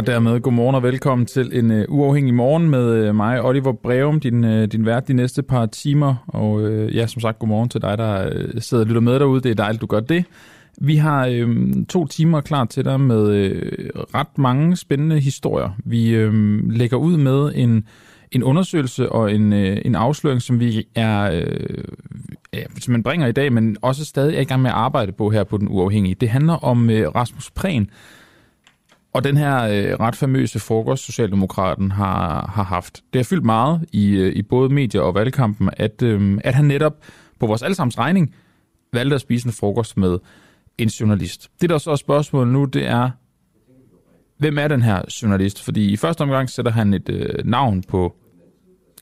Og dermed godmorgen og velkommen til en uh, uafhængig morgen med uh, mig, Oliver Breum, din, uh, din vært de næste par timer. Og uh, ja, som sagt, godmorgen til dig, der uh, sidder og lytter med derude. Det er dejligt, du gør det. Vi har uh, to timer klar til dig med uh, ret mange spændende historier. Vi uh, lægger ud med en, en undersøgelse og en, uh, en afsløring, som vi er, uh, ja, som man bringer i dag, men også stadig er i gang med at arbejde på her på Den Uafhængige. Det handler om øh, Rasmus Prehn, og den her øh, ret famøse frokost, Socialdemokraten har, har haft, det har fyldt meget i, øh, i både medier og valgkampen, at, øh, at han netop på vores allesammens regning valgte at spise en frokost med en journalist. Det, der så er spørgsmålet nu, det er, hvem er den her journalist? Fordi i første omgang sætter han et øh, navn på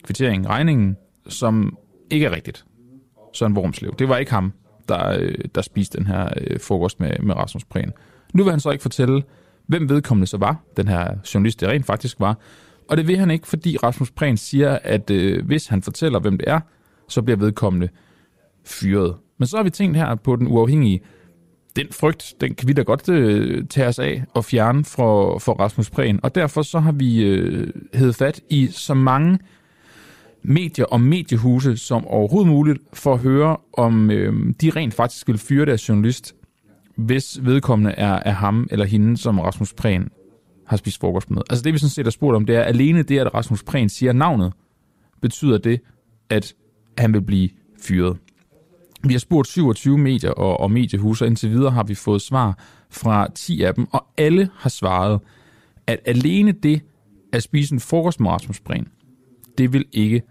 kvitteringen, regningen, som ikke er rigtigt. Søren Wormslev. Det var ikke ham, der, øh, der spiste den her øh, frokost med, med Rasmus Prehn. Nu vil han så ikke fortælle, hvem vedkommende så var, den her journalist, det rent faktisk var. Og det vil han ikke, fordi Rasmus Prehn siger, at øh, hvis han fortæller, hvem det er, så bliver vedkommende fyret. Men så har vi tænkt her på den uafhængige, den frygt, den kan vi da godt øh, tage os af og fjerne fra, for Rasmus Prehn. Og derfor så har vi øh, hævet fat i så mange medier og mediehuse som overhovedet muligt for at høre, om øh, de rent faktisk vil fyre deres journalist hvis vedkommende er, er ham eller hende, som Rasmus Prehn har spist frokost med. Altså det, vi sådan set har spurgt om, det er alene det, at Rasmus Prehn siger navnet, betyder det, at han vil blive fyret. Vi har spurgt 27 medier og, og mediehuse, og indtil videre har vi fået svar fra 10 af dem, og alle har svaret, at alene det at spise en frokost med Rasmus Prehn, det vil ikke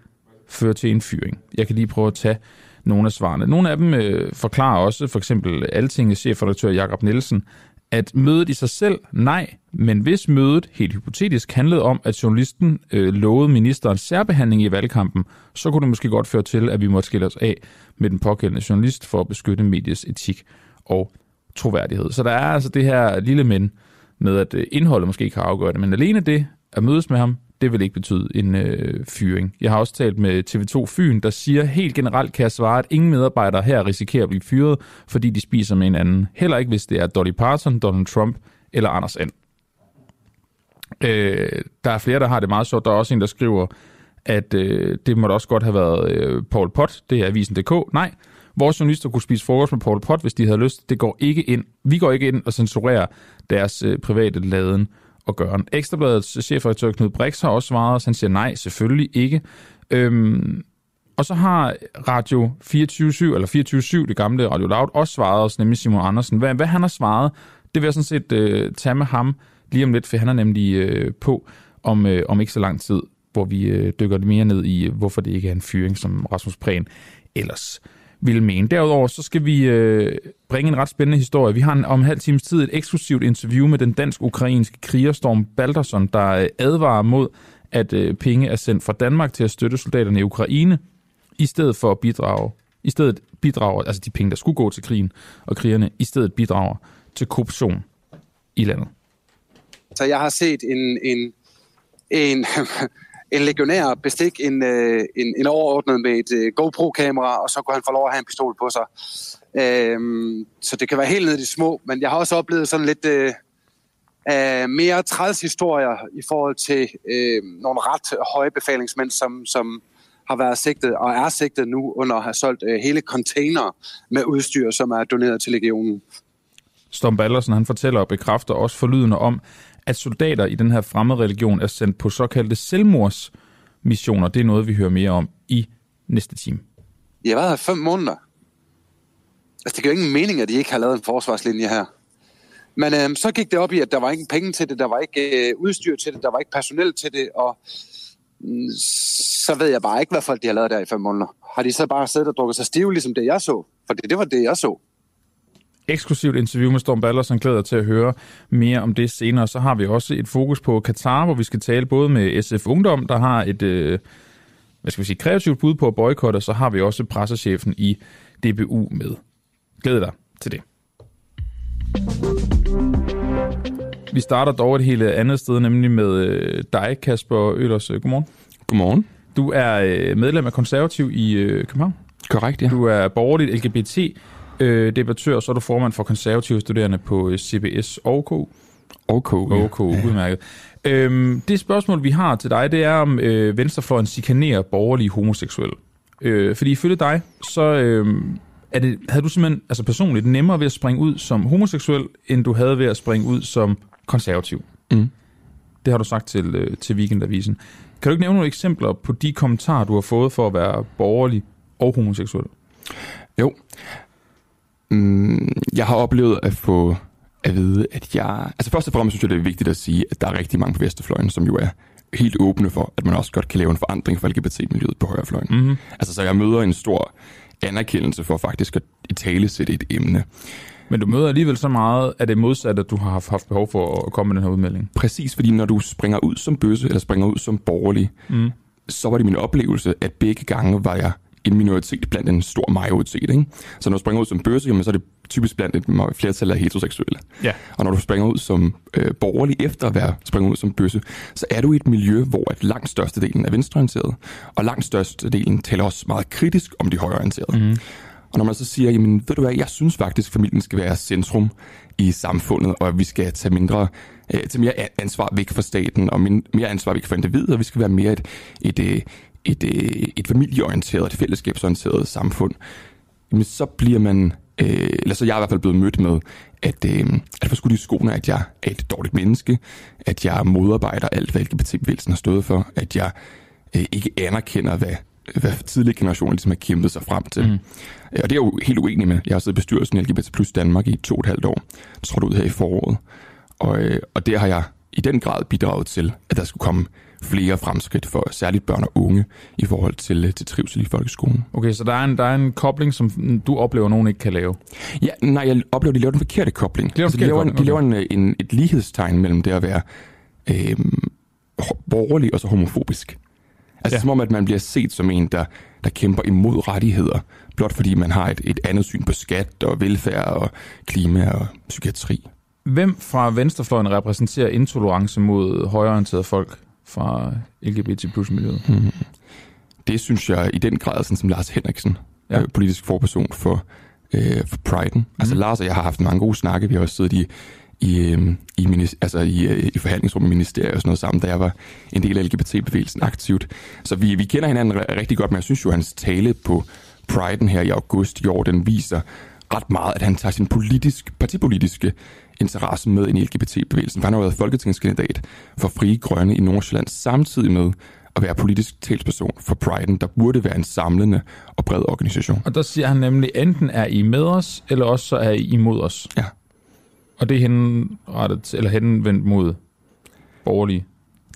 føre til en fyring. Jeg kan lige prøve at tage nogle af svarene. Nogle af dem øh, forklarer også, for eksempel Altingets chefredaktør Jakob Nielsen, at mødet i sig selv, nej, men hvis mødet helt hypotetisk handlede om, at journalisten øh, lovede ministeren særbehandling i valgkampen, så kunne det måske godt føre til, at vi måtte skille os af med den pågældende journalist for at beskytte mediets etik og troværdighed. Så der er altså det her lille men med, at øh, indholdet måske ikke har afgjort det, men alene det at mødes med ham, det vil ikke betyde en øh, fyring. Jeg har også talt med TV2 Fyn, der siger, helt generelt kan jeg svare, at ingen medarbejdere her risikerer at blive fyret, fordi de spiser med en anden. Heller ikke, hvis det er Dolly Parton, Donald Trump eller Anders And. Øh, der er flere, der har det meget sjovt. Der er også en, der skriver, at øh, det måtte også godt have været øh, Paul Pot. Det er avisen.dk. Nej, vores journalister kunne spise frokost med Paul Pot, hvis de havde lyst. Det går ikke ind. Vi går ikke ind og censurerer deres øh, private laden og Gøren. Ekstrabladets chefredaktør Knud Brix har også svaret, han siger nej, selvfølgelig ikke. Øhm, og så har Radio 24 eller 24-7, det gamle Radio Loud, også svaret os, nemlig Simon Andersen. Hvad, hvad han har svaret, det vil jeg sådan set øh, tage med ham lige om lidt, for han er nemlig øh, på om, øh, om ikke så lang tid, hvor vi øh, dykker mere ned i, hvorfor det ikke er en fyring, som Rasmus Prehn ellers ville mene. Derudover så skal vi øh, bringe en ret spændende historie. Vi har en, om en halv times tid et eksklusivt interview med den dansk-ukrainske krigerstorm Balderson, der øh, advarer mod, at øh, penge er sendt fra Danmark til at støtte soldaterne i Ukraine, i stedet for at bidrage, i stedet bidrager, altså de penge, der skulle gå til krigen og krigerne, i stedet bidrager til korruption i landet. Så jeg har set en, en, en en legionær bestik en, øh, en, en overordnet med et øh, GoPro-kamera, og så kunne han få lov at have en pistol på sig. Øhm, så det kan være helt ned i de små, men jeg har også oplevet sådan lidt øh, øh, mere træls historier i forhold til øh, nogle ret høje befalingsmænd, som, som har været sigtet og er sigtet nu under at have solgt øh, hele container med udstyr, som er doneret til legionen. Storm Ballersen, han fortæller og bekræfter også forlydende om, at soldater i den her fremmede religion er sendt på såkaldte selvmordsmissioner. Det er noget, vi hører mere om i næste time. Jeg har været her fem måneder. Altså, det giver ingen mening, at de ikke har lavet en forsvarslinje her. Men øhm, så gik det op i, at der var ikke penge til det, der var ikke øh, udstyr til det, der var ikke personel til det, og mm, så ved jeg bare ikke, hvad folk de har lavet der i fem måneder. Har de så bare siddet og drukket sig stive, ligesom det jeg så? For det, det var det, jeg så eksklusivt interview med Storm Baller, som glæder til at høre mere om det senere. Så har vi også et fokus på Katar, hvor vi skal tale både med SF Ungdom, der har et øh, hvad skal vi sige, kreativt bud på at boykotte, og så har vi også pressechefen i DBU med. Glæder dig til det. Vi starter dog et helt andet sted, nemlig med øh, dig, Kasper Øllers. Godmorgen. Godmorgen. Du er øh, medlem af konservativ i København. Korrekt, ja. Du er borgerligt LGBT øh, debattør, så er du formand for konservative studerende på øh, CBS og K. OK. OK, udmærket. Øhm, det spørgsmål, vi har til dig, det er, om øh, venstrefløjen chikanerer borgerlige homoseksuelle. Øh, fordi ifølge dig, så øh, er det, havde du simpelthen altså personligt nemmere ved at springe ud som homoseksuel, end du havde ved at springe ud som konservativ. Mm. Det har du sagt til, øh, til Weekendavisen. Kan du ikke nævne nogle eksempler på de kommentarer, du har fået for at være borgerlig og homoseksuel? Jo. Mm, jeg har oplevet at få at vide, at jeg... Altså først og fremmest synes jeg, det er vigtigt at sige, at der er rigtig mange på Vesterfløjen, som jo er helt åbne for, at man også godt kan lave en forandring for LGBT-miljøet på højrefløjen. Mm-hmm. Altså så jeg møder en stor anerkendelse for faktisk at i tale sætte et emne. Men du møder alligevel så meget af det modsatte, at du har haft, haft behov for at komme med den her udmelding. Præcis, fordi når du springer ud som bøsse, eller springer ud som borgerlig, Mm. så var det min oplevelse, at begge gange var jeg en minoritet blandt en stor majoritet. Ikke? Så når du springer ud som bøsse, jamen, så er det typisk blandt et flertal af heteroseksuelle. Ja. Og når du springer ud som øh, borgerlig efter at være springet ud som bøsse, så er du i et miljø, hvor at langt størstedelen er venstreorienteret, og langt størstedelen taler også meget kritisk om de højreorienterede. Mm. Og når man så siger, jamen ved du hvad, jeg synes faktisk, at familien skal være centrum i samfundet, og at vi skal tage mindre, øh, tage mere ansvar væk fra staten, og mere ansvar væk fra individet, og vi skal være mere et, et, øh, et, et, et familieorienteret, et fællesskabsorienteret samfund, jamen så bliver man, øh, eller så er jeg i hvert fald blevet mødt med, at, øh, at få skudt i skoene, at jeg er et dårligt menneske, at jeg modarbejder alt, hvad LGBT-bevægelsen har stået for, at jeg øh, ikke anerkender, hvad, hvad tidligere generationer ligesom har kæmpet sig frem til. Mm. Og det er jo helt uenig med. Jeg har siddet i bestyrelsen i LGBT plus Danmark i to og et halvt år, trådt ud her i foråret. Og, øh, og der har jeg i den grad bidraget til, at der skulle komme flere fremskridt for særligt børn og unge i forhold til, øh, til trivsel i folkeskolen. Okay, så der er, en, der er en kobling, som du oplever, nogen ikke kan lave. Ja, nej, jeg oplever, at de laver den forkerte kobling. laver den Altså, de laver, en, kobling, de laver en, en, et lighedstegn mellem det at være øh, borgerlig og så homofobisk. Altså ja. som om, at man bliver set som en, der, der kæmper imod rettigheder, blot fordi man har et, et andet syn på skat og velfærd og klima og psykiatri. Hvem fra venstrefløjen repræsenterer intolerance mod højreorienterede folk fra LGBT plus miljøet? Mm. Det synes jeg i den grad, sådan som Lars Henriksen, Ja. øh, politisk forperson for, øh, for Pride'en. Altså Lars og jeg har haft mange gode snakke. Vi har også siddet i, i, øh, i, minis- altså i, øh, i forhandlingsrum i ministeriet og sådan noget sammen, da jeg var en del af LGBT-bevægelsen aktivt. Så vi, vi kender hinanden rigtig godt, men jeg synes jo, at hans tale på Pride'en her i august i år, den viser ret meget, at han tager sin politisk, partipolitiske interesse med ind i LGBT-bevægelsen. For han har været folketingskandidat for Frie Grønne i Nordsjælland, samtidig med at være politisk talsperson for Pride'en, der burde være en samlende og bred organisation. Og der siger han nemlig, enten er I med os, eller også så er I imod os. Ja. Og det er henrettet, eller henvendt mod borgerlige.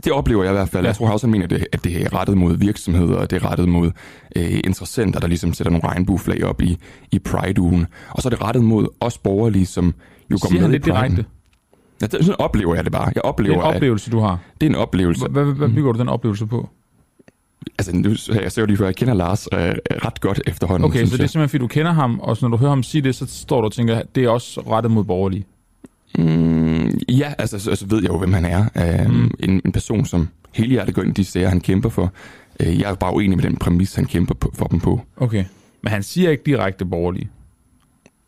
Det oplever jeg i hvert fald. Ja. Jeg tror også, han mener, at det, at det er rettet mod virksomheder, og det er rettet mod øh, interessenter, der ligesom sætter nogle regnbueflag op i, i Pride-ugen. Og så er det rettet mod os borgerlige, som jo går Siger med det direkte? Ja, det, sådan oplever jeg det bare. Jeg Det oplever, er en oplevelse, du har. at det er en oplevelse. Hvad, hvad, hvad bygger du den oplevelse på? Altså, nu, jeg ser jo lige før, jeg kender Lars øh, ret godt efterhånden. Okay, så det er jeg. simpelthen, fordi du kender ham, og så når du hører ham sige det, så står du og tænker, det er også rettet mod borgerlige. Mm, ja, altså så, så ved jeg jo, hvem han er. Uh, Mm. mm. en, en person, som helhjertet går ind i de sager, han kæmper for. Uh, jeg er bare uenig med den præmis, han kæmper på, for dem på. Okay. Men han siger ikke direkte borgerlige.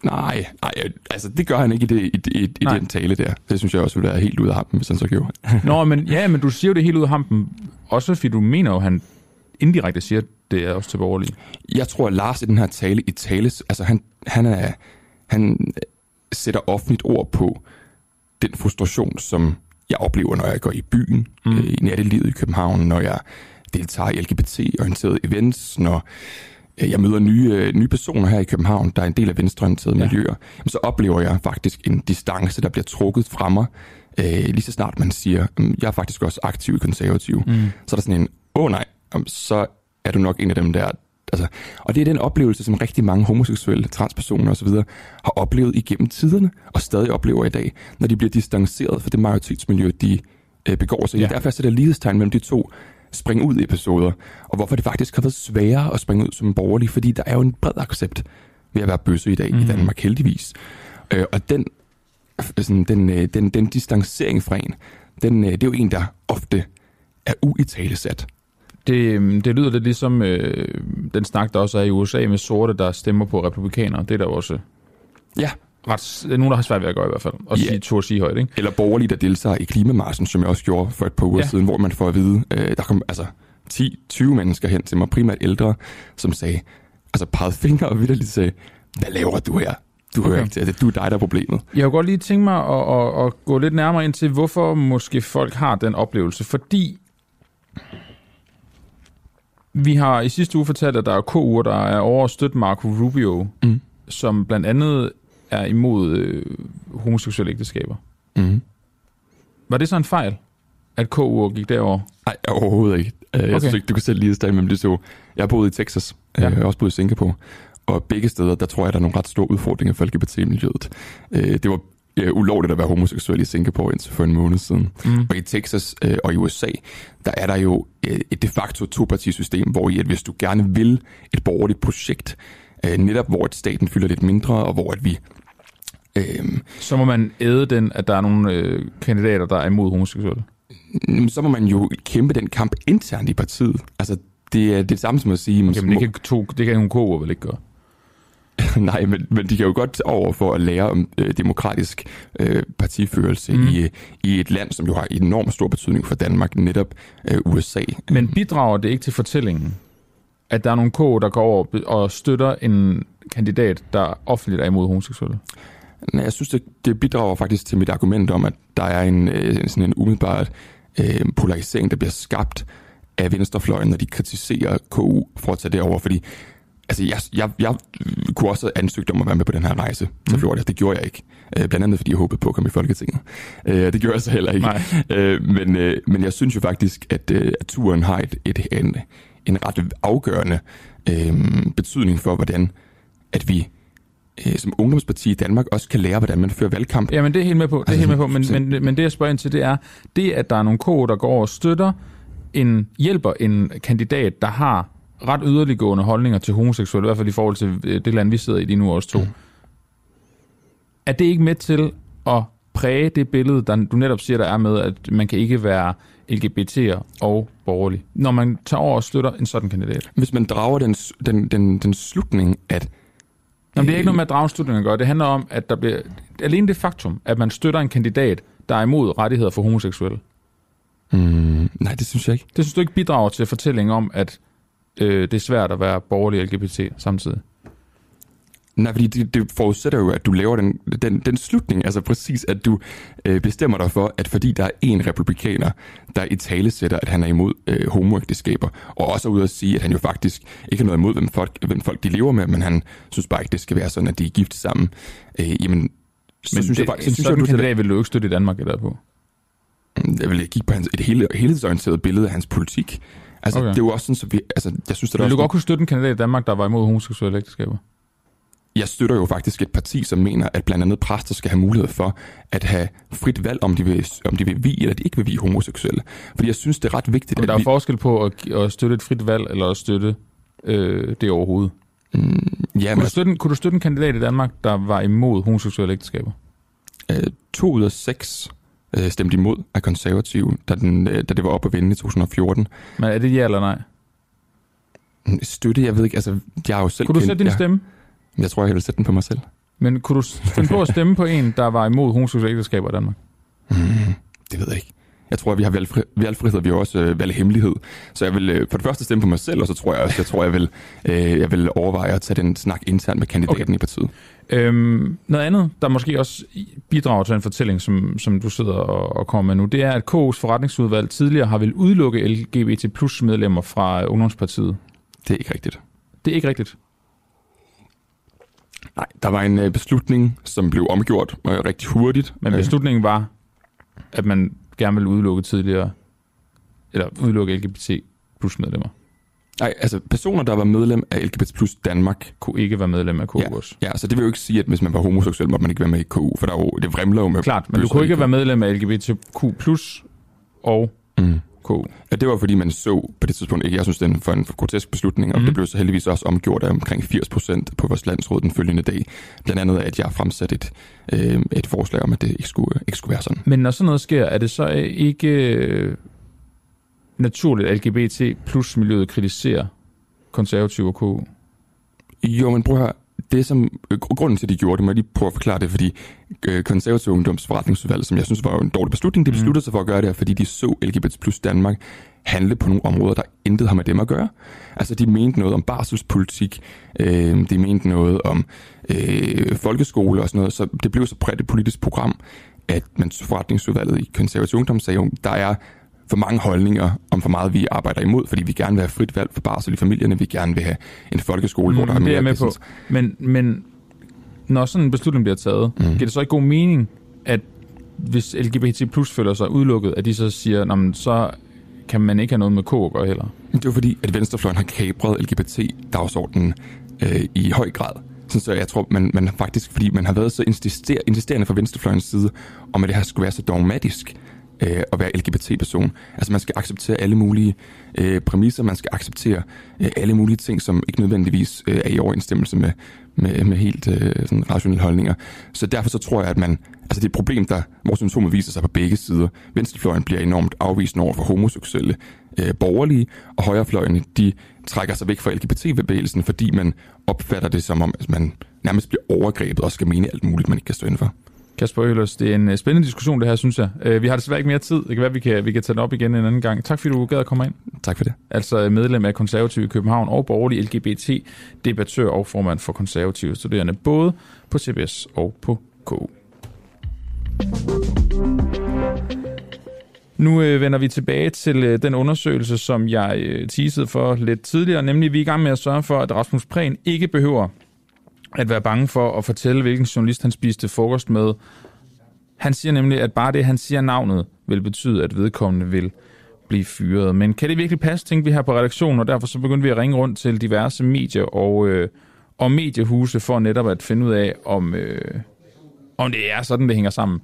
Nej, nej, altså det gør han ikke i, det, i, i, i Nej. den tale der. Det synes jeg også ville være helt ud af ham, hvis han så gjorde. Nå, men ja, men du siger jo det helt ud af hampen. Også fordi du mener jo, at han indirekte siger, at det er også til borgerlige. Jeg tror, at Lars i den her tale, i tales, altså han, han, er, han sætter offentligt ord på den frustration, som jeg oplever, når jeg går i byen, Mm. mm. i nattelivet i København, når jeg deltager i LGBT-orienterede events, når øh, jeg møder nye, øh, nye personer her i København, der er en del af venstreorienterede Ja. miljøer, så oplever jeg faktisk en distance, der bliver trukket fra mig, øh, lige så snart man siger, "Mm, jeg er faktisk også aktiv i konservativ. Mm. Så er der sådan en, åh oh, nej, så er du nok en af dem der. Altså, og det er den oplevelse, som rigtig mange homoseksuelle, transpersoner osv. har oplevet igennem tiderne, og stadig oplever i dag, når de bliver distanceret fra det majoritetsmiljø, de øh, begår sig i. Ja. Derfor er det lighedstegn mellem de to spring ud episoder, og hvorfor det faktisk har været sværere at springe ud som borgerlig, fordi der er jo en bred accept ved at være bøsse i dag mm. Mhm. i Danmark, heldigvis. Øh, og den, sådan, den, øh, den, den distancering fra en, den, øh, det er jo en, der ofte er uitalesat. Det, øhm, det lyder lidt ligesom øh, den snak, der også er i USA med sorte, der stemmer på republikanere. Det er der også. Ja, ret, nogen, der har svært ved at gøre i hvert fald, og Ja. sige, turde sige højt, ikke? Eller borgerlige, der deltager i klimamarsen, som jeg også gjorde for et par uger Ja. siden, hvor man får at vide, øh, der kom altså 10-20 mennesker hen til mig, primært ældre, som sagde, altså pegede fingre og vidderligt sagde, hvad laver du her? Du okay. hører ikke til, altså, du er dig, der er problemet. Jeg kunne godt lige tænke mig at, at, at gå lidt nærmere ind til, hvorfor måske folk har den oplevelse. Fordi vi har i sidste uge fortalt, at der er KU'er, der er over at støtte Marco Rubio, Mm. som blandt andet er imod øh, homoseksuelle ægteskaber. Mm. Var det så en fejl, at KU'er gik derover? Nej, overhovedet ikke. Øh, Jeg Okay. synes ikke, du kan selv lige starte med det så. Jeg boet i Texas, Ja. ja. jeg har også boet i Singapore, og begge steder, der tror jeg, der er nogle ret store udfordringer for LGBT-miljøet. Øh, Det var øh, ulovligt at være homoseksuel i Singapore indtil for en måned siden. Mm. Og i Texas øh, og i USA, der er der jo øh, et de facto topartisystem, hvor i, at hvis du gerne vil et borgerligt projekt, øh, netop hvor at staten fylder lidt mindre, og hvor at vi øh, Så må man æde den, at der er nogle øh, kandidater, der er imod homoseksuelle. Så må man jo kæmpe den kamp internt i partiet. Altså, det er det samme som at sige... Jamen, det kan, to, det kan nogle KU'er vel ikke gøre. Nej, men, men de kan jo godt over for at lære om øh, demokratisk øh, partiførelse Mm. i, i et land, som jo har enormt stor betydning for Danmark, netop øh, USA. Men bidrager det ikke til fortællingen, at der er nogle K'er, der går over og støtter en kandidat, der offentligt er imod homoseksuelle? Nej, jeg synes, det, det bidrager faktisk til mit argument om, at der er en, øh, sådan en umiddelbart øh, polarisering, der bliver skabt af venstrefløjen, når de kritiserer KU for at tage det over. Fordi altså, jeg, jeg, jeg kunne også have ansøgt om at være med på den her rejse til Mm. Florida. Det gjorde jeg ikke. Øh, blandt andet, fordi jeg håbede på at komme i Folketinget. Øh, det gjorde jeg så heller ikke. Øh, men, øh, men jeg synes jo faktisk, at, øh, at turen har et, et, en, en ret afgørende øh, betydning for, hvordan at vi øh, som ungdomsparti i Danmark også kan lære, hvordan man fører valgkamp. Ja, men det er helt med på. Det er Altså, helt med på. Men, så- men, men det, jeg spørger ind til, det er, det at der er nogle K'er, der går og støtter, en, hjælper en kandidat, der har ret yderliggående holdninger til homoseksuelle, i hvert fald i forhold til øh, det land, vi sidder i lige nu også to. Mm. Er det ikke med til at præge det billede, der du netop siger, der er med, at man kan ikke være LGBT'er og borgerlig, når man tager over og støtter en sådan kandidat? Hvis man drager den, den, den, den slutning, at Jamen, det er ikke noget med at at gøre. Det handler om, at der bliver... Alene det faktum, at man støtter en kandidat, der er imod rettigheder for homoseksuelle. Mm, nej, det synes jeg ikke. Det synes du ikke bidrager til fortællingen om, at øh, det er svært at være borgerlig LGBT samtidig? Nej, fordi det, det forudsætter jo, at du laver den, den, den slutning, altså præcis, at du øh, bestemmer dig for, at fordi der er en republikaner, der i tale sætter, at han er imod øh, homoægteskaber, og også er ude at sige, at han jo faktisk ikke har noget imod, hvem folk, hvem folk de lever med, men han synes bare ikke, det skal være sådan, at de er gift sammen. Øh, jamen, så Men synes det, jeg faktisk, en synes sådan du sætter- kandidat vil du ikke støtte i Danmark eller på. jeg vil kigge på hans, et hele, helhedsorienteret billede af hans politik. Altså, Okay. det er jo også sådan, så vi, altså, jeg synes, at der Vil også du godt kunne støtte en kandidat i Danmark, der var imod homoseksuelle ægteskaber? Jeg støtter jo faktisk et parti, som mener, at blandt andet præster skal have mulighed for at have frit valg, om de vil, om de vil vi eller de ikke vil vi homoseksuelle. Fordi jeg synes, det er ret vigtigt, Men der er at vi... forskel på at, at støtte et frit valg, eller at støtte øh, det overhovedet. Mm, ja, Kunne men du, støtte, en- kunne du støtte en kandidat i Danmark, der var imod homoseksuelle ægteskaber? øh, to ud af seks øh, stemte imod af konservative, da, den, øh, da det var op at vinde i 2014. Men er det ja eller nej? Mm, Støtte, jeg ved ikke, altså, jeg har jo selv Kunne du sætte din jeg, stemme? Jeg tror, jeg vil sætte den på mig selv. Men kunne du finde på at stemme på en, der var imod homoseksuelle ægteskaber i Danmark? Mm, det ved jeg ikke. Jeg tror, at vi har valgfri, valgfrihed, og vi har også øh, valghemmelighed. Så jeg vil øh, for det første stemme på mig selv, og så tror jeg også, jeg tror, jeg vil, øh, jeg vil overveje at tage den snak internt med kandidaten Okay. okay. i partiet. Øhm, noget andet, der måske også bidrager til en fortælling, som, som du sidder og, og kommer med nu, det er, at KU's forretningsudvalg tidligere har vil udelukke LGBT plus medlemmer fra Ungdomspartiet. Det er ikke rigtigt. Det er ikke rigtigt. Nej, der var en øh, beslutning, som blev omgjort øh, rigtig hurtigt. Men Øh, beslutningen var, at man gerne ville udelukke tidligere, eller udelukke LGBT plus medlemmer. Nej, altså personer, der var medlem af LGBT plus Danmark. Kunne ikke være medlem af KU Ja. også. Ja, så det vil jo ikke sige, at hvis man var homoseksuel, måtte man ikke være med i KU, for der er jo, det vrimler jo med... Klart, men du kunne ikke være medlem af LGBTQ plus og Mm. KU. Ja, det var fordi, man så på det tidspunkt ikke. Jeg synes, det er en, for en grotesk beslutning, og Mhm. mm. det blev så heldigvis også omgjort af omkring 80 procent på vores landsråd den følgende dag. Blandt andet, at jeg fremsatte et, øh, et forslag om, at det ikke skulle, ikke skulle være sådan. Men når sådan noget sker, er det så ikke øh, naturligt, at LGBT plus miljøet kritiserer konservative og KU? Jo, men prøv at høre. Det som, øh, grunden til, at de gjorde det, må jeg lige prøve at forklare det, fordi øh, konservative ungdomsforretningsudvalget, som jeg synes var en dårlig beslutning, de mhm. besluttede mm. sig for at gøre det, fordi de så LGBT plus Danmark handle på nogle områder, der intet har med dem at gøre. Altså, de mente noget om barselspolitik, øh, de mente noget om øh, folkeskole og sådan noget, så det blev så bredt et politisk program, at man forretningsudvalget i konservativ ungdom sagde, der er for mange holdninger om for meget, vi arbejder imod, fordi vi gerne vil have frit valg for barsel i familierne, vi gerne vil have en folkeskole, mm, hvor der er mere... Det er med på. Men, men når sådan en beslutning bliver taget, mm. giver det så ikke god mening, at hvis LGBT plus føler sig udelukket, at de så siger, så kan man ikke have noget med K at gøre heller? Det er fordi, at venstrefløjen har kabret LGBT-dagsordenen øh, i høj grad. Så jeg tror, man, man faktisk, fordi man har været så insisterende fra venstrefløjens side, om at det her skulle være så dogmatisk, øh, at være LGBT-person. Altså man skal acceptere alle mulige øh, præmisser, man skal acceptere øh, alle mulige ting, som ikke nødvendigvis øh, er i overensstemmelse med, med, med helt øh, sådan rationelle holdninger. Så derfor så tror jeg, at man, altså det er et problem, der, hvor symptomer viser sig på begge sider. Venstrefløjen bliver enormt afvisende over for homoseksuelle øh, borgerlige, og højrefløjen, de trækker sig væk fra LGBT-bevægelsen, fordi man opfatter det som om, at man nærmest bliver overgrebet og skal mene alt muligt, man ikke kan stå for. Kasper Øhlers, det er en øh, spændende diskussion, det her, synes jeg. Øh, vi har desværre ikke mere tid. Det kan være, vi kan, vi kan tage den op igen en anden gang. Tak fordi du gad at komme ind. Tak for det. Altså medlem af Konservative i København og borgerlig LGBT-debattør og formand for konservative studerende, både på CBS og på KU. Nu øh, vender vi tilbage til øh, den undersøgelse, som jeg øh, teasede for lidt tidligere, nemlig vi er i gang med at sørge for, at Rasmus Prehn ikke behøver at være bange for at fortælle, hvilken journalist han spiste frokost med. Han siger nemlig, at bare det, han siger navnet, vil betyde, at vedkommende vil blive fyret. Men kan det virkelig passe, tænkte vi her på redaktionen, og derfor så begyndte vi at ringe rundt til diverse medier og, øh, og mediehuse for netop at finde ud af, om, øh, om det er sådan, det hænger sammen.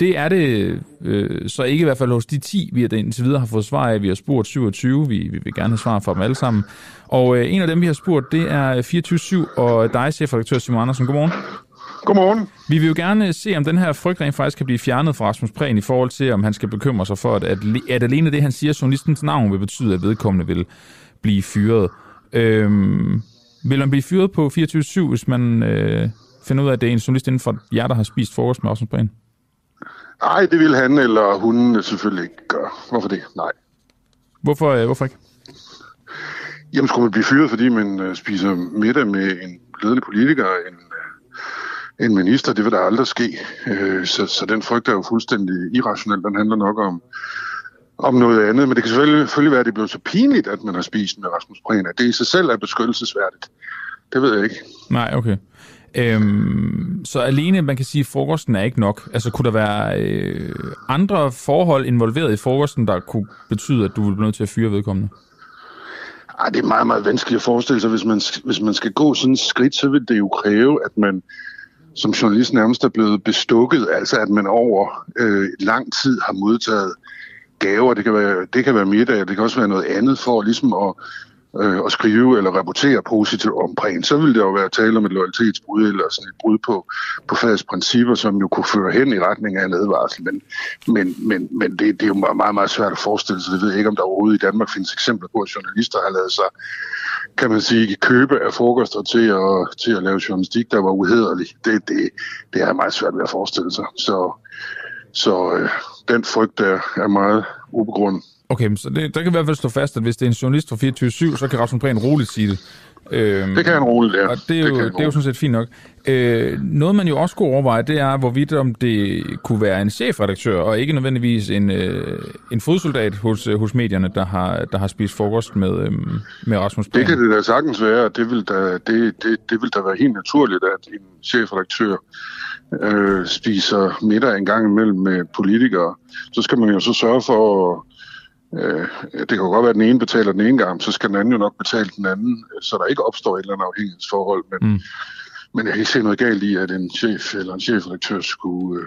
Det er det øh, så ikke i hvert fald hos de 10, vi indtil videre har fået svar af. Vi har spurgt 27, vi, vi vil gerne have svar fra dem alle sammen. Og øh, en af dem, vi har spurgt, det er 24-7 og dig, chefredaktør Simon Andersen. Godmorgen. Godmorgen. Vi vil jo gerne se, om den her frygt rent faktisk kan blive fjernet fra Rasmus Prehn i forhold til, om han skal bekymre sig for, at, at, at alene det, han siger, journalistens navn, vil betyde, at vedkommende vil blive fyret. Øhm, vil man blive fyret på 24-7, hvis man øh, finder ud af, at det er en journalist inden for jer, der har spist frokost med Rasmus Prehn? Nej, det vil han eller hun selvfølgelig ikke gøre. Hvorfor det? Nej. Hvorfor, øh, hvorfor ikke? Jamen, skulle man blive fyret, fordi man øh, spiser middag med en ledende politiker, en, øh, en minister, det vil der aldrig ske. Øh, så, så den frygt er jo fuldstændig irrationel. Den handler nok om, om noget andet. Men det kan selvfølgelig, selvfølgelig være, at det blev så pinligt, at man har spist med Rasmus Prehn, at det i sig selv er beskyttelsesværdigt. Det ved jeg ikke. Nej, okay. Øhm, så alene, man kan sige, at frokosten er ikke nok. Altså, kunne der være øh, andre forhold involveret i frokosten, der kunne betyde, at du ville blive nødt til at fyre vedkommende? Ej, det er meget, meget vanskeligt at forestille sig. Hvis man, hvis man skal gå sådan et skridt, så vil det jo kræve, at man som journalist nærmest er blevet bestukket, altså at man over øh, lang tid har modtaget gaver. Det kan være, det kan være middag, det kan også være noget andet for ligesom at øh, at skrive eller rapportere positivt om prægen, så ville det jo være tale om et loyalitetsbrud eller sådan et brud på, på fagets principper, som jo kunne føre hen i retning af en advarsel. Men, men, men, men det, det er jo meget, meget svært at forestille sig. Det ved jeg ikke, om der overhovedet i Danmark findes eksempler på, at journalister har lavet sig kan man sige, købe af frokoster til at, til at lave journalistik, der var uhederlig. Det, det, det er meget svært ved at forestille sig. Så, så øh, den frygt er, er meget ubegrundet. Okay, så det, der kan i hvert fald stå fast, at hvis det er en journalist fra 24-7, så kan Rasmus Prehn roligt sige det. Øhm, det kan han roligt, ja. Og det er, jo, det, det er jo sådan set fint nok. Øh, noget, man jo også kunne overveje, det er, hvorvidt om det kunne være en chefredaktør, og ikke nødvendigvis en, øh, en fodsoldat hos, øh, hos medierne, der har, der har spist frokost med, øh, med Rasmus Prehn. Det kan det da sagtens være. Det vil da, det, det, det vil da være helt naturligt, at en chefredaktør øh, spiser middag en gang imellem med politikere. Så skal man jo så sørge for at Øh, det kan jo godt være, at den ene betaler den ene gang, så skal den anden jo nok betale den anden, så der ikke opstår et eller andet afhængighedsforhold. Men, mm. men jeg kan ikke se noget galt i, at en chef eller en chefredaktør skulle, øh,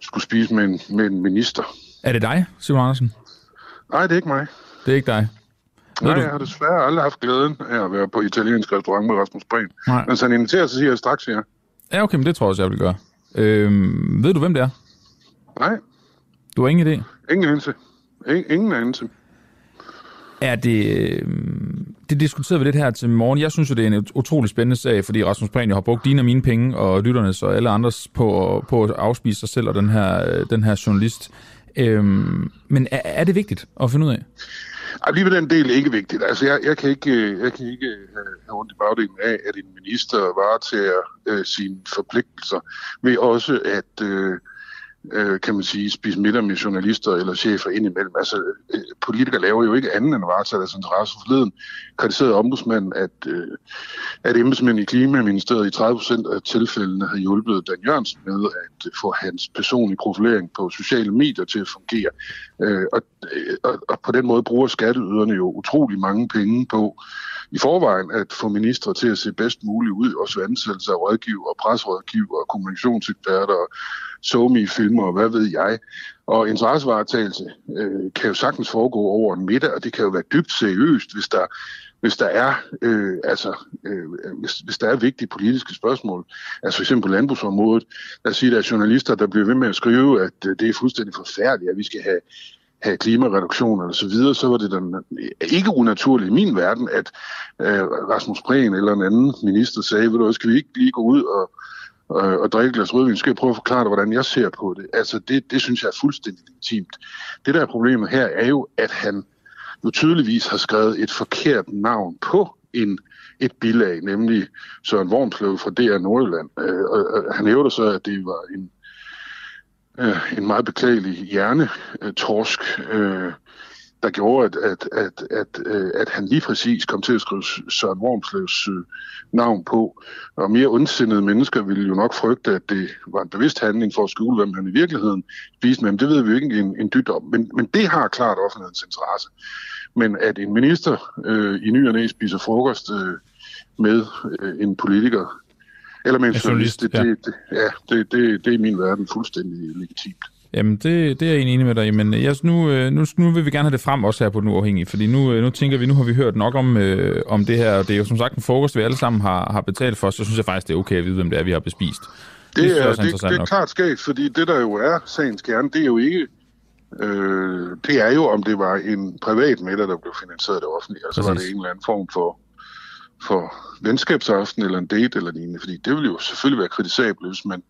skulle spise med en, med en minister. Er det dig, Simon Andersen? Nej, det er ikke mig. Det er ikke dig? Nej, du... jeg har desværre aldrig haft glæden af at være på italiensk restaurant med Rasmus Prehn. Nej. Men så han inviterer, så siger jeg straks ja. Ja, okay, men det tror jeg også, jeg vil gøre. Øhm, ved du, hvem det er? Nej. Du har ingen idé? Ingen anelse. Ingen anelse. Er det, øh, det diskuterede vi lidt her til morgen. Jeg synes jo, det er en utrolig spændende sag, fordi Rasmus Prehn har brugt dine og mine penge, og lytternes og alle andres på, på at afspise sig selv og den her, den her journalist. Øhm, men er, er det vigtigt at finde ud af? Ej, lige ved den del ikke vigtigt. Altså, jeg, jeg kan ikke, jeg kan ikke have ondt i bagdelen af, at en minister varetager øh, sine forpligtelser ved også at... Øh, øh, kan man sige, spise middag med journalister eller chefer indimellem. Altså, øh, politikere laver jo ikke andet end at varetage deres interesse. Forleden kritiserede ombudsmanden, at, øh, at embedsmænd i Klimaministeriet i 30 procent af tilfældene har hjulpet Dan Jørgensen med at få hans personlige profilering på sociale medier til at fungere. Øh, og, øh, og, og på den måde bruger skatteyderne jo utrolig mange penge på i forvejen at få ministre til at se bedst muligt ud, også ved ansættelse af rådgiver, presrådgiver, kommunikationseksperter, somi filmer og hvad ved jeg. Og interessevaretagelse øh, kan jo sagtens foregå over en middag, og det kan jo være dybt seriøst, hvis der, hvis der er øh, altså øh, hvis, hvis der er vigtige politiske spørgsmål. Altså for eksempel på landbrugsområdet, der siger der er journalister, der bliver ved med at skrive, at øh, det er fuldstændig forfærdeligt, at vi skal have have klimareduktioner osv., så videre, så var det den ikke unaturligt i min verden, at øh, Rasmus Prehn eller en anden minister sagde, ved du, skal vi ikke lige gå ud og, og, og drikke glas rødvin, skal jeg prøve at forklare dig, hvordan jeg ser på det. Altså, det, det synes jeg er fuldstændig legitimt. Det der er problemet her er jo, at han jo tydeligvis har skrevet et forkert navn på en et bilag, nemlig Søren Wormslev fra DR Nordjylland. Øh, og, og han hævder så, at det var en øh, en meget beklagelig hjernetorsk, øh, øh, der gjorde, at, at, at, at, øh, at han lige præcis kom til at skrive Søren Wormslevs øh, navn på. Og mere ondsindede mennesker ville jo nok frygte, at det var en bevidst handling for at skjule, hvem han i virkeligheden viste med. Men det ved vi jo ikke en, en dyt om. Men, men det har klart offentlighedens interesse. Men at en minister øh, i ny og næ spiser frokost øh, med øh, en politiker, eller med en journalist, det, ja. det, det, ja, det, det, det er i min verden fuldstændig legitimt. Jamen, det, det er jeg enig med dig Men jeg, nu, øh, nu, nu vil vi gerne have det frem også her på Den Uafhængige, fordi nu, øh, nu tænker vi, nu har vi hørt nok om, øh, om det her, og det er jo som sagt en frokost, vi alle sammen har, har betalt for, så synes jeg faktisk, det er okay at vide, hvem det er, vi har bespist. Det, det er, det, det er klart skægt, fordi det, der jo er sagens kerne, det er jo ikke Øh, det er jo, om det var en privat middag, der blev finansieret af det offentlige, og så Præcis. var det en eller anden form for for venskabsaften eller en date eller lignende, fordi det vil jo selvfølgelig være kritisabelt, hvis man,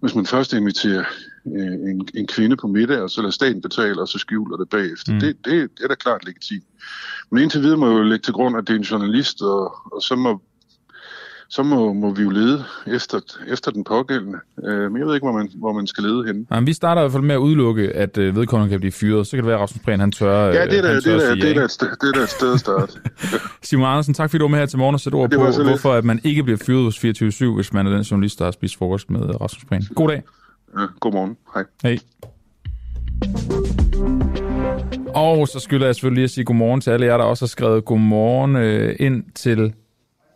hvis man først inviterer øh, en, en kvinde på middag, og så lader staten betale, og så skjuler det bagefter. Mm. Det, det, det er da klart legitimt. Men indtil videre må jeg jo lægge til grund, at det er en journalist, og, og så må så må, må vi jo lede efter, efter den pågældende. Øh, men jeg ved ikke, hvor man, hvor man skal lede henne. Jamen, vi starter i hvert fald med at udelukke, at øh, vedkommende kan blive fyret. Så kan det være, at Rasmus Prehn, han tør Ja, det er da, det er da, det er da, det er et sted at starte. Simon Andersen, tak fordi du var med her til morgen og sætte ord på, hvorfor at man ikke bliver fyret hos 24 hvis man er den journalist, der har spist frokost med Rasmus Prehn. God dag. Ja, god morgen. Hej. Hej. Og så skylder jeg selvfølgelig lige at sige godmorgen til alle jer, der også har skrevet godmorgen øh, ind til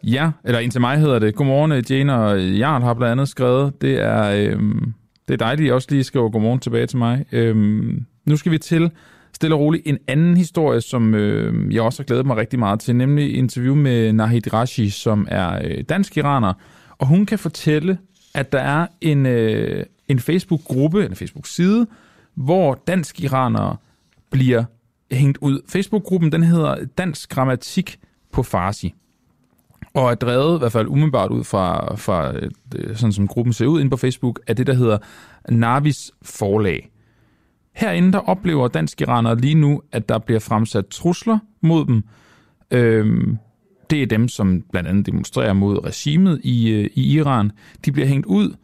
Ja, eller indtil mig hedder det. Godmorgen, øh, Jane og øh, Jarl har blandt andet skrevet. Det er, øhm, det er dejligt, at I også lige skriver godmorgen tilbage til mig. Øhm, nu skal vi til stille og roligt en anden historie, som øh, jeg også har glædet mig rigtig meget til, nemlig interview med Nahid Rashi, som er øh, dansk-iraner, og hun kan fortælle, at der er en, øh, en Facebook-gruppe, en Facebook-side, hvor dansk-iranere bliver hængt ud. Facebook-gruppen, den hedder Dansk Grammatik på Farsi og er drevet, i hvert fald umiddelbart ud fra, fra øh, sådan som gruppen ser ud inde på Facebook, af det, der hedder Navis Forlag. Herinde der oplever dansk iranere lige nu, at der bliver fremsat trusler mod dem. Øhm, det er dem, som blandt andet demonstrerer mod regimet i, øh, i Iran. De bliver hængt ud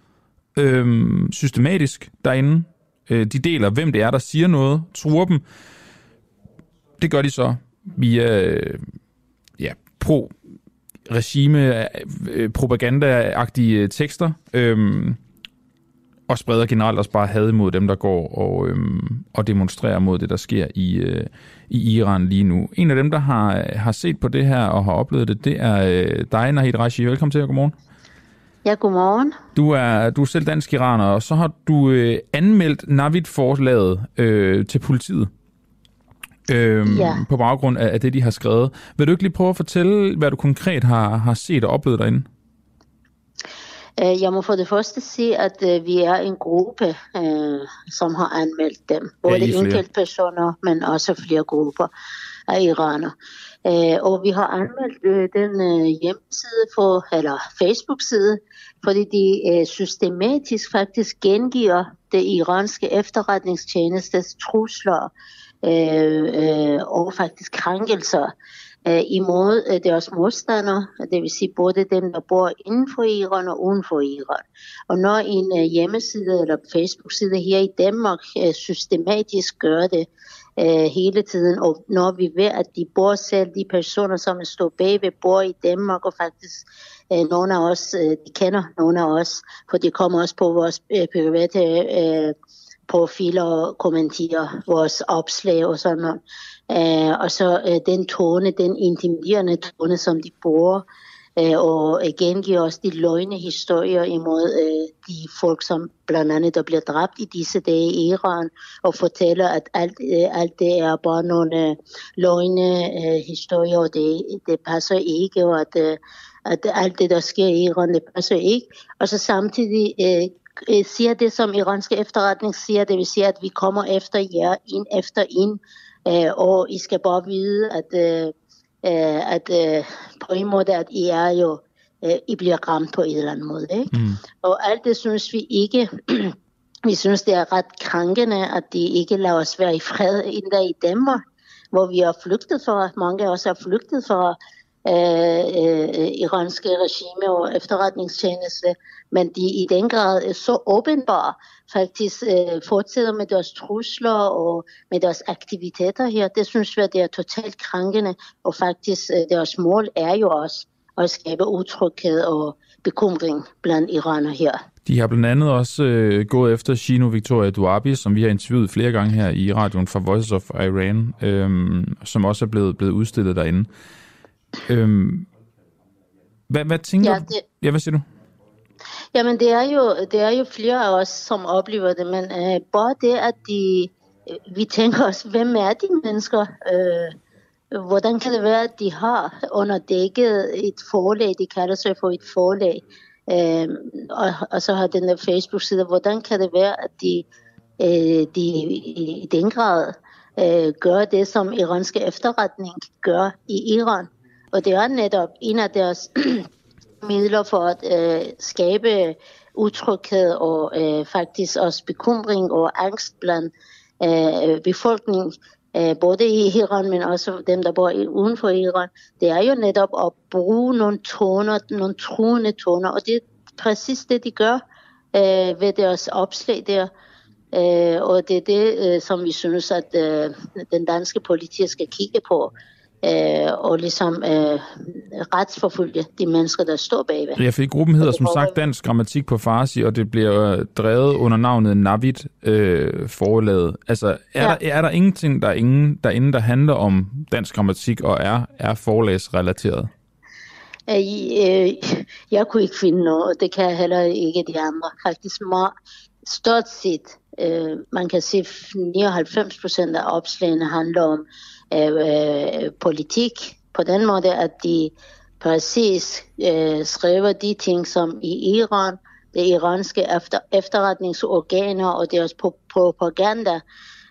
øhm, systematisk derinde. Øh, de deler, hvem det er, der siger noget, truer dem. Det gør de så via øh, ja, pro regime øh, propagandaagtige tekster, øhm, og spreder generelt også bare had imod dem, der går og, øhm, og demonstrerer mod det, der sker i, øh, i Iran lige nu. En af dem, der har, har set på det her og har oplevet det, det er øh, dig, Nahid Rashi. Velkommen til, og godmorgen. Ja, godmorgen. Du er, du er selv dansk iraner, og så har du øh, anmeldt Navid-forslaget øh, til politiet øhm, ja. på baggrund af, af det, de har skrevet. Vil du ikke lige prøve at fortælle, hvad du konkret har, har set og oplevet derinde? Øh, jeg må for det første sige, at uh, vi er en gruppe, uh, som har anmeldt dem. Både ja, enkelte personer, men også flere grupper. af iraner. Øh, og vi har anmeldt øh, den øh, hjemmeside, for, eller Facebook-side, fordi de øh, systematisk faktisk gengiver det iranske efterretningstjenestes trusler øh, øh, og faktisk krænkelser øh, imod øh, deres modstandere, det vil sige både dem, der bor inden for Iran og uden for Iran. Og når en øh, hjemmeside eller Facebook-side her i Danmark øh, systematisk gør det, øh, hele tiden, og når vi ved, at de bor selv, de personer, som står bagved, bor i Danmark, og faktisk øh, nogle af os, øh, de kender nogle af os, for de kommer også på vores øh, private øh, profiler og kommenterer vores opslag og sådan noget. Øh, og så øh, den tone, den intimiderende tone, som de bruger, øh, og gengiver også de løgne historier imod øh, de folk, som blandt andet der bliver dræbt i disse dage i Iran, og fortæller, at alt, øh, alt det er bare nogle øh, løgne øh, historier, og det, det passer ikke, og at, øh, at alt det, der sker i Iran, det passer ikke. Og så samtidig øh, siger det, som iranske efterretning siger, det vil sige, at vi kommer efter jer, ind efter ind, øh, og I skal bare vide, at øh, øh, at øh, på en måde, at I er jo, øh, I bliver ramt på en eller anden måde. Ikke? Mm. Og alt det synes vi ikke, vi synes det er ret krænkende, at de ikke lader os være i fred endda i Danmark, hvor vi er flygtet fra, mange af os er flygtet fra Øh, øh, øh, iranske regime og efterretningstjeneste, men de i den grad er så åbenbare, faktisk øh, fortsætter med deres trusler og med deres aktiviteter her. Det synes jeg, det er totalt krænkende, og faktisk øh, deres mål er jo også at skabe utryghed og bekymring blandt iraner her. De har blandt andet også øh, gået efter Shino Victoria Duabi, som vi har interviewet flere gange her i radioen fra Voices of Iran, øh, som også er blevet, blevet udstillet derinde. Øh, hvad, hvad tænker ja, det... Ja, hvad siger du? Jamen, det er jo, det er jo flere af os, som oplever det, men øh, bare det, at de, øh, vi tænker os, hvem er de mennesker? Øh, hvordan kan det være, at de har underdækket et forlag, de kalder sig for et forlag, øh, og, og så har den der Facebook-side, hvordan kan det være, at de, øh, de i den grad øh, gør det, som iranske efterretning gør i Iran? Og det er netop en af deres midler for at øh, skabe utryghed og øh, faktisk også bekymring og angst blandt øh, befolkningen, øh, både i Iran, men også dem, der bor uden for Iran. Det er jo netop at bruge nogle toner, nogle truende toner, og det er præcis det, de gør øh, ved deres opslag der. Øh, og det er det, øh, som vi synes, at øh, den danske politi skal kigge på øh, og ligesom øh, retsforfølge de mennesker, der står bagved. Ja, fordi gruppen hedder som sagt Dansk Grammatik på Farsi, og det bliver drevet under navnet Navid øh, forlaget. Altså, er, ja. der, er der ingenting, der er ingen derinde, der handler om dansk grammatik og er, er forlagsrelateret? Øh, øh, jeg kunne ikke finde noget, det kan heller ikke de andre. Faktisk meget, stort set, øh, man kan se 99 procent af opslagene handler om øh, politik på den måde, at de præcis øh, skriver de ting, som i Iran, det iranske efter, efterretningsorganer og deres propaganda,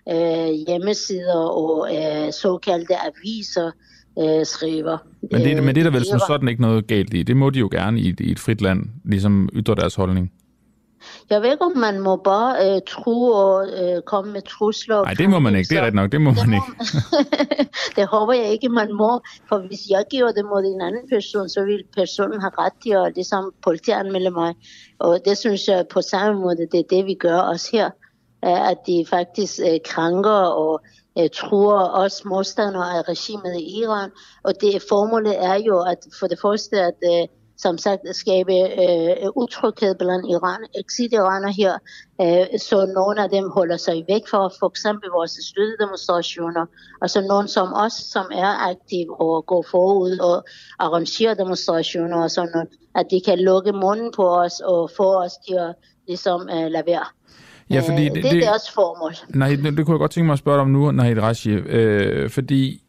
øh, hjemmesider og øh, såkaldte aviser øh, skriver. Men det, men det er der vel som sådan ikke noget galt i. Det må de jo gerne i, i et frit land, ligesom ytre deres holdning. Jeg ved ikke, om man må bare øh, tro og øh, komme med trusler. Nej, det må man ikke. Det er ret nok. Det må det man må, ikke. det håber jeg ikke, man må. For hvis jeg giver det mod en anden person, så vil personen have ret til at ligesom politianmelde mig. Og det synes jeg på samme måde, det er det, vi gør også her. At de faktisk øh, krænker og øh, truer os modstandere af regimet i Iran. Og det formålet er jo at for det første, at øh, som sagt skabe øh, utryghed blandt Iran, exit-iraner her, øh, så nogle af dem holder sig væk fra for eksempel vores støttedemonstrationer, og så nogle som os, som er aktive og går forud og arrangerer demonstrationer og sådan noget, at de kan lukke munden på os og få os til at ligesom øh, lade være. Ja, fordi øh, det, det er deres formål. Nej, det, det kunne jeg godt tænke mig at spørge dig om nu, Nahid Rashi, øh, fordi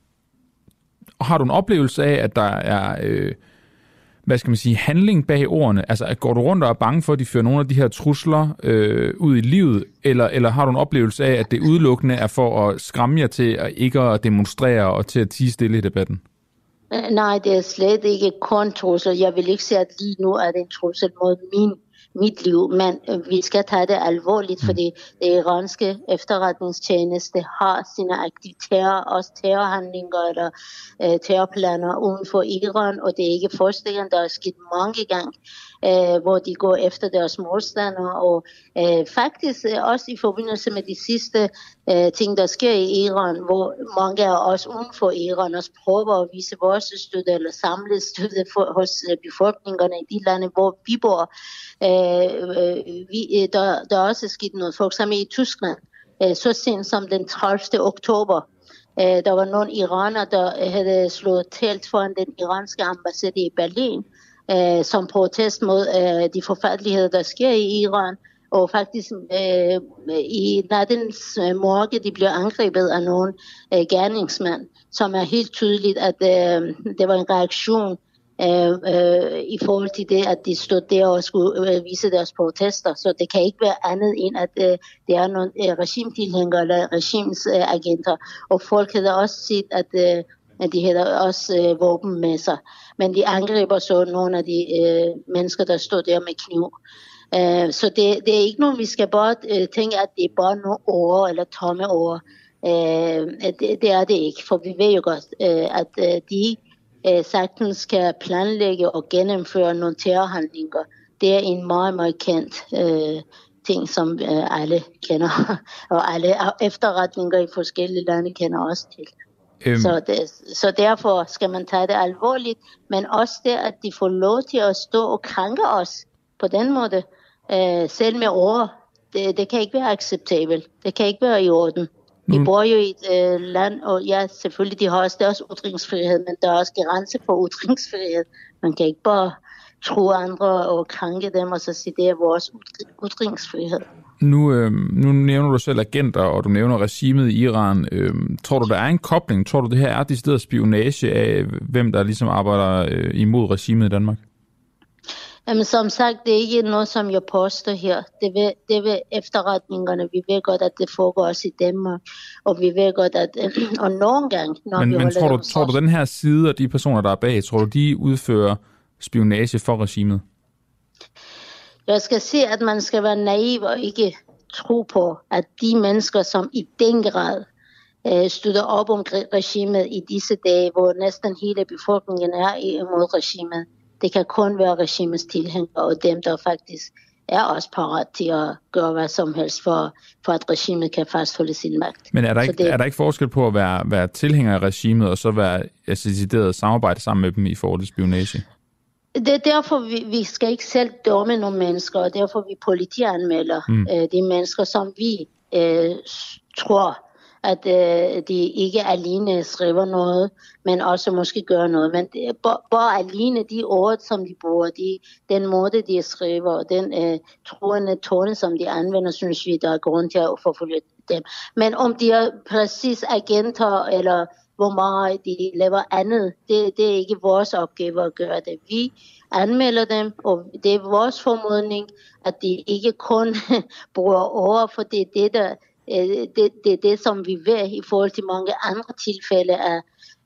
har du en oplevelse af, at der er... Øh, hvad skal man sige, handling bag ordene? Altså, går du rundt og er bange for, at de fører nogle af de her trusler øh, ud i livet, eller, eller har du en oplevelse af, at det udelukkende er for at skræmme jer til at ikke at demonstrere og til at tige stille i debatten? Nej, det er slet ikke kun trusler. Jeg vil ikke sige, at lige nu er det en trussel mod min mit liv, men øh, vi skal tage det alvorligt, mm. fordi det iranske efterretningstjeneste har sine aktiviteter, også terrorhandlinger eller øh, terrorplaner uden for Iran, og det er ikke første gang, der er sket mange gange øh, hvor de går efter deres modstandere, og øh, faktisk øh, også i forbindelse med de sidste øh, ting, der sker i Iran, hvor mange af os uden for Iran også prøver at vise vores støtte eller samle støtte for, hos øh, befolkningerne i de lande, hvor vi bor. Øh, øh, vi, øh, der, der er også sket noget, for eksempel i Tyskland, øh, så sent som den 30. oktober, der var nogle iraner, der havde slået telt foran den iranske ambassade i Berlin, øh, som protest mod øh, de forfærdeligheder, der sker i Iran. Og faktisk øh, i nattens øh, morge, de bliver angrebet af nogle øh, gerningsmænd, som er helt tydeligt, at øh, det var en reaktion øh, øh, i forhold til det, at de stod der og skulle øh, vise deres protester. Så det kan ikke være andet end, at øh, det er nogle øh, regimtilhængere eller regims øh, agenter. Og folk havde også set, at øh, de havde også øh, våben med sig. Men de angriber så nogle af de øh, mennesker, der stod der med kniv. Øh, så det, det er ikke nogen, vi skal bare øh, tænke, at det er bare nogle ord eller tomme ord. Øh, det, det er det ikke, for vi ved jo godt, øh, at øh, de øh, sagtens skal planlægge og gennemføre nogle terrorhandlinger. Det er en meget, meget kendt øh, ting, som øh, alle kender, og alle efterretninger i forskellige lande kender også til. Øhm. Så, det, så derfor skal man tage det alvorligt, men også det, at de får lov til at stå og krænke os på den måde, øh, selv med ord, det, det kan ikke være acceptabelt. Det kan ikke være i orden. Vi mm. bor jo i et øh, land, og ja, selvfølgelig, de har også deres ytringsfrihed, men der er også grænse for ytringsfrihed. Man kan ikke bare tro andre og krænke dem, og så sige, det er vores ytringsfrihed. Nu, øh, nu nævner du selv agenter, og du nævner regimet i Iran. Øh, tror du, der er en kobling? Tror du, det her er decideret spionage af, hvem der ligesom arbejder øh, imod regimet i Danmark? Jamen, som sagt, det er ikke noget, som jeg påstår her. Det vil, det vil efterretningerne. Vi ved godt, at det foregår også i Danmark. Og vi ved godt, at og nogle gange, når men, vi men tror, du, tror du, den her side og de personer, der er bag, tror du, de udfører spionage for regimet? Jeg skal se, at man skal være naiv og ikke tro på, at de mennesker, som i den grad øh, støtter op om regimet i disse dage, hvor næsten hele befolkningen er imod regimet, det kan kun være regimets tilhængere og dem, der faktisk er også parat til at gøre hvad som helst for, for at regimet kan fastholde sin magt. Men er der ikke, det, er der ikke forskel på at være, være tilhænger af regimet og så være decideret samarbejde sammen med dem i forhold til spionage? Det er derfor, vi, vi skal ikke selv dømme nogle mennesker, og derfor vi politianmelder mm. øh, de mennesker, som vi øh, tror, at øh, de ikke alene skriver noget, men også måske gør noget. Men det, bare, alene de ord, som de bruger, de, den måde, de skriver, og den øh, troende tone, som de anvender, synes vi, der er grund til at forfølge dem. Men om de er præcis agenter, eller hvor meget de laver andet. Det, det er ikke vores opgave at gøre det. Vi anmelder dem, og det er vores formodning, at de ikke kun bruger over, for det er det, der, øh, det, det, er det, som vi ved i forhold til mange andre tilfælde af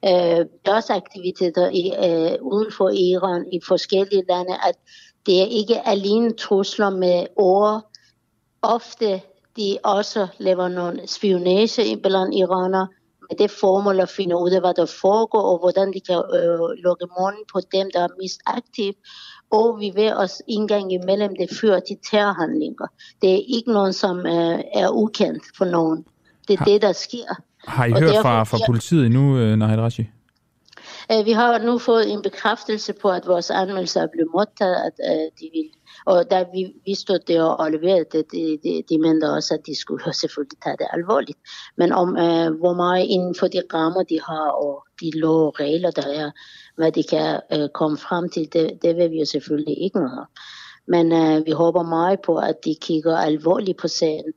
øh, deres aktiviteter i, øh, uden for Iran i forskellige lande, at det er ikke alene trusler med ord. Ofte de også laver nogle spionage blandt iranere, med det formål at finde ud af, hvad der foregår, og hvordan de kan øh, lukke munden på dem, der er mest aktive. Og vi vil også indgang imellem det fører til terrorhandlinger. Det er ikke noget, som øh, er ukendt for nogen. Det er har, det, der sker. Har I og hørt derfor, fra, fra politiet endnu, øh, Nahid Rashi? Øh, vi har nu fået en bekræftelse på, at vores anmeldelser er blevet modtaget, at øh, de vil og da vi, vi stod der og leverede det, de, de, de mente også, at de skulle selvfølgelig tage det alvorligt. Men om øh, hvor meget inden for de rammer, de har, og de lov og regler, der er, hvad de kan øh, komme frem til, det, det vil vi jo selvfølgelig ikke noget Men øh, vi håber meget på, at de kigger alvorligt på sagen.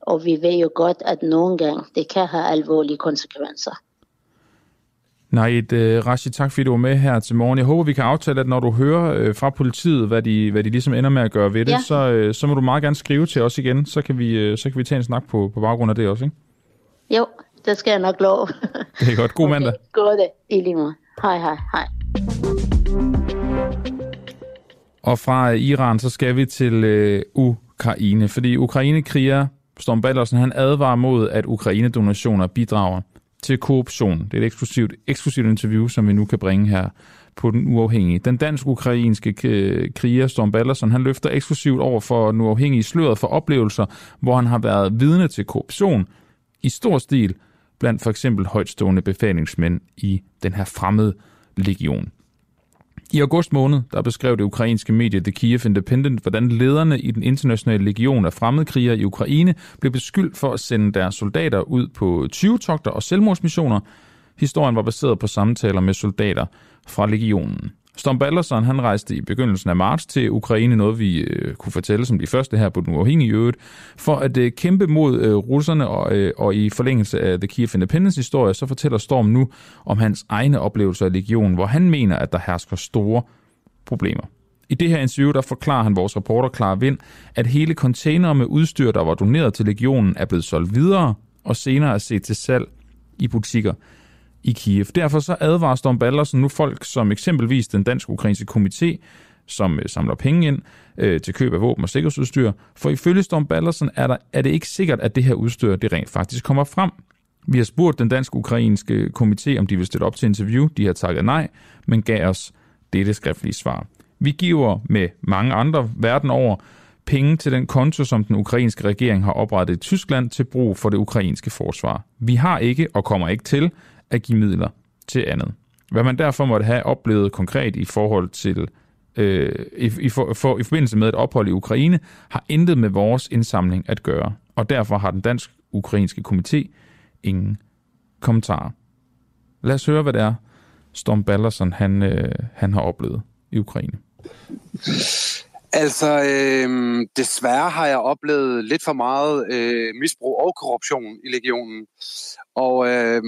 Og vi ved jo godt, at nogle gange det kan have alvorlige konsekvenser. Nej, et uh, Rashid, tak fordi du var med her til morgen. Jeg håber, vi kan aftale, at når du hører uh, fra politiet, hvad de, hvad de ligesom ender med at gøre ved det, ja. så, uh, så må du meget gerne skrive til os igen, så kan vi, uh, så kan vi tage en snak på, på baggrund af det også, ikke? Jo, det skal jeg nok love. det er godt. God okay. mandag. Godt, i lige måde. Hej, hej, hej. Og fra Iran, så skal vi til uh, Ukraine, fordi Ukraine-kriger Storm Ballersen, han advarer mod, at Ukraine-donationer bidrager til korruption. Det er et eksklusivt, eksklusivt interview, som vi nu kan bringe her på den uafhængige. Den dansk-ukrainske øh, kriger Storm Ballersen, han løfter eksklusivt over for den uafhængige sløret for oplevelser, hvor han har været vidne til korruption i stor stil blandt for eksempel højtstående befalingsmænd i den her fremmede legion. I august måned der beskrev det ukrainske medie The Kiev Independent, hvordan lederne i den internationale legion af fremmedkrigere i Ukraine blev beskyldt for at sende deres soldater ud på 20-togter og selvmordsmissioner. Historien var baseret på samtaler med soldater fra legionen. Storm Ballerson han rejste i begyndelsen af marts til Ukraine, noget vi øh, kunne fortælle som de første her på den uafhængige øvrigt, for at øh, kæmpe mod øh, russerne, og, øh, og i forlængelse af The Kiev Independence historie, så fortæller Storm nu om hans egne oplevelser af legionen, hvor han mener, at der hersker store problemer. I det her interview, der forklarer han vores reporter Clara Vind, at hele containere med udstyr, der var doneret til legionen, er blevet solgt videre, og senere er set til salg i butikker i Kiev. Derfor så advarer Storm Ballersen nu folk som eksempelvis den dansk-ukrainske komité, som øh, samler penge ind øh, til køb af våben og sikkerhedsudstyr. For ifølge Storm Ballersen er, der, er det ikke sikkert, at det her udstyr det rent faktisk kommer frem. Vi har spurgt den dansk-ukrainske komité, om de vil stille op til interview. De har takket nej, men gav os dette skriftlige svar. Vi giver med mange andre verden over penge til den konto, som den ukrainske regering har oprettet i Tyskland til brug for det ukrainske forsvar. Vi har ikke og kommer ikke til at give midler til andet. Hvad man derfor måtte have oplevet konkret i forhold til øh, i, i, for, for, i forbindelse med et ophold i Ukraine, har intet med vores indsamling at gøre, og derfor har den dansk-ukrainske komité ingen kommentarer. Lad os høre, hvad det er, Storm Ballerson han, øh, han har oplevet i Ukraine. Altså, øh, desværre har jeg oplevet lidt for meget øh, misbrug og korruption i legionen. Og øh,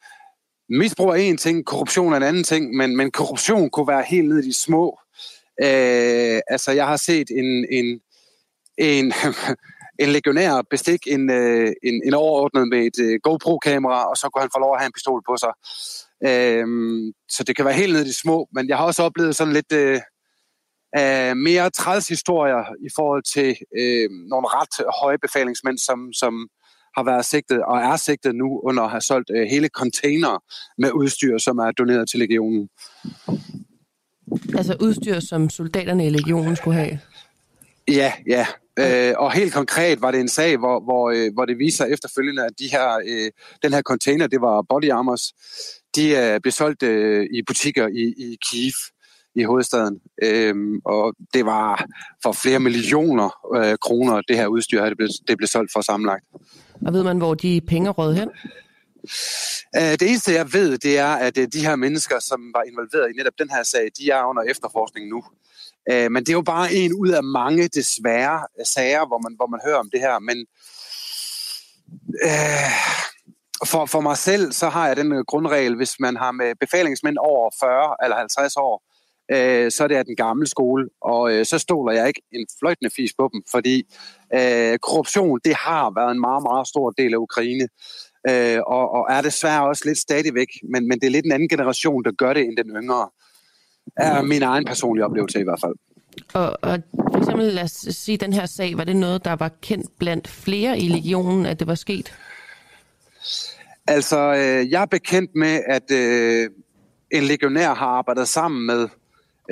misbrug er en ting, korruption er en anden ting, men, men korruption kunne være helt ned i de små. Øh, altså, jeg har set en, en, en, en legionær bestik en, øh, en, en overordnet med et øh, GoPro-kamera, og så kunne han få lov at have en pistol på sig. Øh, så det kan være helt ned i de små, men jeg har også oplevet sådan lidt... Øh, uh, mere træls historier i forhold til uh, nogle ret høje befalingsmænd, som, som har været sigtet og er sigtet nu under at have solgt uh, hele container med udstyr, som er doneret til legionen. Altså udstyr, som soldaterne i legionen skulle have? Ja, ja. Øh, og helt konkret var det en sag, hvor, hvor, øh, hvor det viser efterfølgende, at de her, øh, den her container, det var body armors, de øh, blev solgt øh, i butikker i, i Kiev i hovedstaden. Øhm, og det var for flere millioner øh, kroner, det her udstyr, det blev, det blev solgt for sammenlagt. Og ved man, hvor de penge råd hen? Øh, det eneste, jeg ved, det er, at øh, de her mennesker, som var involveret i netop den her sag, de er under efterforskning nu. Øh, men det er jo bare en ud af mange, desværre, sager, hvor man, hvor man hører om det her. Men øh, for, for mig selv, så har jeg den grundregel, hvis man har med befalingsmænd over 40 eller 50 år, øh, så er det af den gamle skole, og øh, så stoler jeg ikke en fløjtende fis på dem, fordi øh, korruption, det har været en meget, meget stor del af Ukraine, øh, og, og er desværre også lidt stadigvæk, men, men det er lidt en anden generation, der gør det end den yngre. Er min egen personlige oplevelse i hvert fald. Og, og for eksempel, lad os sige, den her sag, var det noget, der var kendt blandt flere i legionen, at det var sket? Altså, øh, jeg er bekendt med, at øh, en legionær har arbejdet sammen med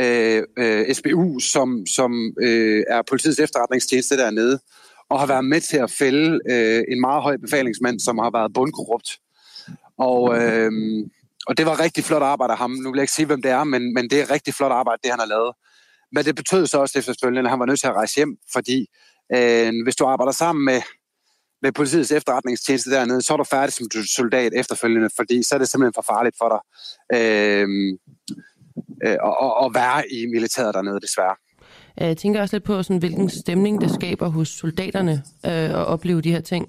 øh, øh, SBU, som, som øh, er politiets efterretningstjeneste dernede, og har været med til at fælde øh, en meget høj befalingsmand, som har været bundkorrupt. Og, øh, og det var rigtig flot arbejde af ham. Nu vil jeg ikke sige, hvem det er, men, men det er rigtig flot arbejde, det han har lavet. Men det betød så også efterfølgende, at han var nødt til at rejse hjem, fordi øh, hvis du arbejder sammen med, med politiets efterretningstjeneste dernede, så er du færdig som soldat efterfølgende, fordi så er det simpelthen for farligt for dig. Øh, øh, at, at være i militæret dernede, desværre. Jeg tænker også lidt på, sådan, hvilken stemning det skaber hos soldaterne øh, at opleve de her ting.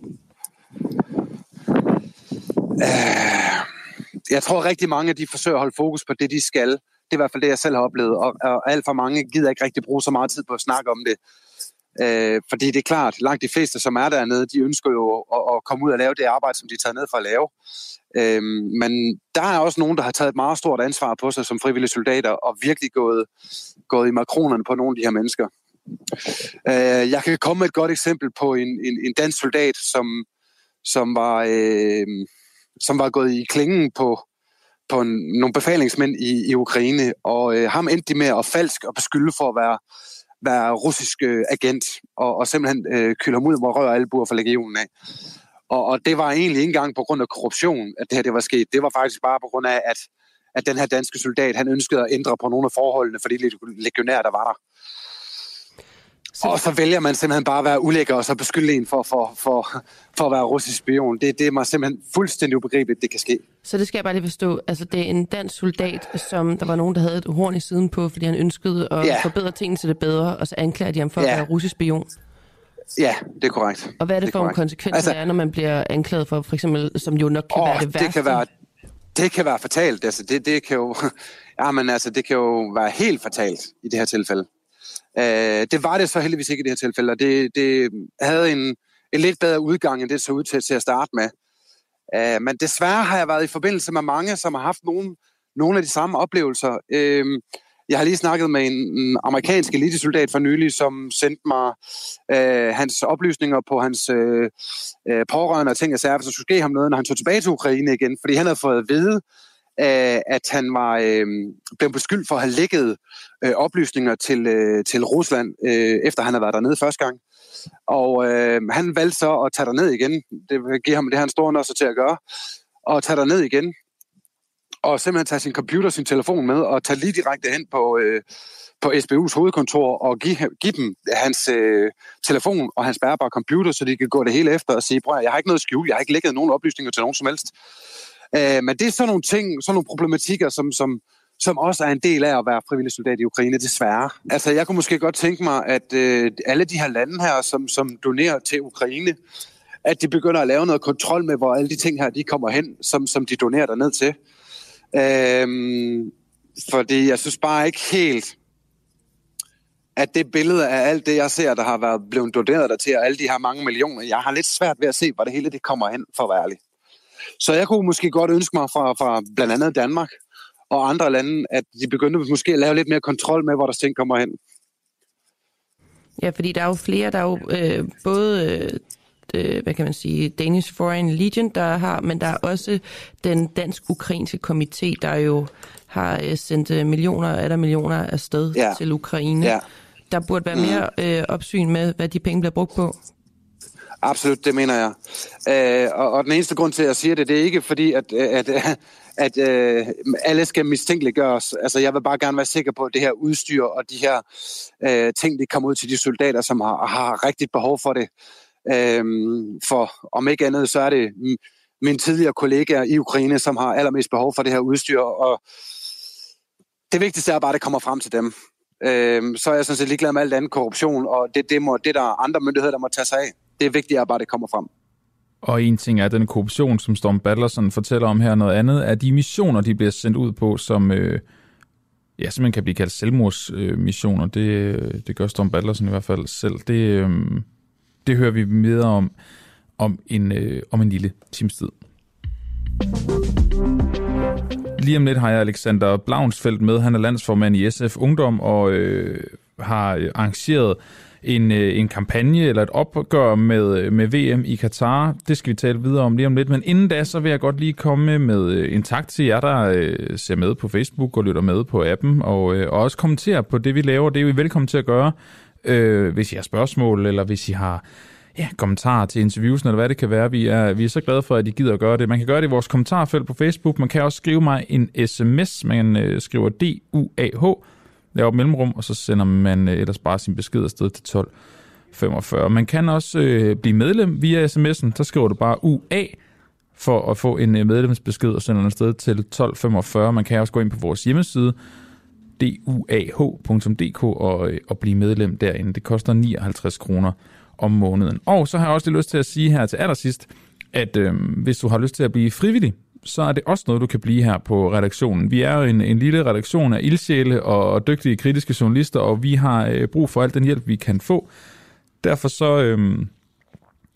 Uh, jeg tror rigtig mange, de forsøger at holde fokus på det, de skal. Det er i hvert fald det, jeg selv har oplevet, og, og alt for mange gider ikke rigtig bruge så meget tid på at snakke om det. Øh, fordi det er klart, langt de fleste, som er dernede, de ønsker jo at, at komme ud og lave det arbejde, som de tager ned for at lave. Øh, Øhm, men der er også nogen, der har taget et meget stort ansvar på sig som frivillige soldater, og virkelig gået, gået i makronerne på nogle af de her mennesker. Øh, jeg kan komme med et godt eksempel på en, en, en dansk soldat, som, som, var, øh, som var gået i klingen på, på en, nogle befalingsmænd i, i Ukraine, og øh, ham endte de med at falsk og beskylde for at være være russisk øh, agent, og, og simpelthen øh, kylde ham ud med rør og albuer for legionen af. Og, og det var egentlig ikke engang på grund af korruption, at det her det var sket. Det var faktisk bare på grund af, at, at den her danske soldat, han ønskede at ændre på nogle af forholdene for de legionærer, der var der. Så... Og så vælger man simpelthen bare at være ulækker og så beskylde en for, for, for, for at være russisk spion. Det, det er mig simpelthen fuldstændig ubegribeligt, det kan ske. Så det skal jeg bare lige forstå. Altså, det er en dansk soldat, som der var nogen, der havde et horn i siden på, fordi han ønskede at ja. forbedre tingene til det bedre, og så anklager de ham for ja. at være russisk spion. Ja, det er korrekt. Og hvad er det, det for en konsekvens, altså, er, når man bliver anklaget for, for eksempel, som jo nok kan åh, være det værste? Det kan være, det kan være fatalt. Altså, det, det kan jo, ja, men altså, det kan jo være helt fatalt i det her tilfælde. Øh, det var det så heldigvis ikke i det her tilfælde, og det, det havde en, en lidt bedre udgang, end det så ud til, til at starte med. Øh, men desværre har jeg været i forbindelse med mange, som har haft nogle, nogle af de samme oplevelser. Øh, jeg har lige snakket med en, amerikansk elitesoldat for nylig, som sendte mig øh, hans oplysninger på hans øh, øh pårørende og ting og sager, så skulle ske ham noget, når han tog tilbage til Ukraine igen, fordi han havde fået at vide, øh, at han var øh, blevet beskyldt for at have lækket øh, oplysninger til, øh, til Rusland, øh, efter han havde været dernede første gang. Og øh, han valgte så at tage derned igen. Det giver ham det, han står også til at gøre. Og tage derned igen. Og simpelthen tage sin computer, sin telefon med, og tage lige direkte hen på, øh, på SBU's hovedkontor og give, give dem hans øh, telefon og hans bærbare computer, så de kan gå det hele efter og sige, bror, jeg har ikke noget skjul, jeg har ikke lækket nogen oplysninger til nogen som helst. Øh, men det er sådan nogle ting, sådan nogle problematikker, som, som, som også er en del af at være frivillig soldat i Ukraine, desværre. Altså, jeg kunne måske godt tænke mig, at øh, alle de her lande her, som, som donerer til Ukraine, at de begynder at lave noget kontrol med, hvor alle de ting her, de kommer hen, som, som de donerer derned til. Øhm, fordi jeg synes bare ikke helt, at det billede af alt det, jeg ser, der har været blevet doneret der til, og alle de her mange millioner, jeg har lidt svært ved at se, hvor det hele det kommer hen, for at være ærlig. Så jeg kunne måske godt ønske mig fra, fra blandt andet Danmark og andre lande, at de begyndte måske at lave lidt mere kontrol med, hvor der ting kommer hen. Ja, fordi der er jo flere, der er jo øh, både... Øh, Øh hvad kan man sige, Danish Foreign Legion, der har, men der er også den dansk-ukrainske komité, der jo har øh, sendt øh, millioner af der millioner afsted ja. til Ukraine. Ja. Der burde være mere mm. øh, opsyn med, hvad de penge bliver brugt på. Absolut, det mener jeg. Øh, og, og den eneste grund til, at jeg siger det, det er ikke fordi, at, at, at, at øh, alle skal mistænkeliggøres. Altså, jeg vil bare gerne være sikker på, at det her udstyr og de her øh, ting, de kommer ud til de soldater, som har, har rigtigt behov for det. Øh, for om ikke andet, så er det mine tidligere kollegaer i Ukraine, som har allermest behov for det her udstyr. Og det vigtigste er bare, at det kommer frem til dem. Øhm, så er jeg sådan set ligeglad med alt andet korruption, og det, det, må, det der er andre myndigheder, der må tage sig af det er vigtigt, at bare det kommer frem. Og en ting er den korruption, som Storm Battlerson fortæller om her. Noget andet er de missioner, de bliver sendt ud på, som øh, ja, simpelthen kan blive kaldt selvmordsmissioner. Øh, det, det gør Storm Battlerson i hvert fald selv. Det, øh, det hører vi mere om om en, øh, om en lille times tid. Lige om lidt har jeg Alexander Blaunsfeldt med. Han er landsformand i SF Ungdom og øh, har øh, arrangeret en, øh, en kampagne eller et opgør med, øh, med VM i Katar. Det skal vi tale videre om lige om lidt. Men inden da, så vil jeg godt lige komme med øh, en tak til jer, der ser med på Facebook og lytter med på appen, og, og også kommentere på det, vi laver. Det er vi velkommen til at gøre, øh, hvis I har spørgsmål, eller hvis I har ja, kommentarer til interviews, eller hvad det kan være. Vi er, vi er så glade for, at I gider at gøre det. Man kan gøre det i vores kommentarfelt på Facebook. Man kan også skrive mig en sms. Man øh, skriver D-U-A-H laver mellemrum, og så sender man øh, ellers bare sin besked afsted til 1245. Man kan også øh, blive medlem via sms'en, så skriver du bare UA for at få en øh, medlemsbesked og sender den afsted til 1245. Man kan også gå ind på vores hjemmeside, duah.dk og, øh, og blive medlem derinde. Det koster 59 kroner om måneden. Og så har jeg også lige lyst til at sige her til allersidst, at øh, hvis du har lyst til at blive frivillig så er det også noget, du kan blive her på redaktionen. Vi er jo en, en lille redaktion af ildsjæle og, og dygtige kritiske journalister, og vi har øh, brug for al den hjælp, vi kan få. Derfor så øh,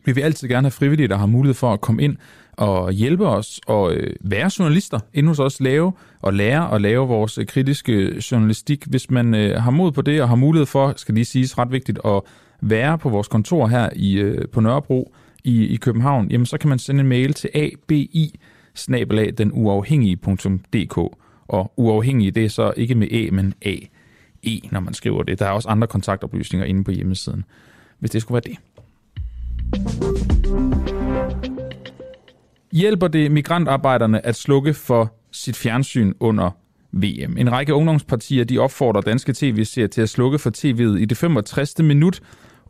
vil vi altid gerne have frivillige, der har mulighed for at komme ind og hjælpe os og øh, være journalister, inden hos os lave og lære at lave vores øh, kritiske journalistik. Hvis man øh, har mod på det og har mulighed for, skal lige siges ret vigtigt, at være på vores kontor her i, øh, på Nørrebro i, i København, jamen så kan man sende en mail til abi denuafhængige.dk Og uafhængige, det er så ikke med A, men A, E, når man skriver det. Der er også andre kontaktoplysninger inde på hjemmesiden, hvis det skulle være det. Hjælper det migrantarbejderne at slukke for sit fjernsyn under VM? En række ungdomspartier de opfordrer danske tv-serier til at slukke for tv'et i det 65. minut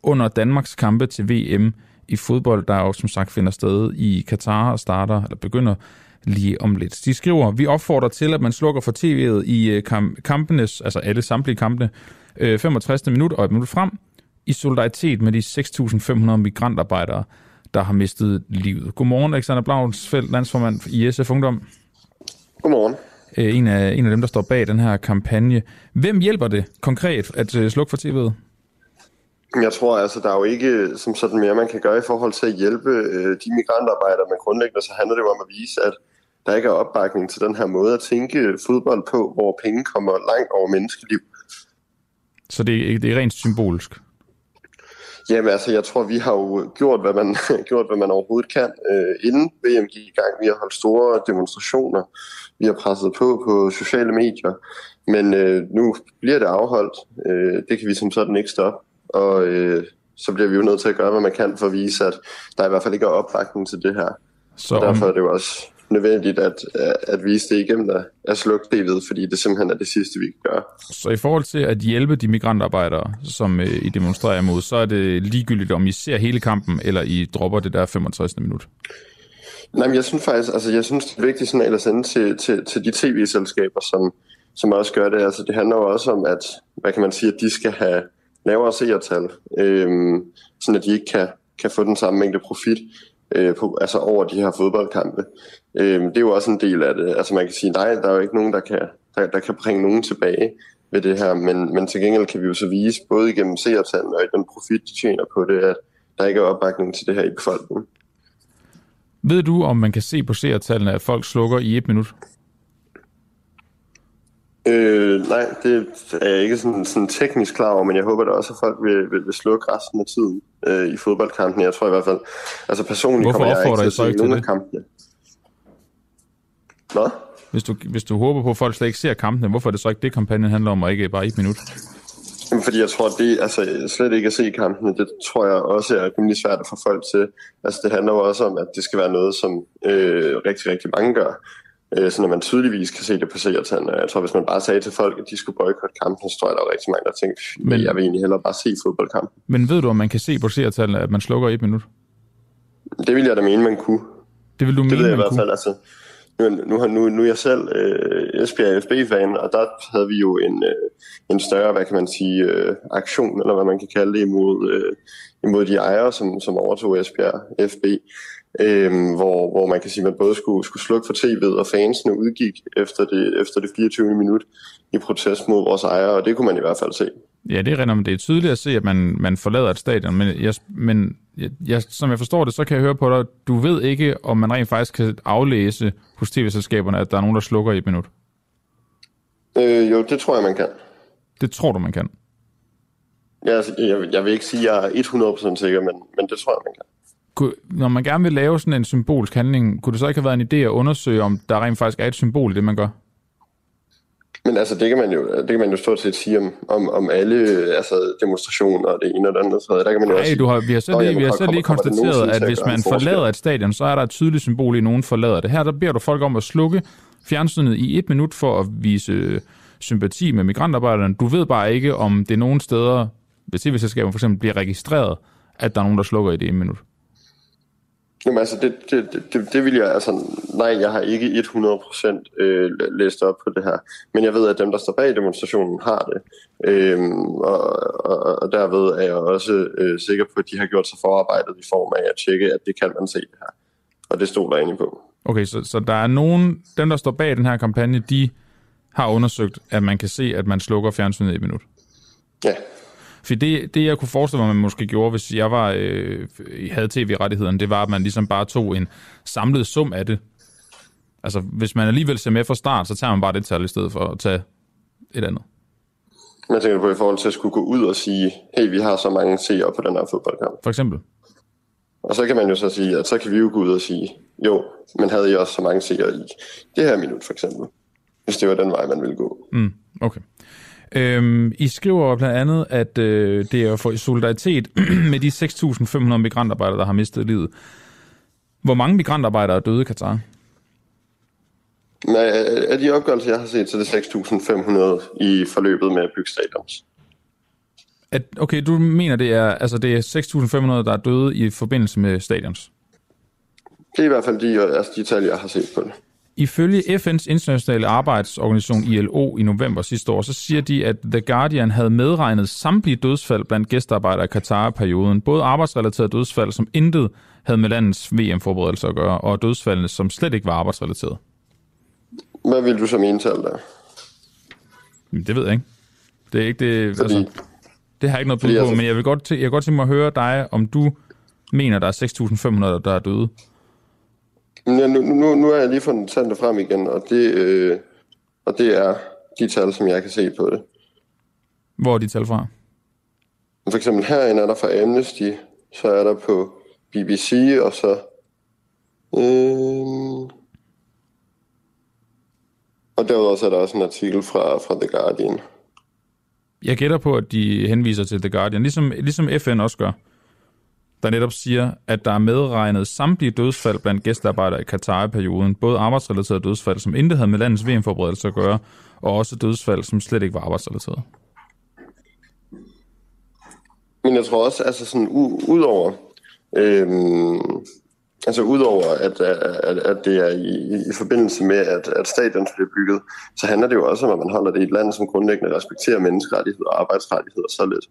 under Danmarks kampe til VM i fodbold, der jo som sagt finder sted i Katar og starter, eller begynder lige om lidt. De skriver, vi opfordrer til, at man slukker for tv'et i øh, kampenes, altså alle samtlige kampene, øh, 65. Minut og et minut frem, i solidaritet med de 6.500 migrantarbejdere, der har mistet livet. Godmorgen, Alexander Blaunsfeldt, landsformand i SF Ungdom. Godmorgen. Øh, en af, en af dem, der står bag den her kampagne. Hvem hjælper det konkret at slukke for tv'et? Jeg tror altså, der er jo ikke som sådan mere, man kan gøre i forhold til at hjælpe øh, de migrantarbejdere, men grundlæggende så handler det jo om at vise, at der ikke er opbakning til den her måde at tænke fodbold på, hvor penge kommer langt over menneskeliv. Så det er, det er rent symbolsk? Jamen altså, jeg tror, vi har jo gjort, hvad man, gjort, hvad man overhovedet kan, øh, inden VM gik i gang. Vi har holdt store demonstrationer, vi har presset på på sociale medier, men øh, nu bliver det afholdt. Øh, det kan vi som sådan ikke stoppe og øh, så bliver vi jo nødt til at gøre, hvad man kan for at vise, at der i hvert fald ikke er opbakning til det her. Så og derfor er det jo også nødvendigt at, at vise det igennem at, at slukke tv'et, fordi det simpelthen er det sidste, vi kan gøre. Så i forhold til at hjælpe de migrantarbejdere, som øh, I demonstrerer imod, så er det ligegyldigt, om I ser hele kampen, eller I dropper det der 65. minut? Nej, men jeg synes faktisk, altså jeg synes, det er vigtigt sådan at sende til, til, til de tv-selskaber, som, som også gør det. Altså det handler jo også om, at, hvad kan man sige, at de skal have lavere seertal, øh, sådan at de ikke kan, kan få den samme mængde profit øh, på, altså over de her fodboldkampe. Øh, det er jo også en del af det. Altså man kan sige, nej, der er jo ikke nogen, der kan, der, der kan bringe nogen tilbage ved det her, men, men til gengæld kan vi jo så vise, både igennem seertallene og i den profit, de tjener på det, at der ikke er opbakning til det her i befolkningen. Ved du, om man kan se på seertallene, at folk slukker i et minut? Øh, nej, det er jeg ikke sådan, sådan teknisk klar over, men jeg håber da også, at folk vil, vil, vil slukke resten af tiden øh, i fodboldkampen. Jeg tror i hvert fald, altså personligt Hvorfor kommer jeg ikke til at se nogle af kampene. Hvad? Hvis du, hvis du håber på, at folk slet ikke ser kampene, hvorfor er det så ikke det, kampagnen handler om, og ikke bare et minut? Fordi jeg tror, det altså, slet ikke at se kampene, det tror jeg også er rimelig svært at få folk til. Altså, det handler jo også om, at det skal være noget, som øh, rigtig, rigtig mange gør øh, så når man tydeligvis kan se det på seertallene. Jeg tror, hvis man bare sagde til folk, at de skulle boykotte kampen, så tror jeg, der var rigtig mange, der tænkte, men jeg vil egentlig hellere bare se fodboldkampen. Men ved du, om man kan se på seertallene, at man slukker et minut? Det vil jeg da mene, man kunne. Det vil du det mene, ved jeg i hvert fald, altså. Nu, nu, nu, nu er jeg selv øh, Esbjerg FB-fan, og der havde vi jo en, øh, en større, hvad kan man sige, øh, aktion, eller hvad man kan kalde det, imod, øh, imod de ejere, som, som overtog Esbjerg FB øhm, hvor, hvor man kan sige, at man både skulle, skulle slukke for tv'et, og fansene udgik efter det, efter det 24. minut i protest mod vores ejere, og det kunne man i hvert fald se. Ja, det er men det er tydeligt at se, at man, man forlader et stadion, men, jeg, men jeg, som jeg forstår det, så kan jeg høre på dig, du ved ikke, om man rent faktisk kan aflæse hos tv-selskaberne, at der er nogen, der slukker i et minut. Øh, jo, det tror jeg, man kan. Det tror du, man kan? Ja, altså, jeg, jeg vil ikke sige, at jeg er 100% sikker, men, men det tror jeg, man kan når man gerne vil lave sådan en symbolsk handling, kunne det så ikke have været en idé at undersøge, om der rent faktisk er et symbol i det, man gør? Men altså, det kan man jo, det kan man jo stort set sige om, om, om alle altså, demonstrationer og det ene og det andet. Så der kan man jo Nej, også du har, vi har så lige, vi har så lige konstateret, at hvis man forlader et stadion, så er der et tydeligt symbol i, at nogen forlader det. Her der beder du folk om at slukke fjernsynet i et minut for at vise sympati med migrantarbejderne. Du ved bare ikke, om det nogen steder, hvis tv-selskaber for eksempel bliver registreret, at der er nogen, der slukker i det ene minut. Jamen altså, det, det, det, det vil jeg, altså, nej, jeg har ikke 100% øh, læst op på det her, men jeg ved, at dem, der står bag demonstrationen, har det, øhm, og, og, og derved er jeg også øh, sikker på, at de har gjort sig forarbejdet i form af at tjekke, at det kan man se det her, og det stod der inde på. Okay, så, så der er nogen, dem der står bag den her kampagne, de har undersøgt, at man kan se, at man slukker fjernsynet i et minut. Ja. For det, det, jeg kunne forestille mig, man måske gjorde, hvis jeg var øh, havde tv-rettigheden, det var, at man ligesom bare tog en samlet sum af det. Altså, hvis man alligevel ser med fra start, så tager man bare det tal i stedet for at tage et andet. Man tænker på i forhold til at skulle gå ud og sige, hey, vi har så mange seere på den her fodboldkamp. For eksempel. Og så kan man jo så sige, at så kan vi jo gå ud og sige, jo, men havde I også så mange seere i det her minut for eksempel, hvis det var den vej, man ville gå. Mm, okay. Øhm, I skriver blandt andet, at øh, det er for i solidaritet med de 6.500 migrantarbejdere, der har mistet livet. Hvor mange migrantarbejdere er døde i Katar? Af af de opgørelser, jeg har set, så er det 6.500 i forløbet med at bygge stadions. At, okay, du mener, det er, altså det er 6.500, der er døde i forbindelse med stadions? Det er i hvert fald de, altså de tal, jeg har set på det. Ifølge FN's internationale arbejdsorganisation ILO i november sidste år, så siger de, at The Guardian havde medregnet samtlige dødsfald blandt gæstearbejdere i Katar i perioden. Både arbejdsrelaterede dødsfald, som intet havde med landets VM-forberedelser at gøre, og dødsfaldene, som slet ikke var arbejdsrelateret. Hvad vil du så mene tal der? Det ved jeg ikke. Det er ikke det, Fordi- altså, det har jeg ikke noget på, altså- men jeg vil godt, jeg vil godt tænke mig at høre dig, om du mener, der er 6.500, der er døde. Ja, nu, nu, nu er jeg lige fundet tallene frem igen, og det, øh, og det er de tal, som jeg kan se på det. Hvor er de tal fra? For eksempel herinde er der fra Amnesty, så er der på BBC, og så... Øh, og derudover så er der også en artikel fra, fra The Guardian. Jeg gætter på, at de henviser til The Guardian, ligesom, ligesom FN også gør, der netop siger, at der er medregnet samtlige dødsfald blandt gæstearbejdere i Katar i perioden, både arbejdsrelaterede dødsfald, som intet havde med landets VM-forberedelse at gøre, og også dødsfald, som slet ikke var arbejdsrelaterede. Men jeg tror også, altså sådan u- udover, øhm, altså udover at, at, at det er i, i forbindelse med, at, at stadion bliver bygget, så handler det jo også om, at man holder det i et land, som grundlæggende respekterer menneskerettigheder og arbejdsrettigheder så lidt.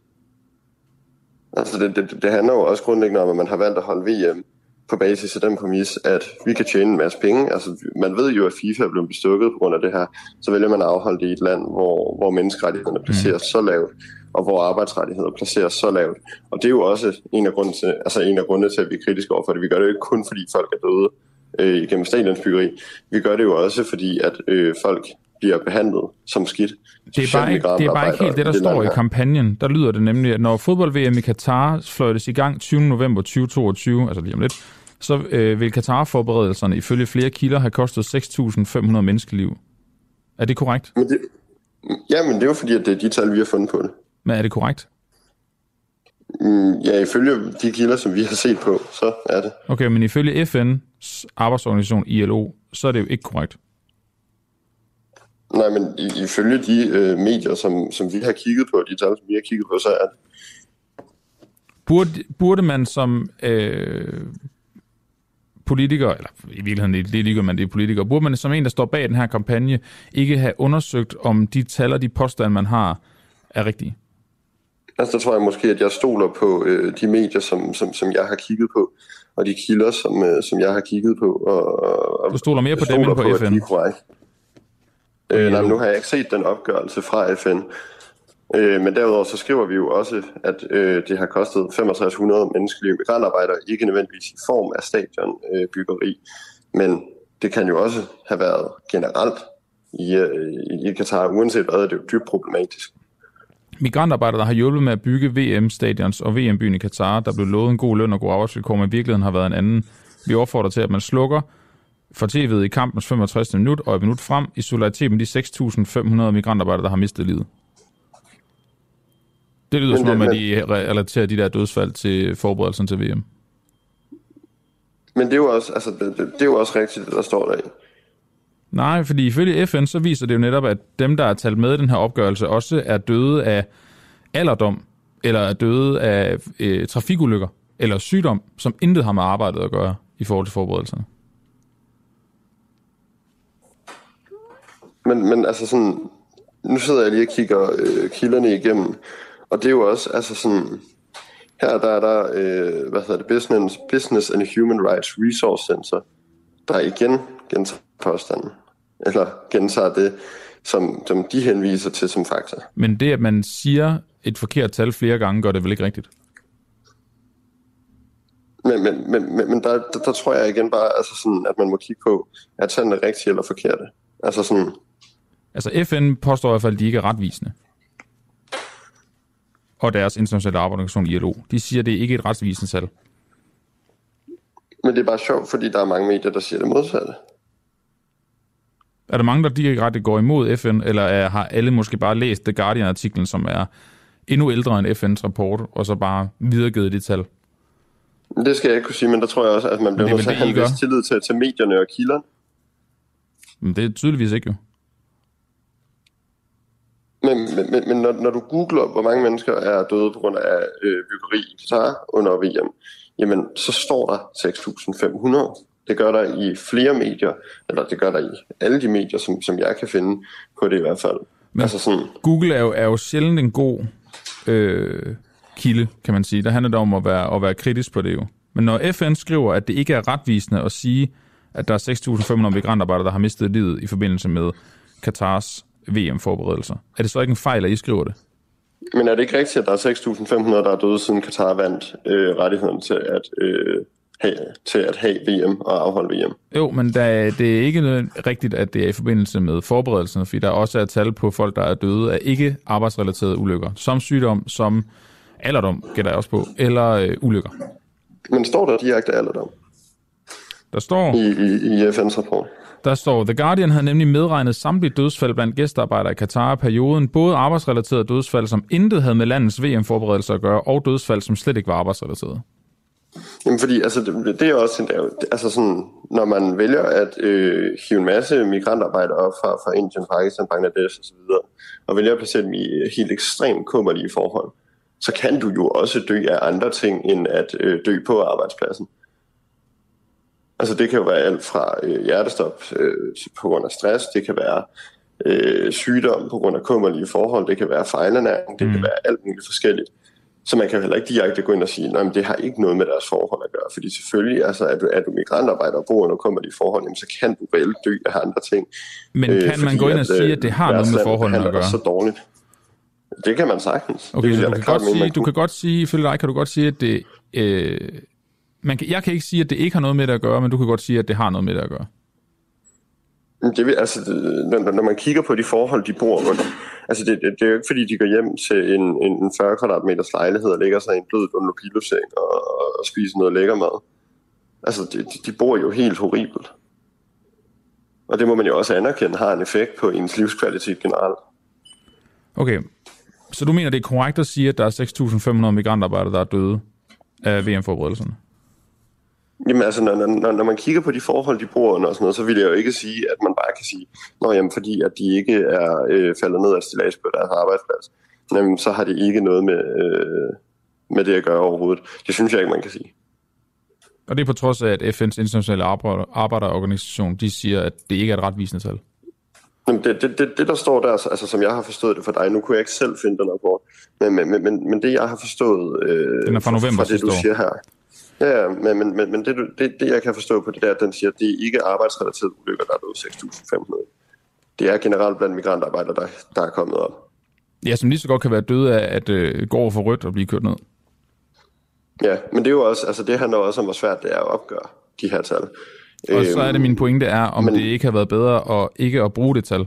Altså det, det, det handler jo også grundlæggende om, at man har valgt at holde VM på basis af den præmis, at vi kan tjene en masse penge. Altså man ved jo, at FIFA er blevet bestukket på grund af det her. Så vælger man at afholde det i et land, hvor, hvor menneskerettighederne placeres så lavt, og hvor arbejdsrettigheder placeres så lavt. Og det er jo også en af grundene til, altså en af grundene til at vi er kritiske overfor det. Vi gør det jo ikke kun, fordi folk er døde øh, igennem stadionsbyggeri. Vi gør det jo også, fordi at øh, folk bliver behandlet som skidt. Det er, bare ikke, det er bare ikke helt det, der står i kampagnen. Der lyder det nemlig, at når fodbold-VM i Katar fløjtes i gang 20. november 2022, altså lige om lidt, så øh, vil Katar-forberedelserne ifølge flere kilder have kostet 6.500 menneskeliv. Er det korrekt? Men det, ja, men det er jo fordi, at det er de tal, vi har fundet på det. Men er det korrekt? Mm, Ja, ifølge de kilder, som vi har set på, så er det. Okay, men ifølge FN's arbejdsorganisation ILO, så er det jo ikke korrekt. Nej, men i- ifølge de øh, medier, som, som vi har kigget på, de tal, som vi har kigget på, så er det. Burde, burde man som øh, politiker, eller i virkeligheden det er ligegyldigt, man det er politiker, burde man som en, der står bag den her kampagne, ikke have undersøgt, om de tal og de påstande, man har, er rigtige? Altså, der tror jeg måske, at jeg stoler på øh, de medier, som, som, som jeg har kigget på, og de kilder, som, øh, som jeg har kigget på. Og, og Du stoler mere på dem end på at FN? de. Øh, nej, nu har jeg ikke set den opgørelse fra FN. Øh, men derudover så skriver vi jo også, at øh, det har kostet 6500 menneskelige migrantarbejdere, ikke nødvendigvis i form af stadionbyggeri, øh, men det kan jo også have været generelt i, øh, i Katar. Uanset hvad, er det jo dybt problematisk. Migrantarbejdere, der har hjulpet med at bygge VM-stadions og VM-byen i Katar, der blev lovet en god løn og gode arbejdsvilkår, men i virkeligheden har været en anden. Vi opfordrer til, at man slukker for tv'et i kampens 65. minut og et minut frem i solidaritet med de 6.500 migrantarbejdere, der har mistet livet. Det lyder Men som om, at de relaterer de der dødsfald til forberedelsen til VM. Men det er jo også, altså, det, det, det er jo også rigtigt, det der står der i. Nej, fordi ifølge FN, så viser det jo netop, at dem, der er talt med i den her opgørelse, også er døde af alderdom, eller er døde af øh, trafikulykker, eller sygdom, som intet har med arbejdet at gøre i forhold til forberedelserne. Men, men altså sådan, nu sidder jeg lige og kigger øh, kilderne igennem, og det er jo også, altså sådan, her der er der, øh, hvad hedder det, Business, Business and Human Rights Resource Center, der igen gentager påstanden, eller gentager det, som, som de henviser til som fakta. Men det, at man siger et forkert tal flere gange, gør det vel ikke rigtigt? Men, men, men, men, der, der, der tror jeg igen bare, altså sådan, at man må kigge på, at tallene er rigtige eller forkerte. Altså sådan... Altså FN påstår i hvert fald, at de ikke er retvisende. Og deres internationale arbejdsorganisation ILO. De siger, at det ikke er et retvisende tal. Men det er bare sjovt, fordi der er mange medier, der siger det modsatte. Er der mange, der direkte går imod FN, eller er, har alle måske bare læst The Guardian-artiklen, som er endnu ældre end FN's rapport, og så bare videregivet det tal? Det skal jeg ikke kunne sige, men der tror jeg også, at man bliver nødt til at have en vis tillid til, til medierne og kilderne. Men det er tydeligvis ikke jo. Men, men, men, men når, når du googler, hvor mange mennesker er døde på grund af øh, byggeri i Qatar under VM, jamen så står der 6.500. Det gør der i flere medier, eller det gør der i alle de medier, som, som jeg kan finde på det i hvert fald. Men altså sådan, Google er jo, er jo sjældent en god øh, kilde, kan man sige. Der handler det om at være, at være kritisk på det jo. Men når FN skriver, at det ikke er retvisende at sige, at der er 6.500 migrantarbejdere, der har mistet livet i forbindelse med Katars VM-forberedelser, er det så ikke en fejl, at I skriver det? Men er det ikke rigtigt, at der er 6.500, der er døde siden Katar vandt øh, rettigheden til at, øh, have, til at have VM og afholde VM? Jo, men der, det er ikke rigtigt, at det er i forbindelse med forberedelserne, fordi der også er tal på folk, der er døde af ikke arbejdsrelaterede ulykker, som sygdom, som alderdom, gætter jeg også på, eller øh, ulykker. Men står der direkte alderdom? Der står... I, i, i FN's rapport. Der står, The Guardian havde nemlig medregnet samtlige dødsfald blandt gæstearbejdere i Katar i perioden, både arbejdsrelaterede dødsfald, som intet havde med landets VM-forberedelser at gøre, og dødsfald, som slet ikke var arbejdsrelaterede. Jamen fordi, altså, det, det er også en, altså sådan, når man vælger at øh, hive en masse migrantarbejdere op fra, fra Indien, Pakistan, Bangladesh osv., og vælger at placere dem i øh, helt ekstremt kummerlige forhold, så kan du jo også dø af andre ting, end at øh, dø på arbejdspladsen. Altså det kan jo være alt fra øh, hjertestop øh, på grund af stress, det kan være øh, sygdom på grund af kummerlige forhold, det kan være fejlernæring, det mm. kan være alt muligt forskelligt. Så man kan heller ikke direkte gå ind og sige, at det har ikke noget med deres forhold at gøre. Fordi selvfølgelig, altså, er, du, er du migrantarbejder og bor under kummerlige forhold, jamen, så kan du reelt dø af andre ting. Men kan øh, man gå ind og sige, at det har noget med forholdene at gøre? så dårligt. Det kan man sagtens. Okay, det så du, kan godt sige, du kan godt sige, ifølge dig kan du godt sige, at det... Øh, man kan, jeg kan ikke sige, at det ikke har noget med det at gøre, men du kan godt sige, at det har noget med det at gøre. Det vil, altså, når, når man kigger på de forhold, de bor under, altså det, det, det er jo ikke fordi, de går hjem til en, en 40 kvadratmeters lejlighed og lægger sig i en blød piloseng og, og spiser noget lækker mad. Altså, de, de bor jo helt horribelt. Og det må man jo også anerkende har en effekt på ens livskvalitet generelt. Okay, så du mener, det er korrekt at sige, at der er 6.500 migrantarbejdere, der er døde af VM-forberedelserne? Jamen altså, når, når, når man kigger på de forhold, de bor under og sådan noget, så vil jeg jo ikke sige, at man bare kan sige, Nå, jamen, fordi at de ikke er øh, faldet ned af stillads på deres arbejdsplads, jamen, så har det ikke noget med, øh, med det at gøre overhovedet. Det synes jeg ikke, man kan sige. Og det er på trods af, at FN's internationale arbejderorganisation, de siger, at det ikke er et retvisende tal? Jamen det, det, det, det, der står der, altså, som jeg har forstået det for dig, nu kunne jeg ikke selv finde den rapport, men, men, men, men det, jeg har forstået øh, den er fra november fra det, du siger her, Ja, men, men, men, men det, det, det, jeg kan forstå på det der, den siger, at det er ikke arbejdsrelaterede ulykker, der er døde 6.500. Det er generelt blandt migrantarbejdere, der, der er kommet op. Ja, som lige så godt kan være døde af at øh, gå over for rødt og blive kørt ned. Ja, men det er jo også, altså det handler også om, hvor svært det er at opgøre de her tal. Og så er det min pointe er, om men, det ikke har været bedre at ikke at bruge det tal,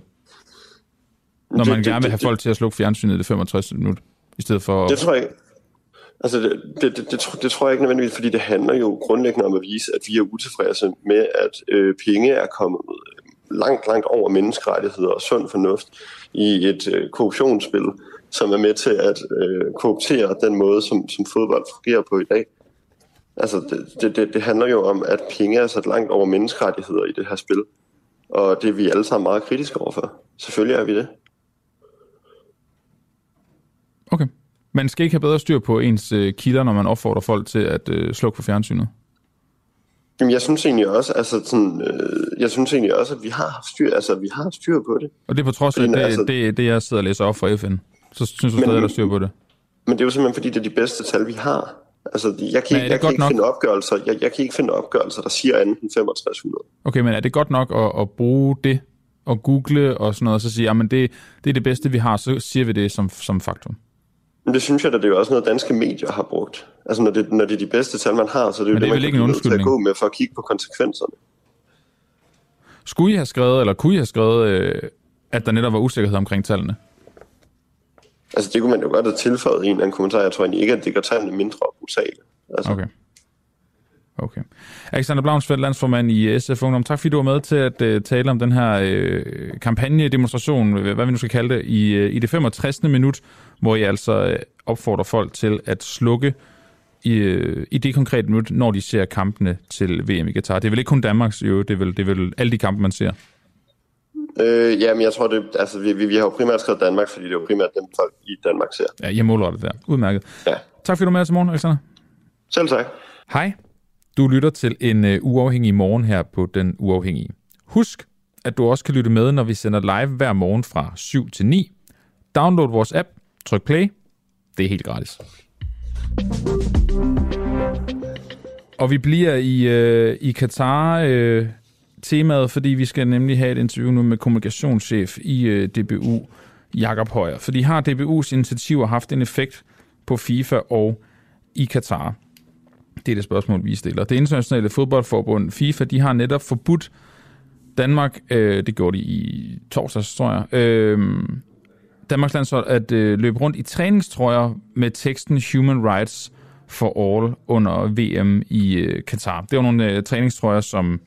når det, man gerne vil have det, folk til at slukke fjernsynet i det 65 minutter, i stedet for... Det tror jeg Altså, det, det, det, det, det tror jeg ikke nødvendigvis, fordi det handler jo grundlæggende om at vise, at vi er utilfredse med, at øh, penge er kommet øh, langt, langt over menneskerettigheder og sund fornuft i et øh, korruptionsspil, som er med til at øh, korruptere den måde, som, som fodbold fungerer på i dag. Altså, det, det, det handler jo om, at penge er sat langt over menneskerettigheder i det her spil. Og det er vi alle sammen meget kritiske overfor. Selvfølgelig er vi det. Okay. Man skal ikke have bedre styr på ens øh, kilder, når man opfordrer folk til at øh, slukke for fjernsynet? Jamen, jeg synes egentlig også, altså sådan, øh, jeg synes egentlig også, at vi har styr, altså, vi har styr på det. Og det er på trods af det, altså, det, det, jeg sidder og læser op fra FN. Så synes du stadig, at der styr på det? Men det er jo simpelthen, fordi det er de bedste tal, vi har. Altså, jeg kan, ikke, jeg kan ikke finde opgørelser, jeg, jeg kan ikke finde opgørelser, der siger andet end 6500. Okay, men er det godt nok at, at bruge det og google og sådan noget, og så sige, at det, det er det bedste, vi har, så siger vi det som, som faktum? Men det synes jeg, at det er jo også noget, danske medier har brugt. Altså, når det, når det er de bedste tal, man har, så det er jo det, det, man kan blive til at gå med for at kigge på konsekvenserne. Skulle I have skrevet, eller kunne I have skrevet, øh, at der netop var usikkerhed omkring tallene? Altså, det kunne man jo godt have tilføjet i en eller anden kommentar. Jeg tror egentlig ikke, at det gør tallene mindre brutale. Altså. Okay. Okay. Alexander Blaunsfeldt, landsformand i SF Ungdom. Tak fordi du var med til at uh, tale om den her uh, kampagne-demonstration, hvad vi nu skal kalde det, i, uh, i det 65. minut, hvor I altså uh, opfordrer folk til at slukke i, uh, i det konkrete minut, når de ser kampene til VM i Qatar. Det er vel ikke kun Danmarks, jo, det er vel, det er vel alle de kampe, man ser? Øh, ja, men jeg tror, det, altså, vi, vi, vi har jo primært skrevet Danmark, fordi det er jo primært dem, folk i Danmark ser. Ja, jeg måler det der. Udmærket. Ja. Tak fordi du var med os i morgen, Alexander. Selv tak. Hej. Du lytter til en uh, uafhængig morgen her på Den Uafhængige. Husk, at du også kan lytte med, når vi sender live hver morgen fra 7 til 9. Download vores app, tryk play. Det er helt gratis. Og vi bliver i, øh, i Katar uh, temaet, fordi vi skal nemlig have et interview nu med kommunikationschef i øh, DBU, Jakob Højer. Fordi har DBU's initiativer haft en effekt på FIFA og i Katar? Det er det spørgsmål, vi stiller. Det internationale fodboldforbund FIFA, de har netop forbudt Danmark, øh, det gjorde de i torsdags, tror jeg, øh, Danmarks landshold at øh, løbe rundt i træningstrøjer med teksten Human Rights for All under VM i øh, Katar. Det var nogle øh, træningstrøjer, som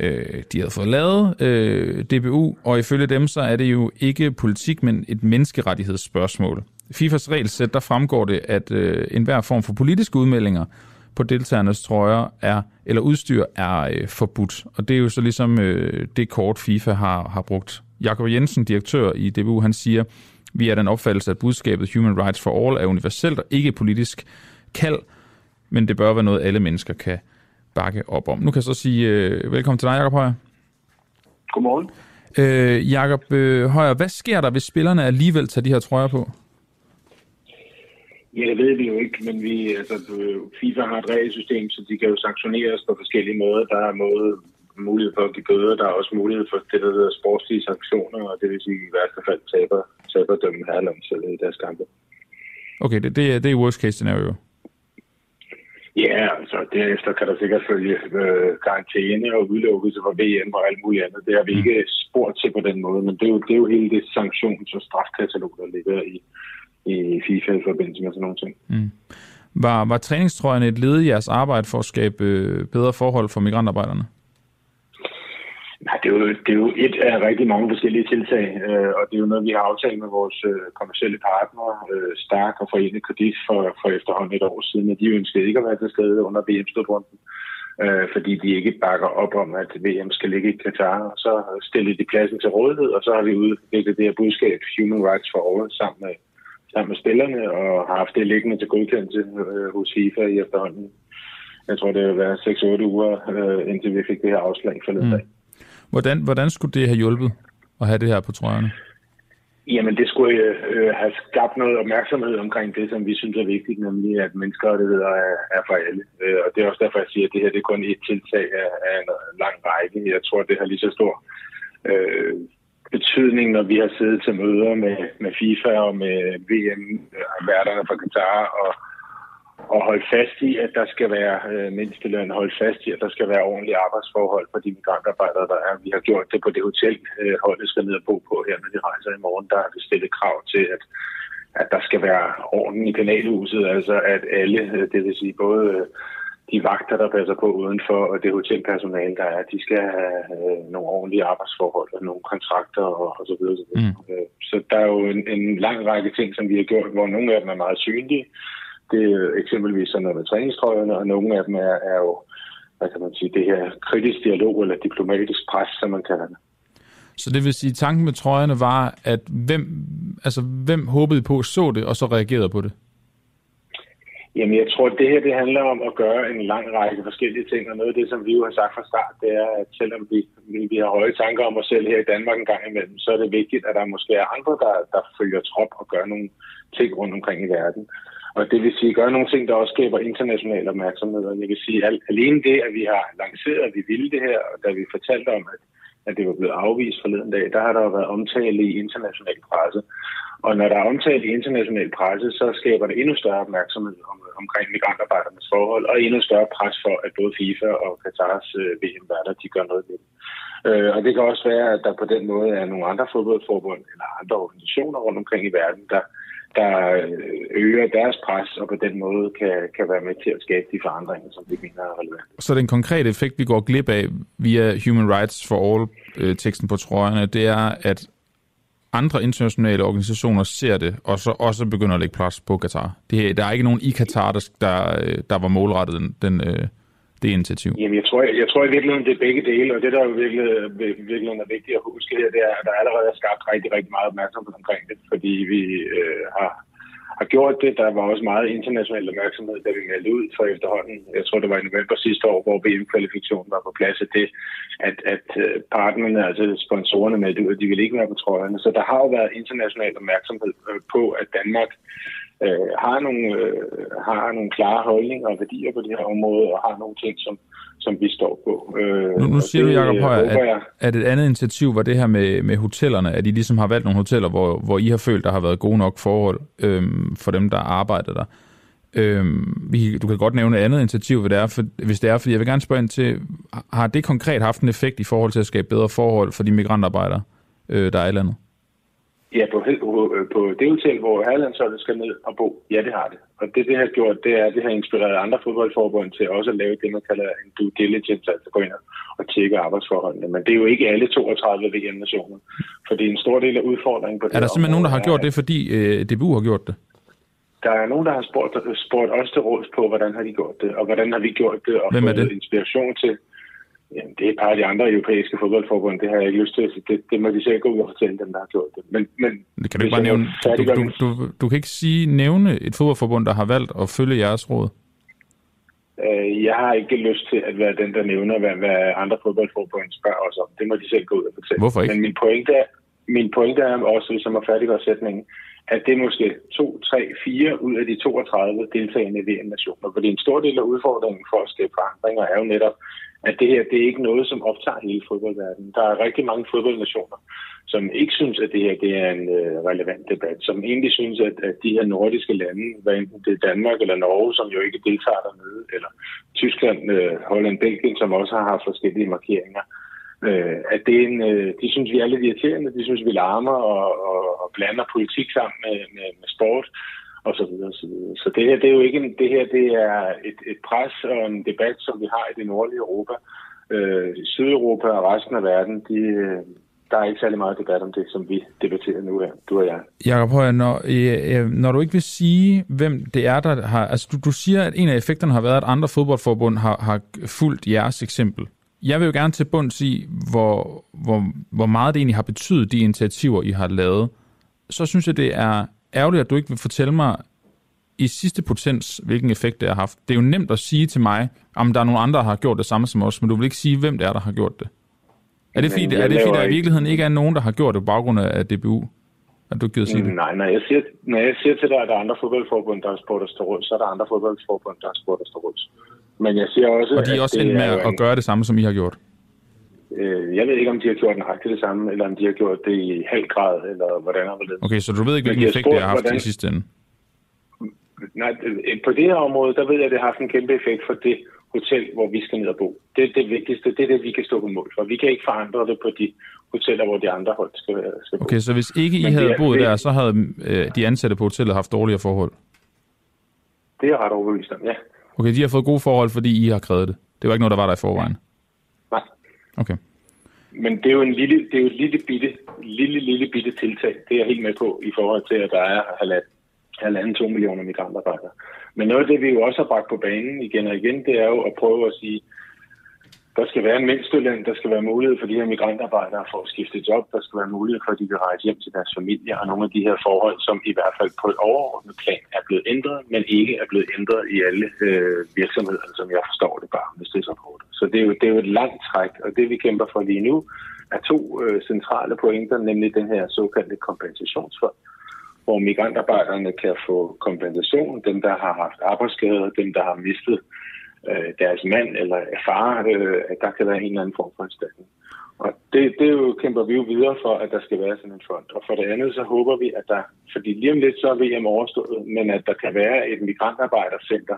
øh, de havde fået lavet, øh, DBU, og ifølge dem så er det jo ikke politik, men et menneskerettighedsspørgsmål. FIFAs regelsæt, der fremgår det, at øh, enhver form for politiske udmeldinger på deltagernes trøjer er, eller udstyr er øh, forbudt. Og det er jo så ligesom øh, det kort, FIFA har, har brugt. Jakob Jensen, direktør i DBU, han siger, vi er den opfattelse, at budskabet Human Rights for All er universelt og ikke politisk kald, men det bør være noget, alle mennesker kan bakke op om. Nu kan jeg så sige øh, velkommen til dig, Jakob Højer. Godmorgen. Øh, Jakob øh, Højer, hvad sker der, hvis spillerne alligevel tager de her trøjer på? Ja, det ved vi jo ikke, men vi, altså, FIFA har et regelsystem, så de kan jo sanktioneres på forskellige måder. Der er måde, mulighed for at give bøder, der er også mulighed for det, der hedder sportslige sanktioner, og det vil sige, at i værste fald taber, taber dømme herlandsædet i deres kampe. Okay, det, det, er, det er worst case scenario. Ja, altså derefter kan der sikkert følge øh, karantæne og udelukkelse fra VM og alt muligt andet. Det har vi ikke spurgt til på den måde, men det er jo, det er jo hele det sanktions- og strafkatalog, der ligger i, i FIFA i forbindelse med sådan nogle ting. Mm. Var, var træningstrøjerne et led i jeres arbejde for at skabe øh, bedre forhold for migrantarbejderne? Nej, det er, jo, det er jo et af rigtig mange forskellige tiltag, øh, og det er jo noget, vi har aftalt med vores øh, kommersielle partnere, øh, Stark og Forenet Kredit, for, for efterhånden et år siden, at de ønskede ikke at være til stede under VM-slutrunden, øh, fordi de ikke bakker op om, at VM skal ligge i Katar. Og så stillede de pladsen til rådighed, og så har vi udviklet det her budskab, Human Rights for All, sammen med, sammen med spillerne, og har haft det liggende til godkendelse øh, hos FIFA i efterhånden. Jeg tror, det vil være 6-8 uger, øh, indtil vi fik det her afslag for mm. dag. Hvordan, hvordan skulle det have hjulpet at have det her på trøjerne? Jamen, det skulle øh, have skabt noget opmærksomhed omkring det, som vi synes er vigtigt, nemlig at menneskerettigheder er, er for alle. Øh, og det er også derfor, jeg siger, at det her det er kun et tiltag af, af en lang række. Jeg tror, det har lige så stor øh, betydning, når vi har siddet til møder med, med FIFA og med VM-værterne øh, fra Qatar og og holde fast i, at der skal være øh, mindsteløn, holde fast i, at der skal være ordentlige arbejdsforhold for de migrantarbejdere, der er. Vi har gjort det på det hotel, øh, holdet skal ned og bo på her, når de rejser i morgen. Der har vi stillet krav til, at, at der skal være orden i kanalhuset, altså at alle, øh, det vil sige både øh, de vagter, der passer på udenfor, og det hotelpersonale, der er, de skal have øh, nogle ordentlige arbejdsforhold og nogle kontrakter og, og så videre. Så, videre. Mm. Øh, så der er jo en, en lang række ting, som vi har gjort, hvor nogle af dem er meget synlige, det er eksempelvis sådan noget med træningstrøjerne, og nogle af dem er, er jo, hvad kan man sige, det her kritisk dialog eller diplomatisk pres, som man kalder det. Så det vil sige, at tanken med trøjerne var, at hvem, altså, hvem håbede på så det, og så reagerede på det? Jamen, jeg tror, at det her det handler om at gøre en lang række forskellige ting, og noget af det, som vi jo har sagt fra start, det er, at selvom vi, vi har høje tanker om os selv her i Danmark en gang imellem, så er det vigtigt, at der måske er andre, der, der følger trop og gør nogle ting rundt omkring i verden. Og det vil sige, gøre nogle ting, der også skaber international opmærksomhed. Og jeg vil sige, at alene det, at vi har lanceret, at vi ville det her, og da vi fortalte om, at, at det var blevet afvist forleden dag, der har der jo været omtale i international presse. Og når der er omtale i international presse, så skaber det endnu større opmærksomhed om, omkring migrantarbejdernes forhold, og endnu større pres for, at både FIFA og Katars øh, VM-værter, de gør noget ved det. Øh, og det kan også være, at der på den måde er nogle andre fodboldforbund eller andre organisationer rundt omkring i verden, der, der øh, øger deres pres, og på den måde kan, kan være med til at skabe de forandringer, som vi mener er relevante. Så den konkrete effekt, vi går glip af via Human Rights for All-teksten øh, på trøjerne, det er, at andre internationale organisationer ser det, og så også begynder at lægge plads på Katar. Det, der er ikke nogen i Katar, der, der, der var målrettet den, den, øh, det initiativ. Jamen, jeg tror, jeg, jeg tror i virkeligheden, det er begge dele, og det, der jo virkelig, virkelig er vigtigt at huske her, det er, at der allerede er skabt rigtig, rigtig meget opmærksomhed omkring det, fordi vi øh, har har gjort det. Der var også meget international opmærksomhed, da vi meldte ud for efterhånden. Jeg tror, det var i november sidste år, hvor VM-kvalifikationen var på plads, at, det, at, at øh, partnerne, altså sponsorerne med det, de ville ikke være på trøjerne. Så der har jo været international opmærksomhed øh, på, at Danmark øh, har, nogle, øh, har nogle klare holdninger og værdier på det her område, og har nogle ting, som, som vi står på. Øh, nu, nu siger det, du, Jacob Højer, at, jeg... at et andet initiativ var det her med, med hotellerne, at I ligesom har valgt nogle hoteller, hvor, hvor I har følt, der har været gode nok forhold øhm, for dem, der arbejder der. Øhm, vi, du kan godt nævne et andet initiativ, hvad det er, for, hvis det er, fordi jeg vil gerne spørge ind til, har det konkret haft en effekt i forhold til at skabe bedre forhold for de migrantarbejdere, øh, der er i landet? Ja, på, på det hotel, hvor Herlandsholdet skal ned og bo, ja, det har det. Og det, det har gjort, det er, at det har inspireret andre fodboldforbund til også at lave det, man kalder en due diligence, altså gå ind og tjekke arbejdsforholdene. Men det er jo ikke alle 32 VM-nationer, for det er en stor del af udfordringen på det Er der simpelthen nogen, der har gjort det, fordi øh, DBU har gjort det? Der er nogen, der har spurgt, spurgt os til råds på, hvordan har de gjort det, og hvordan har vi gjort det, og Hvem er det? inspiration til. Jamen, det er et par af de andre europæiske fodboldforbund, det har jeg ikke lyst til. Så det, det må de selv gå ud og fortælle dem, der har gjort det. Men, men det kan du ikke bare nævne. Du, du, du, du, kan ikke sige, nævne et fodboldforbund, der har valgt at følge jeres råd. Øh, jeg har ikke lyst til at være den, der nævner, hvad, hvad andre fodboldforbund spørger os om. Det må de selv gå ud og fortælle. Hvorfor ikke? Men min pointe er, min pointe er også, jeg må færdiggøre sætningen, at det er måske 2, 3, 4 ud af de 32 deltagende VM-nationer. Fordi en stor del af udfordringen for at skabe forandringer er jo netop, at det her det er ikke noget, som optager hele fodboldverdenen. Der er rigtig mange fodboldnationer, som ikke synes, at det her det er en øh, relevant debat, som egentlig synes, at, at de her nordiske lande, hvad enten det er Danmark eller Norge, som jo ikke deltager dernede, eller Tyskland, øh, Holland, Belgien, som også har haft forskellige markeringer, øh, at det er en, øh, de synes, vi er lidt irriterende, de synes, vi larmer og, og, og blander politik sammen med, med, med sport og så videre, og så videre. Så det her, det er jo ikke en, det her, det er et, et pres og en debat, som vi har i det nordlige Europa. Øh, Sydeuropa og resten af verden, de, øh, der er ikke særlig meget debat om det, som vi debatterer nu her, du og jeg. Jakob Højer, når, øh, øh, når du ikke vil sige, hvem det er, der har... Altså, du, du siger, at en af effekterne har været, at andre fodboldforbund har, har fulgt jeres eksempel. Jeg vil jo gerne til bunds i, hvor, hvor, hvor meget det egentlig har betydet, de initiativer, I har lavet. Så synes jeg, det er ærgerligt, at du ikke vil fortælle mig i sidste potens, hvilken effekt det har haft. Det er jo nemt at sige til mig, om der er nogle andre, der har gjort det samme som os, men du vil ikke sige, hvem det er, der har gjort det. Er det fordi, er det, fordi der i virkeligheden ikke er nogen, der har gjort det på baggrund af DBU? At du gider sige det? Nej, når jeg, siger, når jeg siger til dig, at der er andre fodboldforbund, der har spurgt os til råd, så er der andre fodboldforbund, der har spurgt os til råd. Men jeg siger også, Og de er også endt med at, en... gøre det samme, som I har gjort? Øh, jeg ved ikke, om de har gjort nøjagtigt det samme, eller om de har gjort det i halv grad, eller hvordan har det. Okay, så du ved ikke, hvilken effekt det har haft hvordan... i sidste ende? Nej, på det her område, der ved jeg, at det har haft en kæmpe effekt for det hotel, hvor vi skal ned og bo. Det er det vigtigste, det er det, vi kan stå på mål for. Vi kan ikke forandre det på de hoteller, hvor de andre hold skal, skal bo. Okay, så hvis ikke I Men havde boet der, så havde øh, de ansatte på hotellet haft dårligere forhold? Det er ret overbevist om, ja. Okay, de har fået gode forhold, fordi I har krævet det. Det var ikke noget, der var der i forvejen? Nej. Okay. Men det er jo en lille, det er jo et lille bitte, lille, lille bitte tiltag. Det er jeg helt med på i forhold til, at der er halvanden, to millioner migrantarbejdere. Men noget af det, vi jo også har bragt på banen igen og igen, det er jo at prøve at sige, der skal være en mindsteløn, der skal være mulighed for de her migrantarbejdere for at skifte job, der skal være mulighed for, at de kan rejse hjem til deres familie, og nogle af de her forhold, som i hvert fald på et overordnet plan er blevet ændret, men ikke er blevet ændret i alle øh, virksomheder, som jeg forstår det bare med stedsrapporter. Så det er, jo, det er jo et langt træk, og det vi kæmper for lige nu, er to øh, centrale pointer, nemlig den her såkaldte kompensationsfond, hvor migrantarbejderne kan få kompensation, dem der har haft arbejdsskader, dem der har mistet øh, Øh, deres mand eller far, øh, at der kan være en eller anden form for erstatning. Og det, det jo, kæmper vi jo videre for, at der skal være sådan en fond. Og for det andet, så håber vi, at der, fordi lige om lidt så er VM overstået, men at der kan være et migrantarbejdercenter,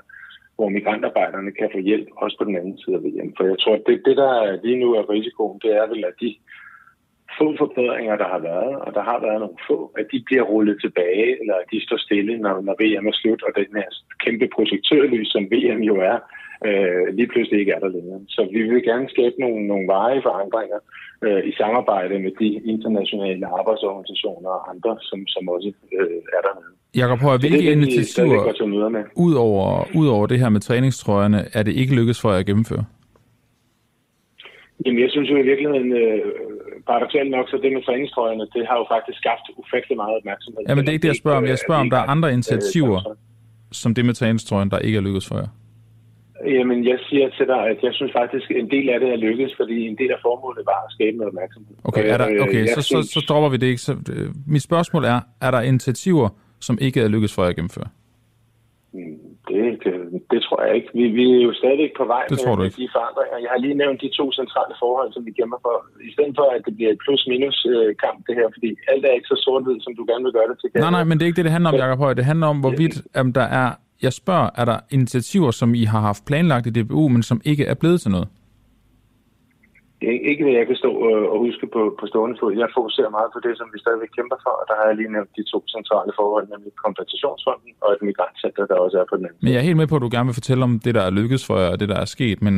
hvor migrantarbejderne kan få hjælp også på den anden side af VM. For jeg tror, at det, det der lige nu er risikoen, det er vel, at de få forbedringer, der har været, og der har været nogle få, at de bliver rullet tilbage, eller at de står stille, når, når VM er slut, og den her kæmpe projektørlys, som VM jo er, øh, lige pludselig ikke er der længere. Så vi vil gerne skabe nogle, nogle veje forandringer øh, i samarbejde med de internationale arbejdsorganisationer og andre, som, som også øh, er der. Jakob Højer, hvilke det, initiativer, ud over, ud over det her med træningstrøjerne, er det ikke lykkedes for jer at gennemføre? Jamen, jeg synes jo i virkeligheden, øh, paradoxalt nok, så det med træningstrøjerne, det har jo faktisk skabt ufattelig meget opmærksomhed. Jamen, det er ikke det, jeg spørger om. Jeg spørger, om der er andre initiativer, som det med træningstrøjen, der ikke er lykkedes for jer. Jamen, jeg siger til dig, at jeg synes faktisk, at en del af det er lykkedes, fordi en del af formålet var at skabe noget opmærksomhed. Okay, er der, øh, okay så, synes... så, så dropper vi det ikke. Så, øh, mit spørgsmål er, er der initiativer, som ikke er lykkedes for at gennemføre? Mm, det, det, det tror jeg ikke. Vi, vi er jo stadig på vej det med, med de forandringer. Jeg har lige nævnt de to centrale forhold, som vi gemmer for. I stedet for, at det bliver et plus-minus øh, kamp, det her, fordi alt er ikke så sort som du gerne vil gøre det til. Nej, nej, men det er ikke det, det handler om, Jacob Høj. Det handler om, hvorvidt om der er jeg spørger, er der initiativer, som I har haft planlagt i DBU, men som ikke er blevet til noget? Ikke hvad jeg kan stå og huske på, på stående fod. Jeg fokuserer meget på det, som vi stadigvæk kæmper for, og der har jeg lige nævnt de to centrale forhold, nemlig kompensationsfonden og et migrantcenter, der også er på den anden Men jeg er helt med på, at du gerne vil fortælle om det, der er lykkedes for jer, og det, der er sket, men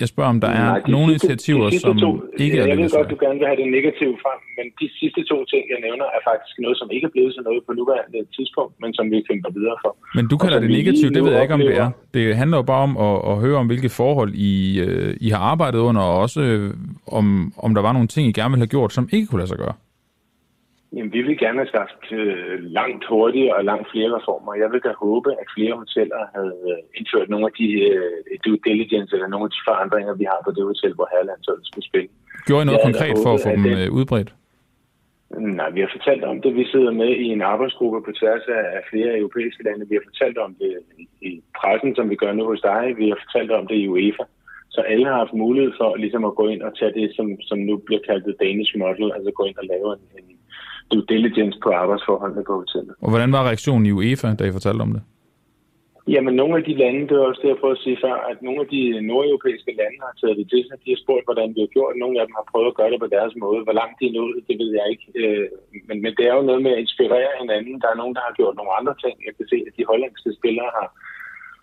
jeg spørger, om der er Nej, nogle sidste, initiativer, som to, ikke er Jeg ved godt, du gerne vil have det negative frem, men de sidste to ting, jeg nævner, er faktisk noget, som ikke er blevet til noget på nuværende tidspunkt, men som vi kæmper videre for. Men du kalder det negativt, det ved jeg ikke, om det er. Det handler jo bare om at, at høre om, hvilke forhold I, uh, I har arbejdet under, og også uh, om, om der var nogle ting, I gerne ville have gjort, som ikke kunne lade sig gøre. Jamen, vi vil gerne have skabt øh, langt hurtigere og langt flere reformer. Jeg vil da håbe, at flere hoteller havde øh, indført nogle af de øh, due diligence eller nogle af de forandringer, vi har på det hotel, hvor herrelandsholdet skulle spille. Gjorde I noget Jeg konkret for at få dem det... Øh, udbredt? Nej, vi har fortalt om det. Vi sidder med i en arbejdsgruppe på tværs af flere europæiske lande. Vi har fortalt om det i pressen, som vi gør nu hos dig. Vi har fortalt om det i UEFA. Så alle har haft mulighed for ligesom at gå ind og tage det, som, som nu bliver kaldt det Danish Model, altså gå ind og lave en, en due diligence på arbejdsforholdene på hotellet. Og hvordan var reaktionen i UEFA, da I fortalte om det? Jamen, nogle af de lande, det var også det, jeg prøvede at sige før, at nogle af de nordeuropæiske lande har taget det til sig. De har spurgt, hvordan vi har gjort. Nogle af dem har prøvet at gøre det på deres måde. Hvor langt de er nået, det ved jeg ikke. Øh, men, men det er jo noget med at inspirere hinanden. Der er nogen, der har gjort nogle andre ting. Jeg kan se, at de hollandske spillere har,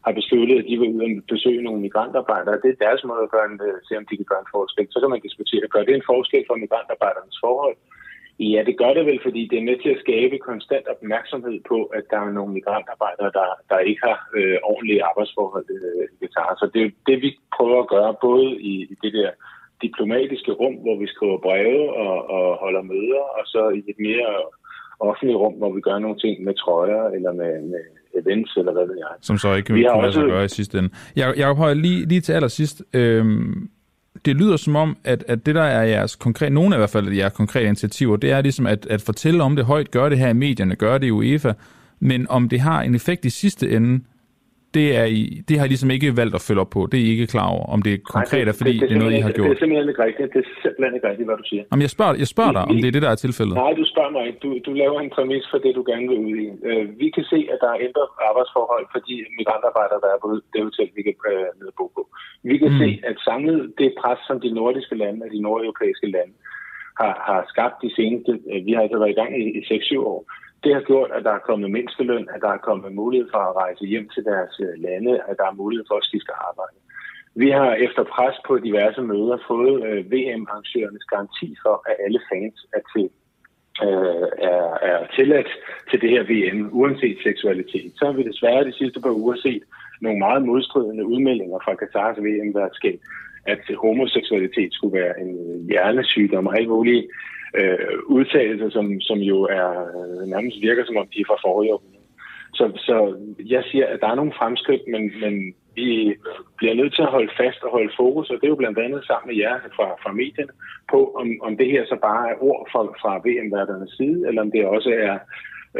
har besluttet, at de vil ud og besøge nogle migrantarbejdere. Det er deres måde at gøre en, se, om de kan gøre en forskel. Så kan man diskutere, gør det en forskel for migrantarbejdernes forhold? Ja, det gør det vel, fordi det er med til at skabe konstant opmærksomhed på, at der er nogle migrantarbejdere, der, der ikke har øh, ordentlige arbejdsforhold øh, Så det er det, vi prøver at gøre, både i, i det der diplomatiske rum, hvor vi skriver breve og, og holder møder, og så i et mere offentligt rum, hvor vi gør nogle ting med trøjer eller med, med events, eller hvad ved jeg. Som så ikke vi kan lade sig gøre i sidste ende. Jeg, Jacob Høj, lige, lige til allersidst. Øhm, det lyder som om, at, at det der er jeres konkrete, nogle af i hvert fald jeres konkrete initiativer, det er ligesom at, at fortælle om det højt, gøre det her i medierne, gøre det i UEFA, men om det har en effekt i sidste ende, det, er I, det har I ligesom ikke valgt at følge op på. Det er I ikke klar over, om det er konkret, Nej, det, fordi det, det, det er noget, I har gjort. Det er simpelthen ikke rigtigt. Det er simpelthen ikke rigtigt, hvad du siger. Jamen, jeg spørger, jeg spørger dig, om det er det, der er tilfældet. Nej, du spørger mig ikke. Du, du laver en præmis for det, du gerne vil ud i. Uh, vi kan se, at der er ændret arbejdsforhold for de migrantarbejdere, der er på det hotel, vi kan uh, nede på. Vi kan mm. se, at samlet det pres, som de nordiske lande og de nordeuropæiske lande har, har skabt de seneste, uh, vi har altså været i gang i, i 6-7 år, det har gjort, at der er kommet mindsteløn, at der er kommet mulighed for at rejse hjem til deres øh, lande, at der er mulighed for at skifte arbejde. Vi har efter pres på diverse møder fået øh, VM-arrangørernes garanti for, at alle fans er, til, øh, er, er tilladt til det her VM, uanset seksualitet. Så har vi desværre de sidste par uger set nogle meget modstridende udmeldinger fra Katars VM-værtskab, at homoseksualitet skulle være en øh, hjernesygdom og alt muligt øh, udtalelser, som, som jo er øh, nærmest virker som om de er fra forrige år. Så, så jeg siger, at der er nogle fremskridt, men, men vi bliver nødt til at holde fast og holde fokus, og det er jo blandt andet sammen med jer fra, fra medierne, på om, om det her så bare er ord fra, fra VM-værternes side, eller om det også er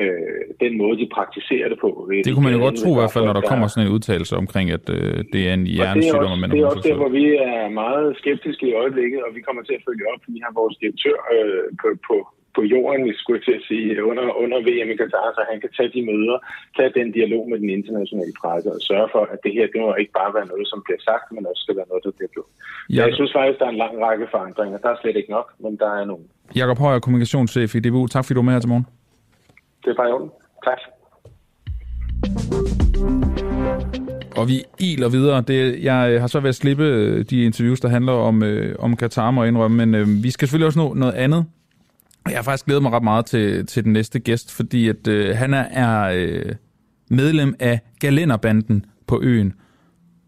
øh, den måde, de praktiserer det på. Det kunne man jo godt tro i hvert fald, når der kommer sådan en udtalelse omkring, at øh, det er en hjernesygdom. Det, det er også der, hvor vi er meget skeptiske i øjeblikket, og vi kommer til at følge op. Vi har vores direktør øh, på, på, på jorden, skulle jeg til at sige, under, under VM i Katar, så han kan tage de møder, tage den dialog med den internationale presse og sørge for, at det her, det må ikke bare være noget, som bliver sagt, men også skal være noget, der bliver gjort. Ja. Jeg synes faktisk, der er en lang række forandringer. Der er slet ikke nok, men der er nogle. Jakob Højer, kommunikationschef i DBU. Tak fordi du er med her til morgen. Det er bare i orden. Tak. Og vi iler videre. Det, jeg øh, har så været at slippe øh, de interviews, der handler om, øh, om Katar, må indrømme, men øh, vi skal selvfølgelig også nå noget andet. Jeg har faktisk glædet mig ret meget til, til den næste gæst, fordi at øh, han er, er øh, medlem af Galenderbanden på øen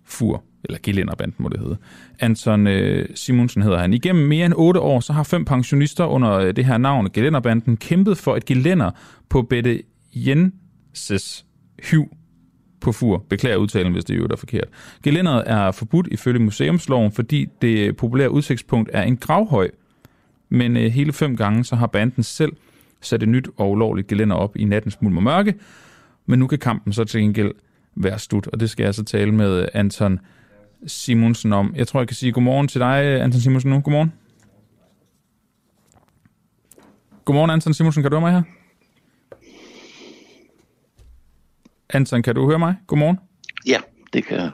Fur, eller Galenderbanden må det hedde. Anton øh, Simonsen hedder han. Igennem mere end otte år, så har fem pensionister under øh, det her navn, Galenderbanden, kæmpet for et gelænder på Bette Jenses hyv på Fur. Beklager udtalen, hvis det er jo er forkert. Gelænderet er forbudt ifølge museumsloven, fordi det populære udsigtspunkt er en gravhøj. Men øh, hele fem gange så har banden selv sat et nyt og ulovligt gelænder op i nattens mulm og mørke. Men nu kan kampen så til gengæld være slut, og det skal jeg så tale med øh, Anton Simonsen om. Jeg tror, jeg kan sige godmorgen til dig, Anton Simonsen, nu. Godmorgen. Godmorgen, Anton Simonsen. Kan du høre mig her? Anton, kan du høre mig? Godmorgen. Ja, det kan jeg.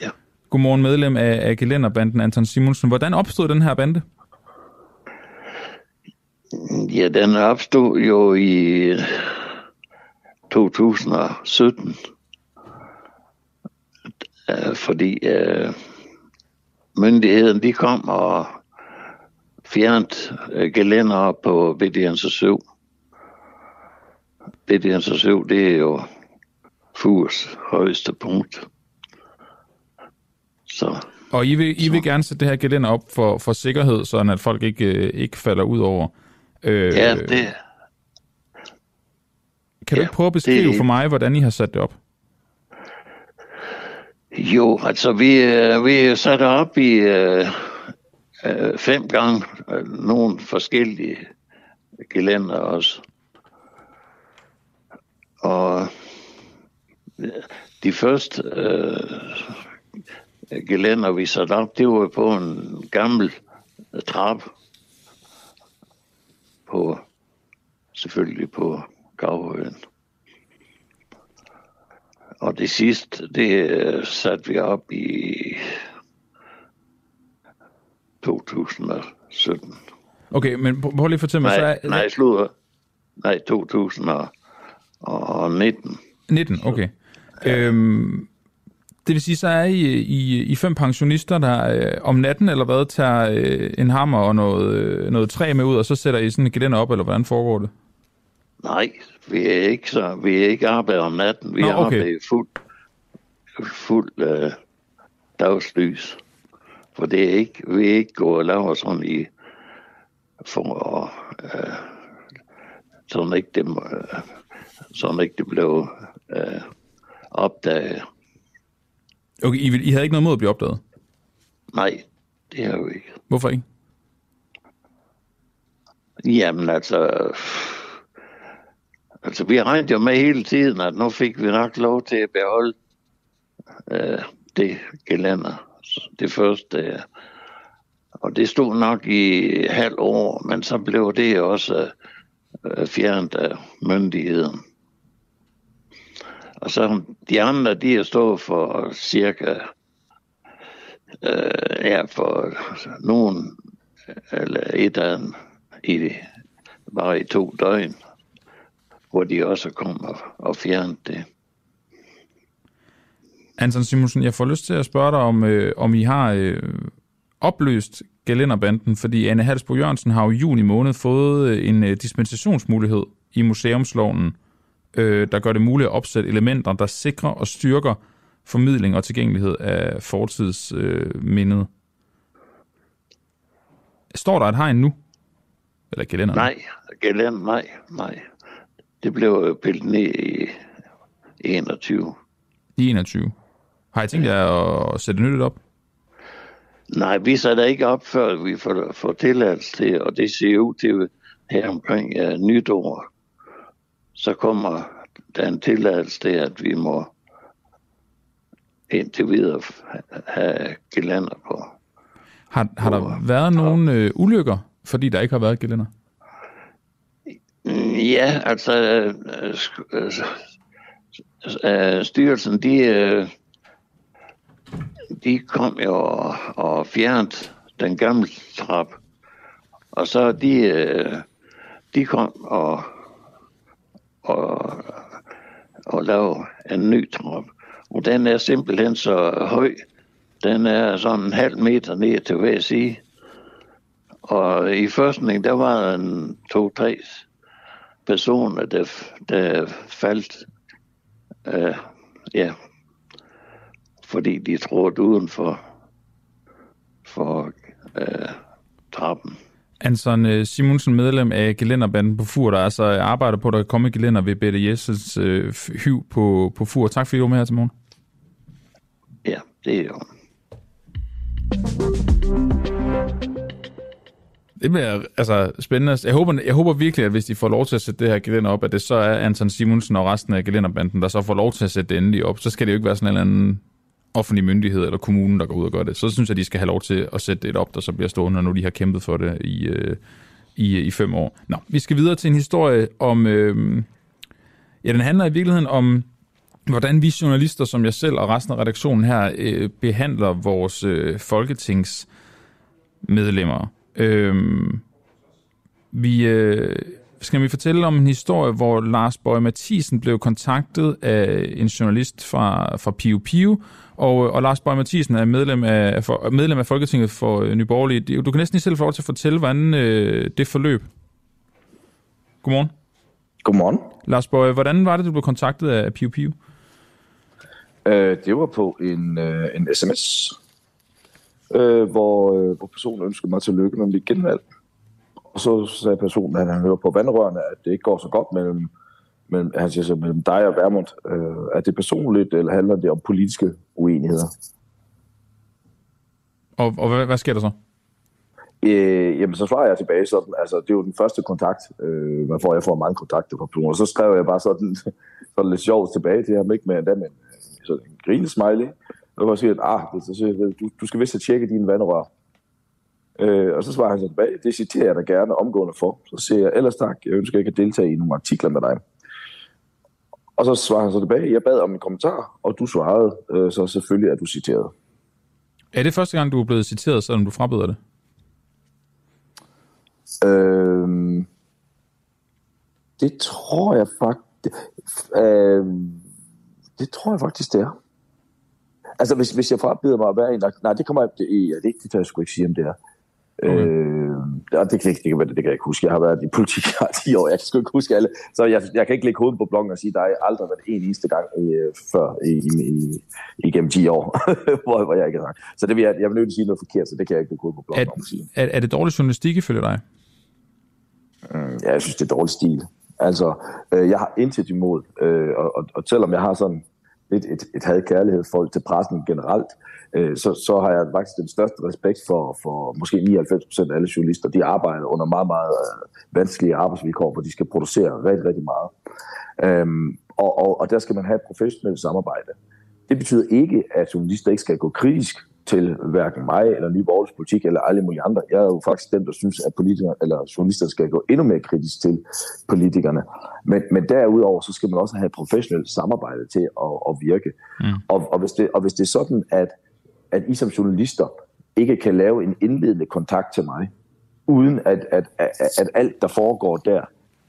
Ja. Godmorgen, medlem af, af Gelenderbanden, Anton Simonsen. Hvordan opstod den her bande? Ja, den opstod jo i 2017, øh, fordi øh, myndigheden de kom og fjernet øh, gelænder på BDN's 7. BDN's 7, det er jo Furs højeste punkt. Så, og I vil, I vil gerne sætte det her gelænder op for, for sikkerhed, så at folk ikke, øh, ikke falder ud over? Øh, ja, det... Kan du ja, ikke prøve at beskrive det... for mig, hvordan I har sat det op? Jo, altså vi, øh, vi satte op i øh, øh, fem gange øh, nogle forskellige gelænder også. Og øh, de første øh, gelænder, vi satte op, det var på en gammel øh, trap på, selvfølgelig på Gavhøjen. Og det sidste, det øh, satte vi op i 2017. Okay, men prøv lige at fortælle mig. Nej, så er, nej, slutter. Nej, 2019. 19, okay. Ja. Øhm, det vil sige, så er I, I, I fem pensionister, der øh, om natten eller hvad, tager øh, en hammer og noget, øh, noget træ med ud, og så sætter I sådan en gelænder op, eller hvordan foregår det? Nej, vi er ikke så, vi er ikke arbejder om natten. Vi Nå, okay. arbejder fuld, fuld øh, dagslys. For det er ikke, vi er ikke gået og laver sådan i, for at, øh, sådan ikke det, øh, sådan ikke det blev øh, opdaget. Okay, I, I havde ikke noget mod at blive opdaget? Nej, det har vi ikke. Hvorfor ikke? Jamen altså, altså vi regnede jo med hele tiden, at nu fik vi nok lov til at beholde øh, det gelænder. Det første, og det stod nok i halv år, men så blev det også øh, fjernet af myndigheden. Og så de andre, de er stået for cirka, øh, ja, for nogen, eller et af dem, i, bare i to døgn, hvor de også kom og, og fjernede det. Anton Simonsen, jeg får lyst til at spørge dig, om, øh, om I har øh, opløst Galenderbanden, fordi Anne Halsbo Jørgensen har jo i juni måned fået en øh, dispensationsmulighed i museumsloven øh, der gør det muligt at opsætte elementer, der sikrer og styrker formidling og tilgængelighed af fortidsmindet. Øh, Står der et hegn nu? Eller gelænder? Nej, gelænder, nej, nej. Det blev pillet ned i 21. I 21? Har I tænkt jer at sætte nyt op? Nej, vi sætter ikke op, før vi får, får tilladelse til, og det ser ud til her omkring uh, nytår så kommer der en tilladelse til, at vi må indtil videre have gelænder på. Har, har der været nogle øh, ulykker, fordi der ikke har været gelænder? Mm, ja, altså øh, øh, øh, styrelsen, de, øh, de kom jo og, og fjernede den gamle trap, og så de, øh, de kom og, og, og lavede en ny trap. Og den er simpelthen så høj. Den er sådan en halv meter ned til hver side. Og i førstning, der var en to-tre personer, der, der faldt. Uh, ja, fordi de trådte uden for, for uh, trappen. Anson øh, Simonsen, medlem af Gelænderbanden på FUR, der altså arbejder på, at der kommer gelænder ved Bette Jessens øh, hyv på, på FUR. Tak fordi du var med her til morgen. Ja, det er jo. Det bliver altså spændende. Jeg håber, jeg håber virkelig, at hvis de får lov til at sætte det her gelænder op, at det så er Anton Simonsen og resten af gelænderbanden, der så får lov til at sætte det endelig op. Så skal det jo ikke være sådan en eller anden offentlig myndighed eller kommunen, der går ud og gør det. Så synes jeg, de skal have lov til at sætte det op, der så bliver stående, når nu de har kæmpet for det i, øh, i, i fem år. Nå, vi skal videre til en historie om... Øh, ja, den handler i virkeligheden om hvordan vi journalister, som jeg selv og resten af redaktionen her, øh, behandler vores øh, folketingsmedlemmer. Øh, vi, øh, skal vi fortælle om en historie, hvor Lars Bøge Mathisen blev kontaktet af en journalist fra, fra Pio Pio, og, og Lars Bøge Mathisen er medlem af, for, medlem af Folketinget for øh, Nyborgerlige. Du kan næsten lige selv få lov til at fortælle, hvordan øh, det forløb. Godmorgen. Godmorgen. Lars Bøge, hvordan var det, du blev kontaktet af Pio Pio? Øh, det var på en, øh, en sms, øh, hvor, øh, hvor personen ønskede mig til lykke med mit genvalg. Og så sagde personen, at han hører på vandrørene, at det ikke går så godt mellem, mellem, han siger så, mellem dig og Vermund. Øh, er det personligt, eller handler det om politiske uenigheder? Og, og hvad, hvad sker der så? Øh, jamen, så svarer jeg tilbage sådan, altså, det er jo den første kontakt, øh, man får, jeg får mange kontakter fra personer, og så skrev jeg bare sådan, sådan lidt sjovt tilbage til ham, ikke med endda med en så en grinesmiley, og siger, at ah, så siger, du, du skal vist have tjekket dine vandrør. Øh, og så svarer han så tilbage, det citerer jeg dig gerne omgående for. Så siger jeg, ellers tak, jeg ønsker ikke at deltage i nogle artikler med dig. Og så svarer han så tilbage, jeg bad om en kommentar, og du svarede øh, så selvfølgelig, at du citerede. Er det første gang, du er blevet citeret, selvom du frabeder det? Øh, det tror jeg faktisk... Øh, det tror jeg faktisk, det er. Altså, hvis, hvis jeg frabeder mig at være en... Nej, det kommer jeg... Det, ja, det, det kan jeg sgu ikke sige, om det er. Okay. Øh, det, det, det, det, det, kan jeg ikke huske. Jeg har været i politik i 10 år. Jeg kan sgu ikke huske alle. Så jeg, jeg kan ikke lægge hovedet på bloggen og sige, at der er aldrig været en eneste gang i, før i, i, i, igennem 10 år, hvor, hvor jeg ikke har sagt. Så det vil jeg, jeg vil nødt til at sige noget forkert, så det kan jeg ikke lægge hovedet på bloggen er, om at sige. Er, er det dårlig journalistik ifølge dig? Mm, ja, jeg synes, det er dårlig stil. Altså, øh, jeg har intet imod, øh, og, og, og selvom jeg har sådan lidt et, et had-kærlighedsforhold til pressen generelt, øh, så, så har jeg faktisk den største respekt for, for måske 99 procent af alle journalister. De arbejder under meget, meget øh, vanskelige arbejdsvilkår, hvor de skal producere rigtig, rigtig meget. Øhm, og, og, og der skal man have et professionelt samarbejde. Det betyder ikke, at journalister ikke skal gå kritisk til hverken mig eller Nye Borgerlige politik eller alle mulige andre. Jeg er jo faktisk den, der synes, at politikere eller journalister skal gå endnu mere kritisk til politikerne. Men, men derudover, så skal man også have professionelt samarbejde til at, at virke. Mm. Og, og, hvis det, og hvis det er sådan, at, at I som journalister ikke kan lave en indledende kontakt til mig, uden at, at, at, at alt, der foregår der,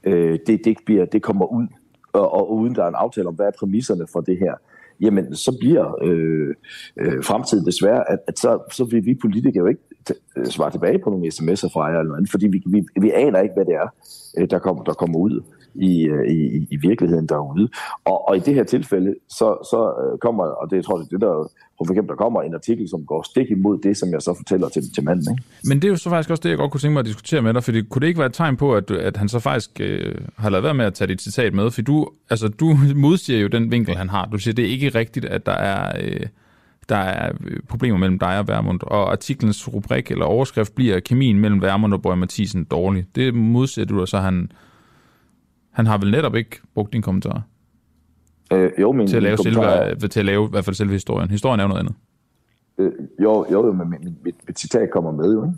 øh, det, det, bliver, det kommer ud, og, og uden der er en aftale om, hvad er præmisserne for det her, jamen så bliver øh, øh, fremtiden desværre, at, at så, så vil vi politikere jo ikke t- øh, svare tilbage på nogle sms'er fra jer eller noget andet, fordi vi, vi, vi aner ikke, hvad det er, øh, der, kommer, der kommer ud øh, i, i, i virkeligheden derude. Og, og i det her tilfælde, så, så kommer, og det jeg tror jeg, det der for eksempel, der kommer en artikel, som går stik imod det, som jeg så fortæller til, til manden. Ikke? Men det er jo så faktisk også det, jeg godt kunne tænke mig at diskutere med dig, det kunne det ikke være et tegn på, at, at han så faktisk øh, har lavet være med at tage dit citat med? For du, altså, du modsiger jo den vinkel, han har. Du siger, det er ikke rigtigt, at der er... Øh, der er øh, problemer mellem dig og Værmund, og artiklens rubrik eller overskrift bliver kemien mellem Værmund og Bøger Mathisen dårlig. Det modsiger du, og så han, Han har vel netop ikke brugt din kommentar? Øh, jo, min, til, at lave selve, til at lave i hvert fald selve historien. Historien er jo noget andet. Øh, jo, jo, men mit, mit, mit citat kommer med jo, ikke?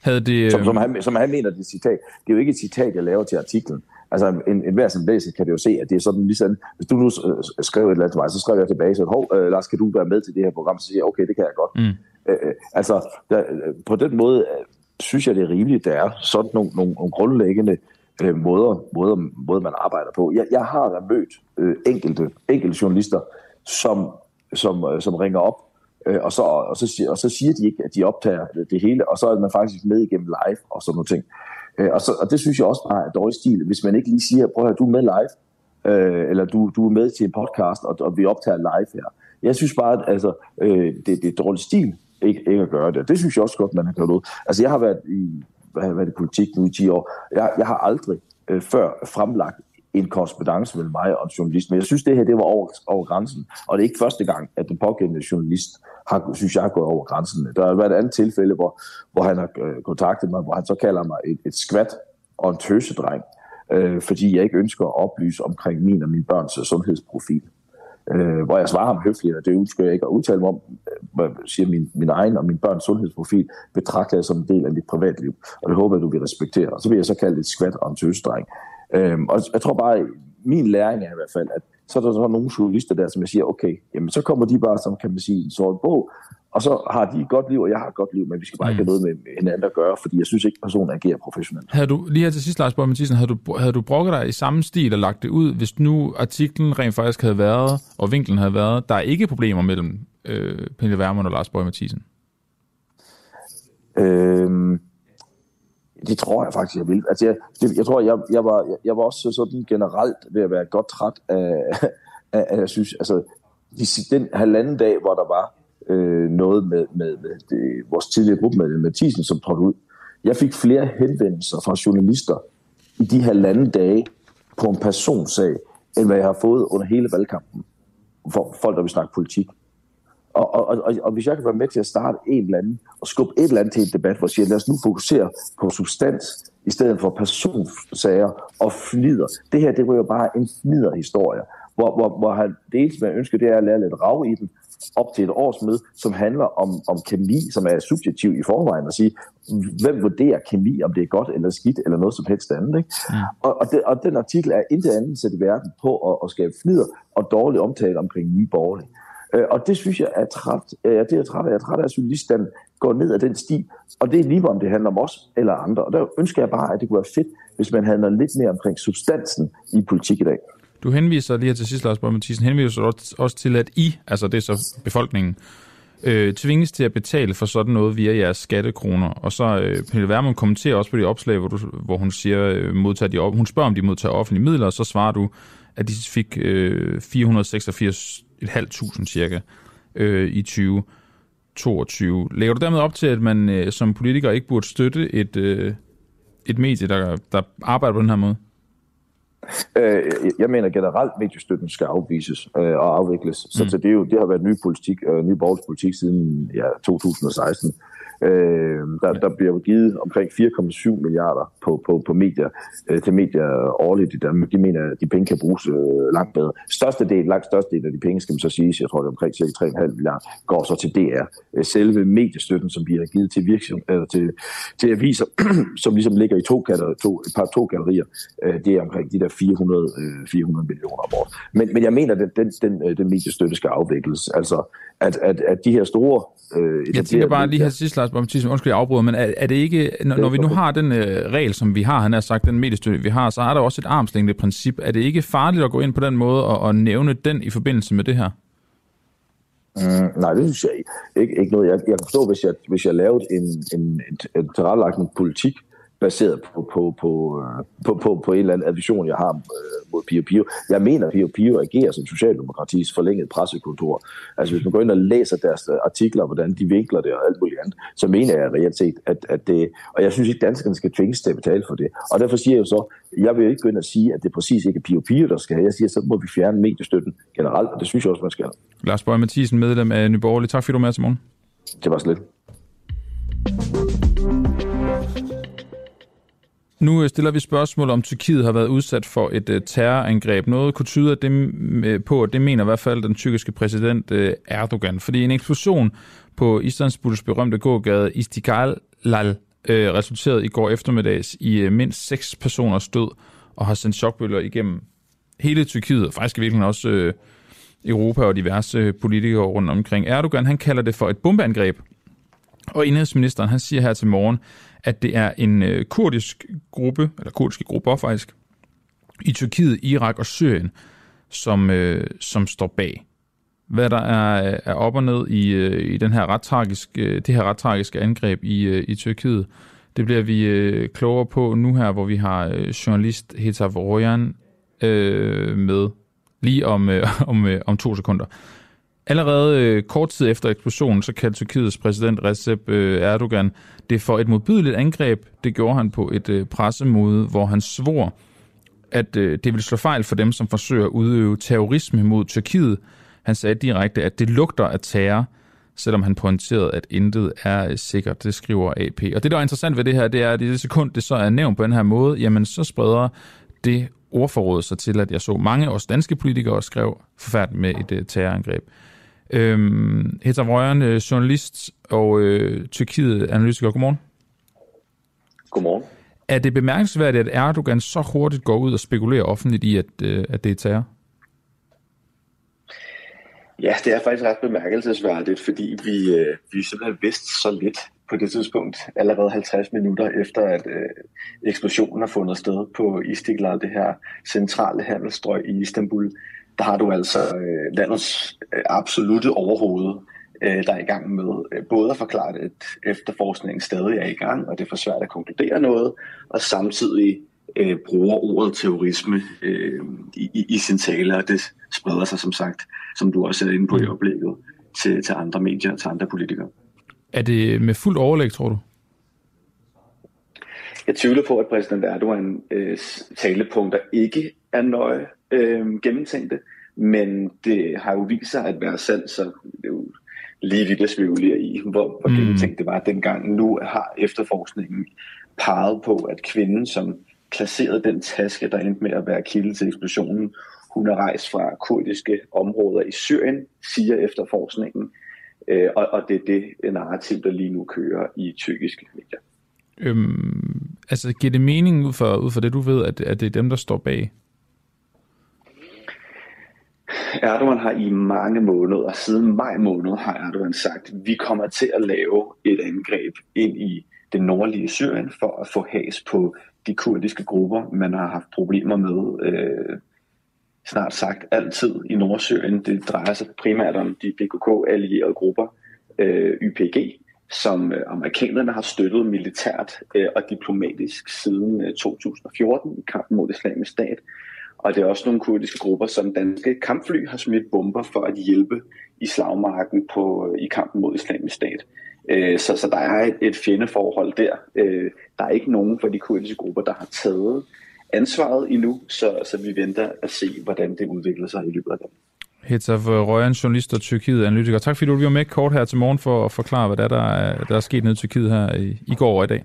Havde det, som, som, øh, han, som han mener, det citat. Det er jo ikke et citat, jeg laver til artiklen. Altså, en, en hver som læser kan det jo se, at det er sådan ligesom, hvis du nu øh, skriver et eller andet til mig, så skriver jeg tilbage, så hov, øh, Lars, kan du være med til det her program? Så siger jeg, okay, det kan jeg godt. Mm. Øh, altså, der, på den måde synes jeg, det er rimeligt, der er sådan nogle, nogle, nogle grundlæggende øh, måder, måder, måder, man arbejder på. Jeg, jeg har da mødt øh, enkelte, enkelte journalister, som, som, øh, som ringer op Øh, og, så, og, så, og så siger de ikke, at de optager det hele, og så er man faktisk med igennem live og sådan nogle ting. Øh, og, så, og det synes jeg også bare er dårlig stil, hvis man ikke lige siger, prøv at høre, du er med live, øh, eller du, du er med til en podcast, og, og vi optager live her. Jeg synes bare, at altså, øh, det, det er dårlig stil ikke, ikke at gøre det. Det synes jeg også godt, man har gjort ud. Altså jeg har været i, hvad har været i politik nu i 10 år. Jeg, jeg har aldrig øh, før fremlagt en korrespondence mellem mig og en journalist. Men jeg synes, det her det var over, over grænsen. Og det er ikke første gang, at den pågældende journalist har, synes jeg, har gået over grænsen. Der har været et andet tilfælde, hvor, hvor han har øh, kontaktet mig, hvor han så kalder mig et, et skvat og en tøsedreng, øh, fordi jeg ikke ønsker at oplyse omkring min og min børns sundhedsprofil. Øh, hvor jeg svarer ham høfligt, og det ønsker jeg ikke at udtale mig om, øh, siger min, min egen og min børns sundhedsprofil, betragter jeg som en del af mit privatliv, og det håber jeg, du vil respektere. Og så vil jeg så kalde det et skvat og en tøsedreng. Øh, og jeg tror bare, min læring er i hvert fald, at så er der så nogle journalister der, som jeg siger, okay, jamen så kommer de bare, som kan man sige, en sort bog, og så har de et godt liv, og jeg har et godt liv, men vi skal bare ikke have noget med hinanden at gøre, fordi jeg synes ikke, personen agerer professionelt. Havde du, lige her til sidst, Lars Borg Mathisen, havde du, havde du brokket dig i samme stil og lagt det ud, hvis nu artiklen rent faktisk havde været, og vinklen havde været, der er ikke problemer mellem øh, Pernille Vermund og Lars Borg Mathisen? Øhm, det tror jeg faktisk, jeg vil. Altså, jeg, det, jeg tror, jeg, jeg, var, jeg, jeg var også sådan generelt ved at være godt træt af, af, af jeg synes, altså, den halvanden dag, hvor der var øh, noget med, med, med det, vores tidligere gruppemedlem Mathisen, som trådte ud. Jeg fik flere henvendelser fra journalister i de halvanden dage på en personsag, end hvad jeg har fået under hele valgkampen for folk, der vil snakke politik. Og, og, og, og hvis jeg kan være med til at starte en eller anden, og skubbe et eller andet til en debat, hvor jeg siger, lad os nu fokusere på substans, i stedet for personsager og flider. Det her, det var jo bare en fliderhistorie, hvor, hvor, hvor han, det eneste, man ønsker, det er at lære lidt rav i den, op til et årsmøde, som handler om, om kemi, som er subjektiv i forvejen, og sige, hvem vurderer kemi, om det er godt eller skidt, eller noget som helst andet. Ikke? Ja. Og, og, det, og den artikel er intet andet sat i verden på at, at skabe fnider og dårlig omtale omkring nye borgerlige. Øh, og det synes jeg er træt. Ja, det er træt af. Jeg er træt af, at journalisten går ned ad den sti. Og det er lige om det handler om os eller andre. Og der ønsker jeg bare, at det kunne være fedt, hvis man havde noget lidt mere omkring substansen i politik i dag. Du henviser lige her til sidst, Lars Borg Mathisen, henviser også til, at I, altså det er så befolkningen, øh, tvinges til at betale for sådan noget via jeres skattekroner. Og så øh, Pernille Vermund kommenterer også på de opslag, hvor, du, hvor hun siger, øh, modtager de op, hun spørger, om de modtager offentlige midler, og så svarer du, at de fik øh, 486.500 cirka øh, i 2022. Lægger du dermed op til, at man øh, som politiker ikke burde støtte et, øh, et medie, der, der arbejder på den her måde? Øh, jeg mener generelt, at mediestøtten skal afvises øh, og afvikles. Så, mm. så det, er jo, det har været ny politik, øh, ny politik siden ja, 2016. Øh, der, der bliver jo givet omkring 4,7 milliarder på, på, på medier, øh, til medier årligt i Danmark. De mener, at de penge kan bruges øh, langt bedre. Største del, langt største del af de penge, skal man så sige, jeg tror det er omkring 3,5 milliarder, går så til DR. Øh, selve mediestøtten, som bliver givet til, virksom, eller til, til aviser, som ligesom ligger i to, to, et par to gallerier, øh, det er omkring de der 400, øh, 400 millioner om året. Men, men jeg mener, at den, den, den, øh, den mediestøtte skal afvikles. Altså, at, at, at de her store... Øh, jeg tænker bare lige her sidst, Lars Baptiste, undskyld, jeg afbryder, men er, er det ikke, når, når vi nu har den øh, regel, som vi har, han har sagt, den mediestøtte, vi har, så er der også et armslængde princip. Er det ikke farligt at gå ind på den måde og, og nævne den i forbindelse med det her? Mm, nej, det synes jeg ikke. Ikke, ikke noget. Jeg, jeg kan forstå, hvis jeg, hvis jeg lavede en, en, en, en tilrettelagt politik, baseret på, på, på, øh, på, på, på en eller anden vision, jeg har øh, mod Pio Pio. Jeg mener, at Pio Pio agerer som Socialdemokratis forlænget pressekontor. Altså hvis man går ind og læser deres øh, artikler, hvordan de vinkler det og alt muligt andet, så mener jeg reelt set, at, at det... Og jeg synes ikke, danskerne skal tvinges til at betale for det. Og derfor siger jeg jo så, jeg vil jo ikke gå ind og sige, at det præcis ikke er Pio Pio, der skal have. Jeg siger, så må vi fjerne mediestøtten generelt, og det synes jeg også, man skal. Lars Bøge Mathisen, medlem af Nyborgerlig. Tak fordi du var med til morgen. Det var slet. Nu øh, stiller vi spørgsmål om Tyrkiet har været udsat for et øh, terrorangreb. Noget kunne tyde at det, mm, øh, på, at det mener i hvert fald den tyrkiske præsident Erdogan. Fordi en eksplosion på Istanbuls berømte gågade Istiklal resulterede i går eftermiddags i mindst seks personers død og har sendt chokbølger igennem hele Tyrkiet, og faktisk i virkeligheden også Europa og diverse politikere rundt omkring. Erdogan han kalder det for et bombeangreb, og indrigsministeren han siger her til morgen, at det er en øh, kurdisk gruppe, eller kurdiske grupper faktisk, i Tyrkiet, Irak og Syrien, som, øh, som står bag. Hvad der er, er op og ned i, øh, i den her ret tragiske, øh, det her ret tragiske angreb i, øh, i Tyrkiet, det bliver vi øh, klogere på nu her, hvor vi har øh, journalist Hetav Royan øh, med lige om, øh, om, øh, om to sekunder. Allerede øh, kort tid efter eksplosionen, så kaldte Tyrkiets præsident Recep øh, Erdogan det for et modbydeligt angreb. Det gjorde han på et øh, pressemøde, hvor han svor, at øh, det ville slå fejl for dem, som forsøger at udøve terrorisme mod Tyrkiet. Han sagde direkte, at det lugter af terror, selvom han pointerede, at intet er øh, sikkert. Det skriver AP. Og det, der er interessant ved det her, det er, at i det sekund, det så er nævnt på den her måde, jamen så spreder det ordforrådet sig til, at jeg så mange også danske politikere skrev forfærdeligt med et øh, terrorangreb. Øhm, Heta Røjeren, øh, journalist og øh, Tyrkiet-analytiker. Godmorgen. Godmorgen. Er det bemærkelsesværdigt, at Erdogan så hurtigt går ud og spekulerer offentligt i, at, øh, at det er terror? Ja, det er faktisk ret bemærkelsesværdigt, fordi vi, øh, vi simpelthen vidste så lidt på det tidspunkt, allerede 50 minutter efter, at øh, eksplosionen har fundet sted på Istiklal, det her centrale handelsstrøg i Istanbul der har du altså øh, landets øh, absolute overhoved, øh, der er i gang med øh, både at forklare, at efterforskningen stadig er i gang, og det er for svært at konkludere noget, og samtidig øh, bruger ordet terrorisme øh, i, i sin tale, og det spreder sig som sagt, som du også er inde på i oplægget, til, til andre medier og til andre politikere. Er det med fuld overlæg, tror du? Jeg tvivler på, at præsident Erdogan øh, talepunkter ikke er nøje øh, gennemtænkte, men det har jo vist sig at være sandt, så det er jo lige vildt at spekulere i, hvor, hvor mm. gennemtænkt det var dengang. Nu har efterforskningen peget på, at kvinden, som placerede den taske, der endte med at være kilde til eksplosionen, hun er rejst fra kurdiske områder i Syrien, siger efterforskningen. Øh, og, og det er det narrativ, der lige nu kører i tyrkiske medier. Øhm, altså giver det mening ud fra, ud fra det, du ved, at, at det er dem, der står bag? Erdogan har i mange måneder, siden maj måned, har Erdogan sagt, at vi kommer til at lave et angreb ind i det nordlige Syrien for at få has på de kurdiske grupper, man har haft problemer med øh, snart sagt altid i Nordsyrien. Det drejer sig primært om de PKK-allierede grupper, øh, YPG, som øh, amerikanerne har støttet militært øh, og diplomatisk siden øh, 2014 i kampen mod islamisk stat. Og det er også nogle kurdiske grupper, som danske kampfly har smidt bomber for at hjælpe i slagmarken på, i kampen mod islamisk stat. Øh, så, så der er et, et fjendeforhold der. Øh, der er ikke nogen for de kurdiske grupper, der har taget ansvaret endnu, så, så vi venter at se, hvordan det udvikler sig i løbet af dagen. Hetaf Røjan, journalist og Tyrkiet analytiker. Tak fordi du var med kort her til morgen for at forklare, hvad der er, der er, der er sket nede i Tyrkiet her i, i går og i dag.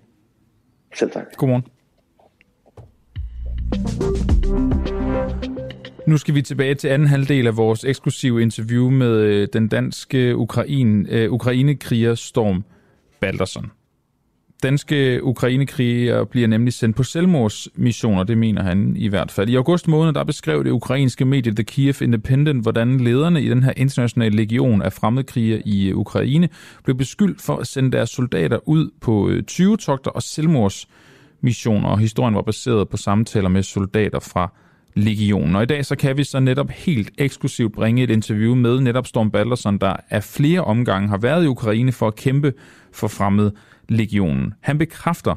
Selv tak. Godmorgen. Nu skal vi tilbage til anden halvdel af vores eksklusive interview med øh, den danske Ukraine, øh, Ukrainekriger Storm Balderson. Danske ukrainekriger bliver nemlig sendt på selvmordsmissioner, det mener han i hvert fald. I august måned der beskrev det ukrainske medie The Kiev Independent, hvordan lederne i den her internationale legion af fremmedkrigere i øh, Ukraine blev beskyldt for at sende deres soldater ud på øh, 20-togter og selvmordsmissioner, og historien var baseret på samtaler med soldater fra legionen. Og i dag så kan vi så netop helt eksklusivt bringe et interview med netop Storm Balderson, der af flere omgange har været i Ukraine for at kæmpe for fremmed legionen. Han bekræfter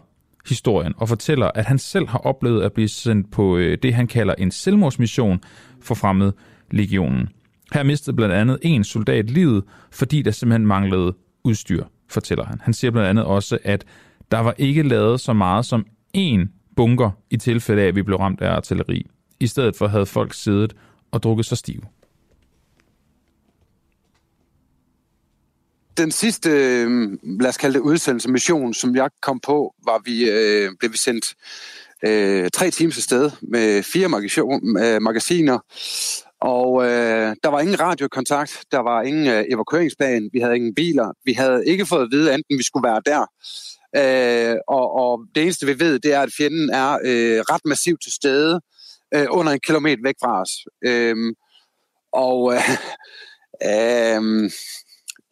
historien og fortæller, at han selv har oplevet at blive sendt på øh, det, han kalder en selvmordsmission for fremmed legionen. Her mistede blandt andet en soldat livet, fordi der simpelthen manglede udstyr, fortæller han. Han siger blandt andet også, at der var ikke lavet så meget som én bunker i tilfælde af, at vi blev ramt af artilleri. I stedet for havde folk siddet og drukket sig stive. Den sidste, øh, lad os kalde det udsendelse mission, som jeg kom på, var vi, øh, blev vi sendt øh, tre teams sted med fire øh, magasiner, og øh, der var ingen radiokontakt, der var ingen øh, evakueringsplan, vi havde ingen biler, vi havde ikke fået at vide, enten vi skulle være der. Øh, og, og det eneste vi ved, det er, at fjenden er øh, ret massivt til stede øh, under en kilometer væk fra os. Øhm, og øh, øh,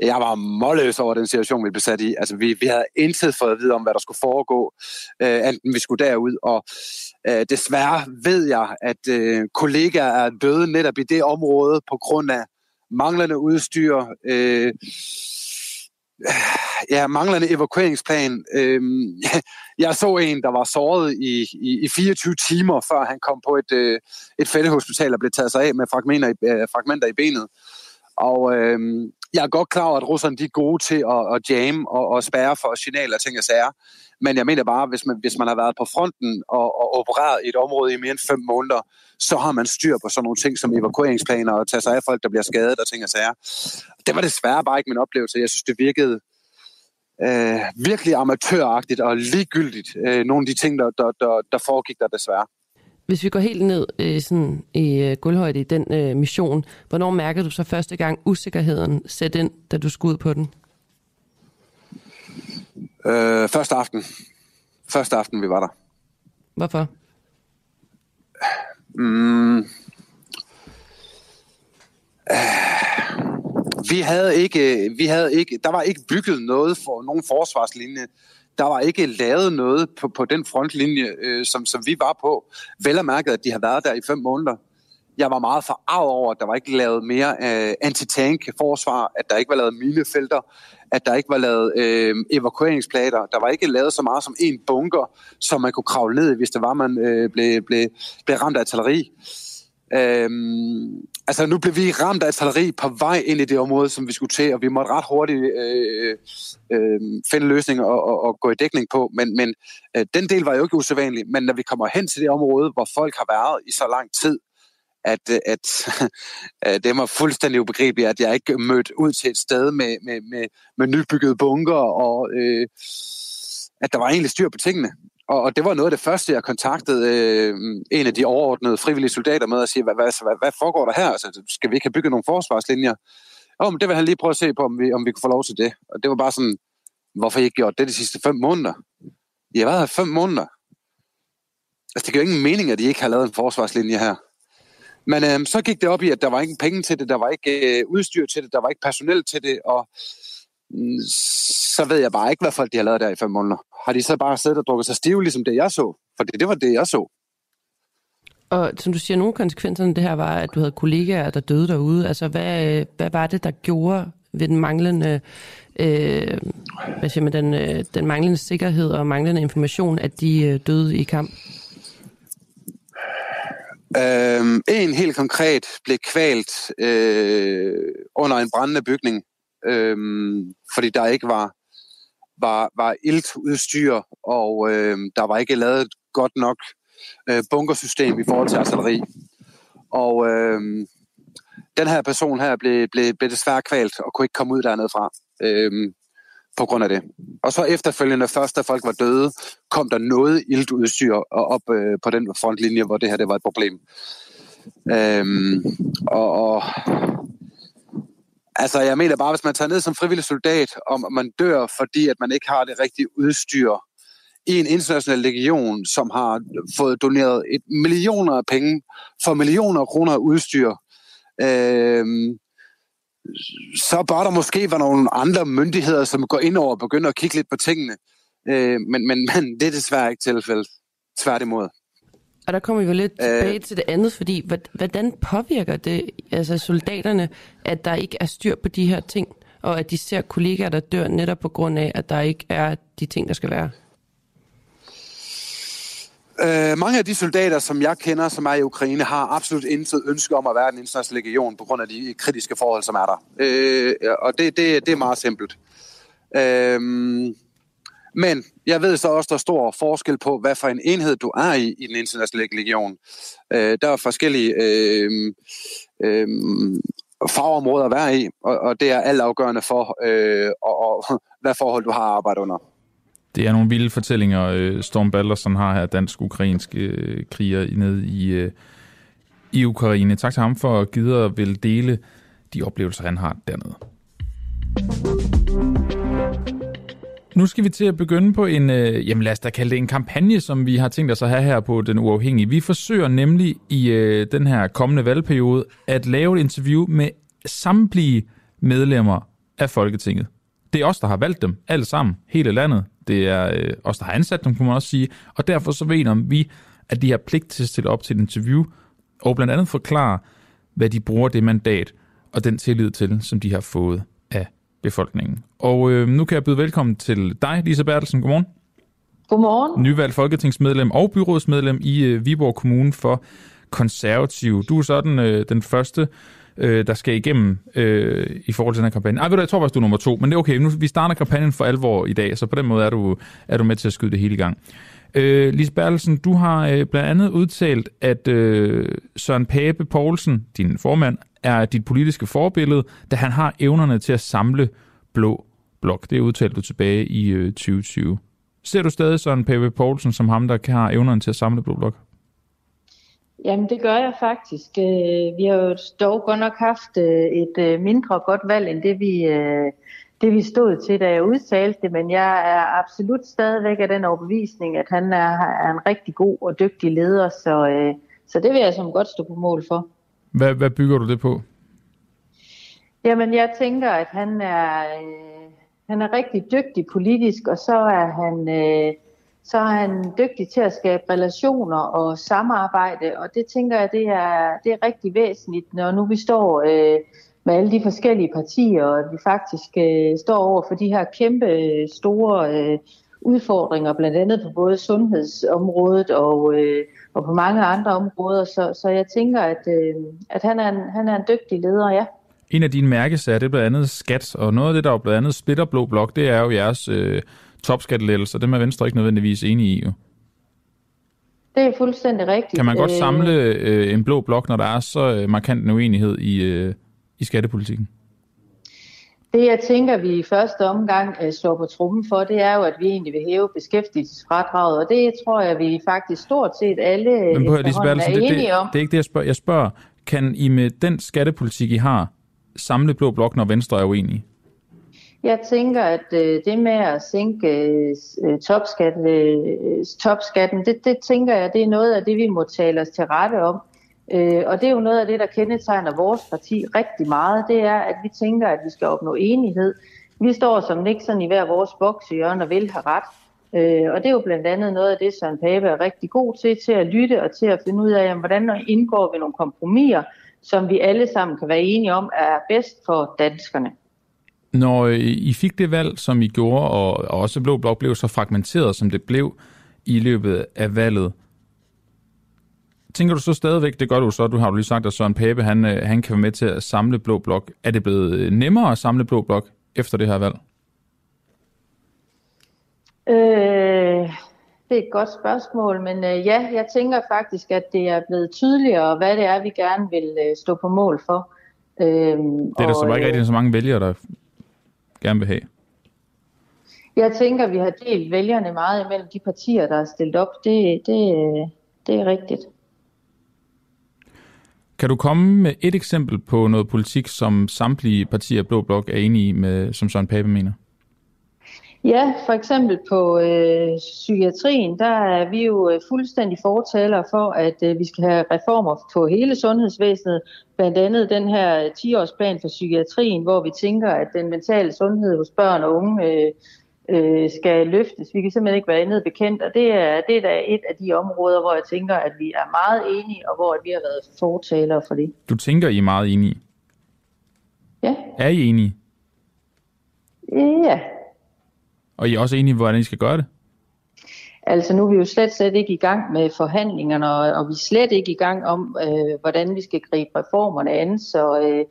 jeg var målløs over den situation, vi blev sat i. Altså, vi, vi havde intet fået at vide om, hvad der skulle foregå, øh, enten vi skulle derud. Og øh, desværre ved jeg, at øh, kollegaer er døde netop i det område på grund af manglende udstyr, øh, ja, manglende evakueringsplan. Øhm, jeg så en, der var såret i, i, i 24 timer, før han kom på et, øh, et fældehospital og blev taget sig af med fragmenter i, øh, fragmenter i benet. Og øhm, jeg er godt klar over, at russerne de er gode til at, at jamme og, og spærre for signaler og ting og sager. Men jeg mener bare, hvis man, hvis man har været på fronten og, og opereret i et område i mere end fem måneder, så har man styr på sådan nogle ting som evakueringsplaner og tage sig af folk, der bliver skadet og ting og sager. Det var desværre bare ikke min oplevelse. Jeg synes, det virkede øh, virkelig amatøragtigt og ligegyldigt. Øh, nogle af de ting, der, der, der, der foregik der desværre. Hvis vi går helt ned øh, sådan i øh, gulvhøjde i den øh, mission, hvornår mærker du så første gang usikkerheden sætte ind, da du skulle ud på den? Øh, første aften. Første aften, vi var der. Hvorfor? Mm. Øh, vi havde ikke, vi havde ikke, der var ikke bygget noget for nogen forsvarslinje der var ikke lavet noget på, på den frontlinje, øh, som, som vi var på. Vel og mærket, at de har været der i fem måneder. Jeg var meget forarvet over, at der var ikke lavet mere øh, antitank-forsvar, at der ikke var lavet minefelter, at der ikke var lavet øh, evakueringsplater. Der var ikke lavet så meget som en bunker, som man kunne kravle ned hvis det var, man øh, blev, blev, blev ramt af artilleri. Øh, altså nu blev vi ramt af artilleri på vej ind i det område, som vi skulle til, og vi måtte ret hurtigt øh, øh, finde løsninger og, og, og gå i dækning på. Men, men øh, den del var jo ikke usædvanlig. Men når vi kommer hen til det område, hvor folk har været i så lang tid, at, øh, at at det var fuldstændig ubegribeligt, at jeg ikke mødt ud til et sted med, med, med, med nybyggede bunker, og øh, at der var egentlig styr på tingene. Og, og det var noget af det første, jeg kontaktede øh, en af de overordnede frivillige soldater med at sige, hvad, hvad, altså, hvad, hvad foregår der her? Altså, skal vi ikke have bygget nogle forsvarslinjer? Jo, men det vil han lige prøve at se på, om vi, om vi kunne få lov til det. Og det var bare sådan, hvorfor I ikke gjort det de sidste fem måneder? I har været her fem måneder. Altså, det giver jo ingen mening, at I ikke har lavet en forsvarslinje her. Men øh, så gik det op i, at der var ikke penge til det, der var ikke øh, udstyr til det, der var ikke personel til det, og så ved jeg bare ikke, hvad folk de har lavet der i fem måneder. Har de så bare siddet og drukket sig stive, ligesom det jeg så? For det, det var det, jeg så. Og som du siger, nogle konsekvenserne det her var, at du havde kollegaer, der døde derude. Altså, hvad, hvad var det, der gjorde ved den manglende, øh, hvad siger man, den, øh, den manglende sikkerhed og manglende information, at de øh, døde i kamp? Øhm, en helt konkret blev kvalt øh, under en brændende bygning, øhm, fordi der ikke var var, var iltudstyr, og øhm, der var ikke lavet et godt nok øh, bunkersystem i forhold til artilleri. Og øhm, den her person her blev, blev, blev desværre kvalt og kunne ikke komme ud dernede fra Øhm, på grund af det. Og så efterfølgende, først da folk var døde, kom der noget iltudstyr op øh, på den frontlinje, hvor det her det var et problem. Øhm, og, og Altså, jeg mener bare, hvis man tager ned som frivillig soldat, og man dør, fordi at man ikke har det rigtige udstyr i en international legion, som har fået doneret et millioner af penge for millioner af kroner af udstyr, øh, så bør der måske være nogle andre myndigheder, som går ind over og begynder at kigge lidt på tingene. Øh, men, men, men det er desværre ikke tilfældet. Tværtimod. Og der kommer vi jo lidt øh, tilbage til det andet, fordi hvordan påvirker det altså soldaterne, at der ikke er styr på de her ting, og at de ser kollegaer, der dør netop på grund af, at der ikke er de ting, der skal være? Øh, mange af de soldater, som jeg kender, som er i Ukraine, har absolut intet ønske om at være en international legion på grund af de kritiske forhold, som er der. Øh, og det, det, det er meget simpelt. Øh, men jeg ved så også, der er stor forskel på, hvad for en enhed du er i i den internationale legion. Øh, der er forskellige øh, øh, fagområder at være i, og, og det er alt afgørende for, øh, og, og hvad forhold du har arbejdet under. Det er nogle vilde fortællinger, øh, Storm Balderson har her, dansk-ukrainske øh, kriger nede i, øh, i Ukraine. Tak til ham for at gide at vil dele de oplevelser, han har dernede. Nu skal vi til at begynde på en, øh, jamen lad os da kalde det en kampagne, som vi har tænkt os at have her på Den Uafhængige. Vi forsøger nemlig i øh, den her kommende valgperiode at lave et interview med samtlige medlemmer af Folketinget. Det er os, der har valgt dem, alle sammen, hele landet. Det er øh, os, der har ansat dem, kunne man også sige. Og derfor så ved vi, at de har pligt til at stille op til et interview, og blandt andet forklare, hvad de bruger det mandat og den tillid til, som de har fået befolkningen. Og øh, nu kan jeg byde velkommen til dig, Lisa Bertelsen. Godmorgen. Godmorgen. Nyvalgt folketingsmedlem og byrådsmedlem i øh, Viborg Kommune for konservativ. Du er sådan øh, den første, øh, der skal igennem øh, i forhold til den her kampagne. Ej, ved du, jeg tror faktisk, du er nummer to, men det er okay. Nu, vi starter kampagnen for alvor i dag, så på den måde er du, er du med til at skyde det hele i gang. Øh, Lise Bertelsen, du har øh, blandt andet udtalt, at øh, Søren Pape Poulsen, din formand, er dit politiske forbillede, da han har evnerne til at samle blå blok. Det udtalte du tilbage i øh, 2020. Ser du stadig Søren Pape Poulsen som ham, der har evnerne til at samle blå blok? Jamen, det gør jeg faktisk. Øh, vi har jo dog godt nok haft øh, et øh, mindre godt valg, end det vi, det vi stod til, da jeg udtalte det, men jeg er absolut stadigvæk af den overbevisning, at han er, er en rigtig god og dygtig leder, så, så det vil jeg som godt stå på mål for. Hvad, hvad bygger du det på? Jamen, jeg tænker, at han er, han er rigtig dygtig politisk, og så er han... Øh, så er han dygtig til at skabe relationer og samarbejde, og det tænker jeg, det er, det er rigtig væsentligt, når nu vi står øh, med alle de forskellige partier, og vi faktisk øh, står over for de her kæmpe øh, store øh, udfordringer, blandt andet på både sundhedsområdet og, øh, og på mange andre områder. Så, så jeg tænker, at, øh, at han, er en, han er en dygtig leder, ja. En af dine mærkesager, det er blandt andet skat, og noget af det, der er blandt andet splitter Blå Blok, det er jo jeres øh, topskattelettelser. Dem er Venstre ikke nødvendigvis enige i. Jo. Det er fuldstændig rigtigt. Kan man godt øh, samle øh, en blå blok, når der er så øh, markant en uenighed i, øh, i skattepolitikken? Det, jeg tænker, vi i første omgang øh, slår på trummen for, det er jo, at vi egentlig vil hæve beskæftigelsesfradraget, og det tror jeg, vi faktisk stort set alle Men på, Lise er enige det, det, om. Det er ikke det, jeg spørger. Jeg spørger, kan I med den skattepolitik, I har, samle blå blok, når Venstre er uenige? Jeg tænker, at øh, det med at sænke øh, topskat, øh, topskatten, det, det tænker jeg, det er noget af det, vi må tale os til rette om. Øh, og det er jo noget af det, der kendetegner vores parti rigtig meget. Det er, at vi tænker, at vi skal opnå enighed. Vi står som Nixon i hver vores boks i og vil have ret. Øh, og det er jo blandt andet noget af det, Søren Pape er rigtig god til, til at lytte og til at finde ud af, jamen, hvordan indgår vi nogle kompromiser, som vi alle sammen kan være enige om er bedst for danskerne. Når øh, I fik det valg, som I gjorde, og også Blå Blok blev så fragmenteret, som det blev i løbet af valget, tænker du så stadigvæk, det gør du så, du har jo lige sagt, at Søren Pape, han, øh, han kan være med til at samle Blå Blok. Er det blevet øh, nemmere at samle Blå Blok efter det her valg? Øh, det er et godt spørgsmål, men øh, ja, jeg tænker faktisk, at det er blevet tydeligere, hvad det er, vi gerne vil øh, stå på mål for. Øh, det er der så ikke rigtig så mange vælgere, der gerne vil have? Jeg tænker, vi har delt vælgerne meget imellem de partier, der er stillet op. Det, det, det er rigtigt. Kan du komme med et eksempel på noget politik, som samtlige partier Blå Blok er enige med, som Søren Pape mener? Ja, for eksempel på øh, psykiatrien, der er vi jo øh, fuldstændig fortalere for, at øh, vi skal have reformer på hele sundhedsvæsenet. Blandt andet den her øh, 10-årsplan for psykiatrien, hvor vi tænker, at den mentale sundhed hos børn og unge øh, øh, skal løftes. Vi kan simpelthen ikke være andet bekendt, og det er, det er da et af de områder, hvor jeg tænker, at vi er meget enige, og hvor vi har været fortalere for det. Du tænker, I er meget enige? Ja. Er I enige? Ja, og I er også enige, hvordan I skal gøre det? Altså nu er vi jo slet, slet ikke i gang med forhandlingerne, og, og vi er slet ikke i gang om, øh, hvordan vi skal gribe reformerne an. Så, øh,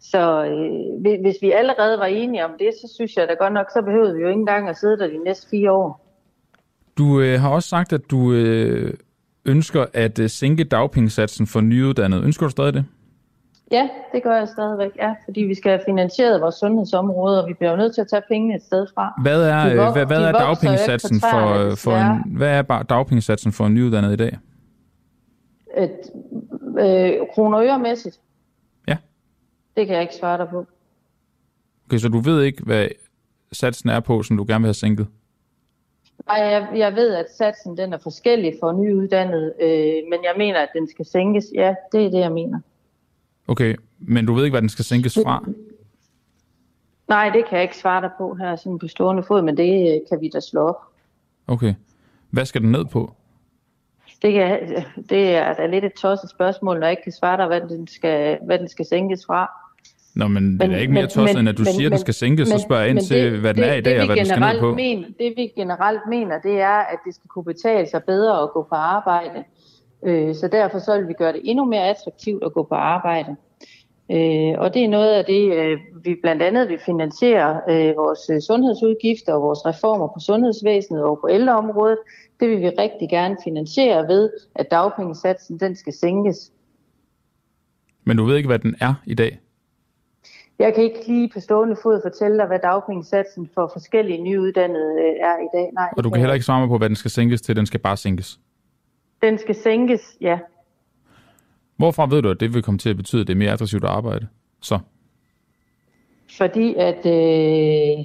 så øh, hvis vi allerede var enige om det, så synes jeg da godt nok, så behøvede vi jo ikke engang at sidde der de næste fire år. Du øh, har også sagt, at du øh, ønsker at øh, sænke dagpengesatsen for nyuddannede. Ønsker du stadig det? Ja, det gør jeg stadigvæk, ja, fordi vi skal have finansieret vores sundhedsområde, og vi bliver jo nødt til at tage pengene et sted fra. Hvad er, de vok- hvad, hvad er dagpengesatsen for, for en, hvad er dagpengesatsen for en nyuddannet i dag? Et, øh, kroner øremæssigt? Det kan jeg ikke svare dig på. Okay, så du ved ikke, hvad satsen er på, som du gerne vil have sænket? Nej, jeg, jeg ved, at satsen den er forskellig for nyuddannede, øh, men jeg mener, at den skal sænkes. Ja, det er det, jeg mener. Okay, men du ved ikke, hvad den skal sænkes fra? Nej, det kan jeg ikke svare dig på her sådan på stående fod, men det øh, kan vi da slå op. Okay. Hvad skal den ned på? Det, kan, det er da lidt et tosset spørgsmål, når jeg ikke kan svare dig, hvad den skal, hvad den skal sænkes fra. Nå, men, men det er ikke mere tosset, end at du men, siger, at den skal sænkes, så spørger jeg ind til, det, hvad den er i dag, det, og hvad den skal ned på. Mener, det vi generelt mener, det er, at det skal kunne betale sig bedre at gå på arbejde. Øh, så derfor så vil vi gøre det endnu mere attraktivt at gå på arbejde. Øh, og det er noget af det, øh, vi blandt andet vil finansiere øh, vores øh, sundhedsudgifter og vores reformer på sundhedsvæsenet og på ældreområdet. Det vil vi rigtig gerne finansiere ved, at dagpengesatsen den skal sænkes. Men du ved ikke, hvad den er i dag? Jeg kan ikke lige på stående fod fortælle dig, hvad dagpengesatsen for forskellige nyuddannede er i dag. Nej, og du kan heller ikke svare mig på, hvad den skal sænkes til. Den skal bare sænkes? Den skal sænkes, ja. Hvorfra ved du, at det vil komme til at betyde, at det er mere attraktivt at arbejde? Så. Fordi at øh,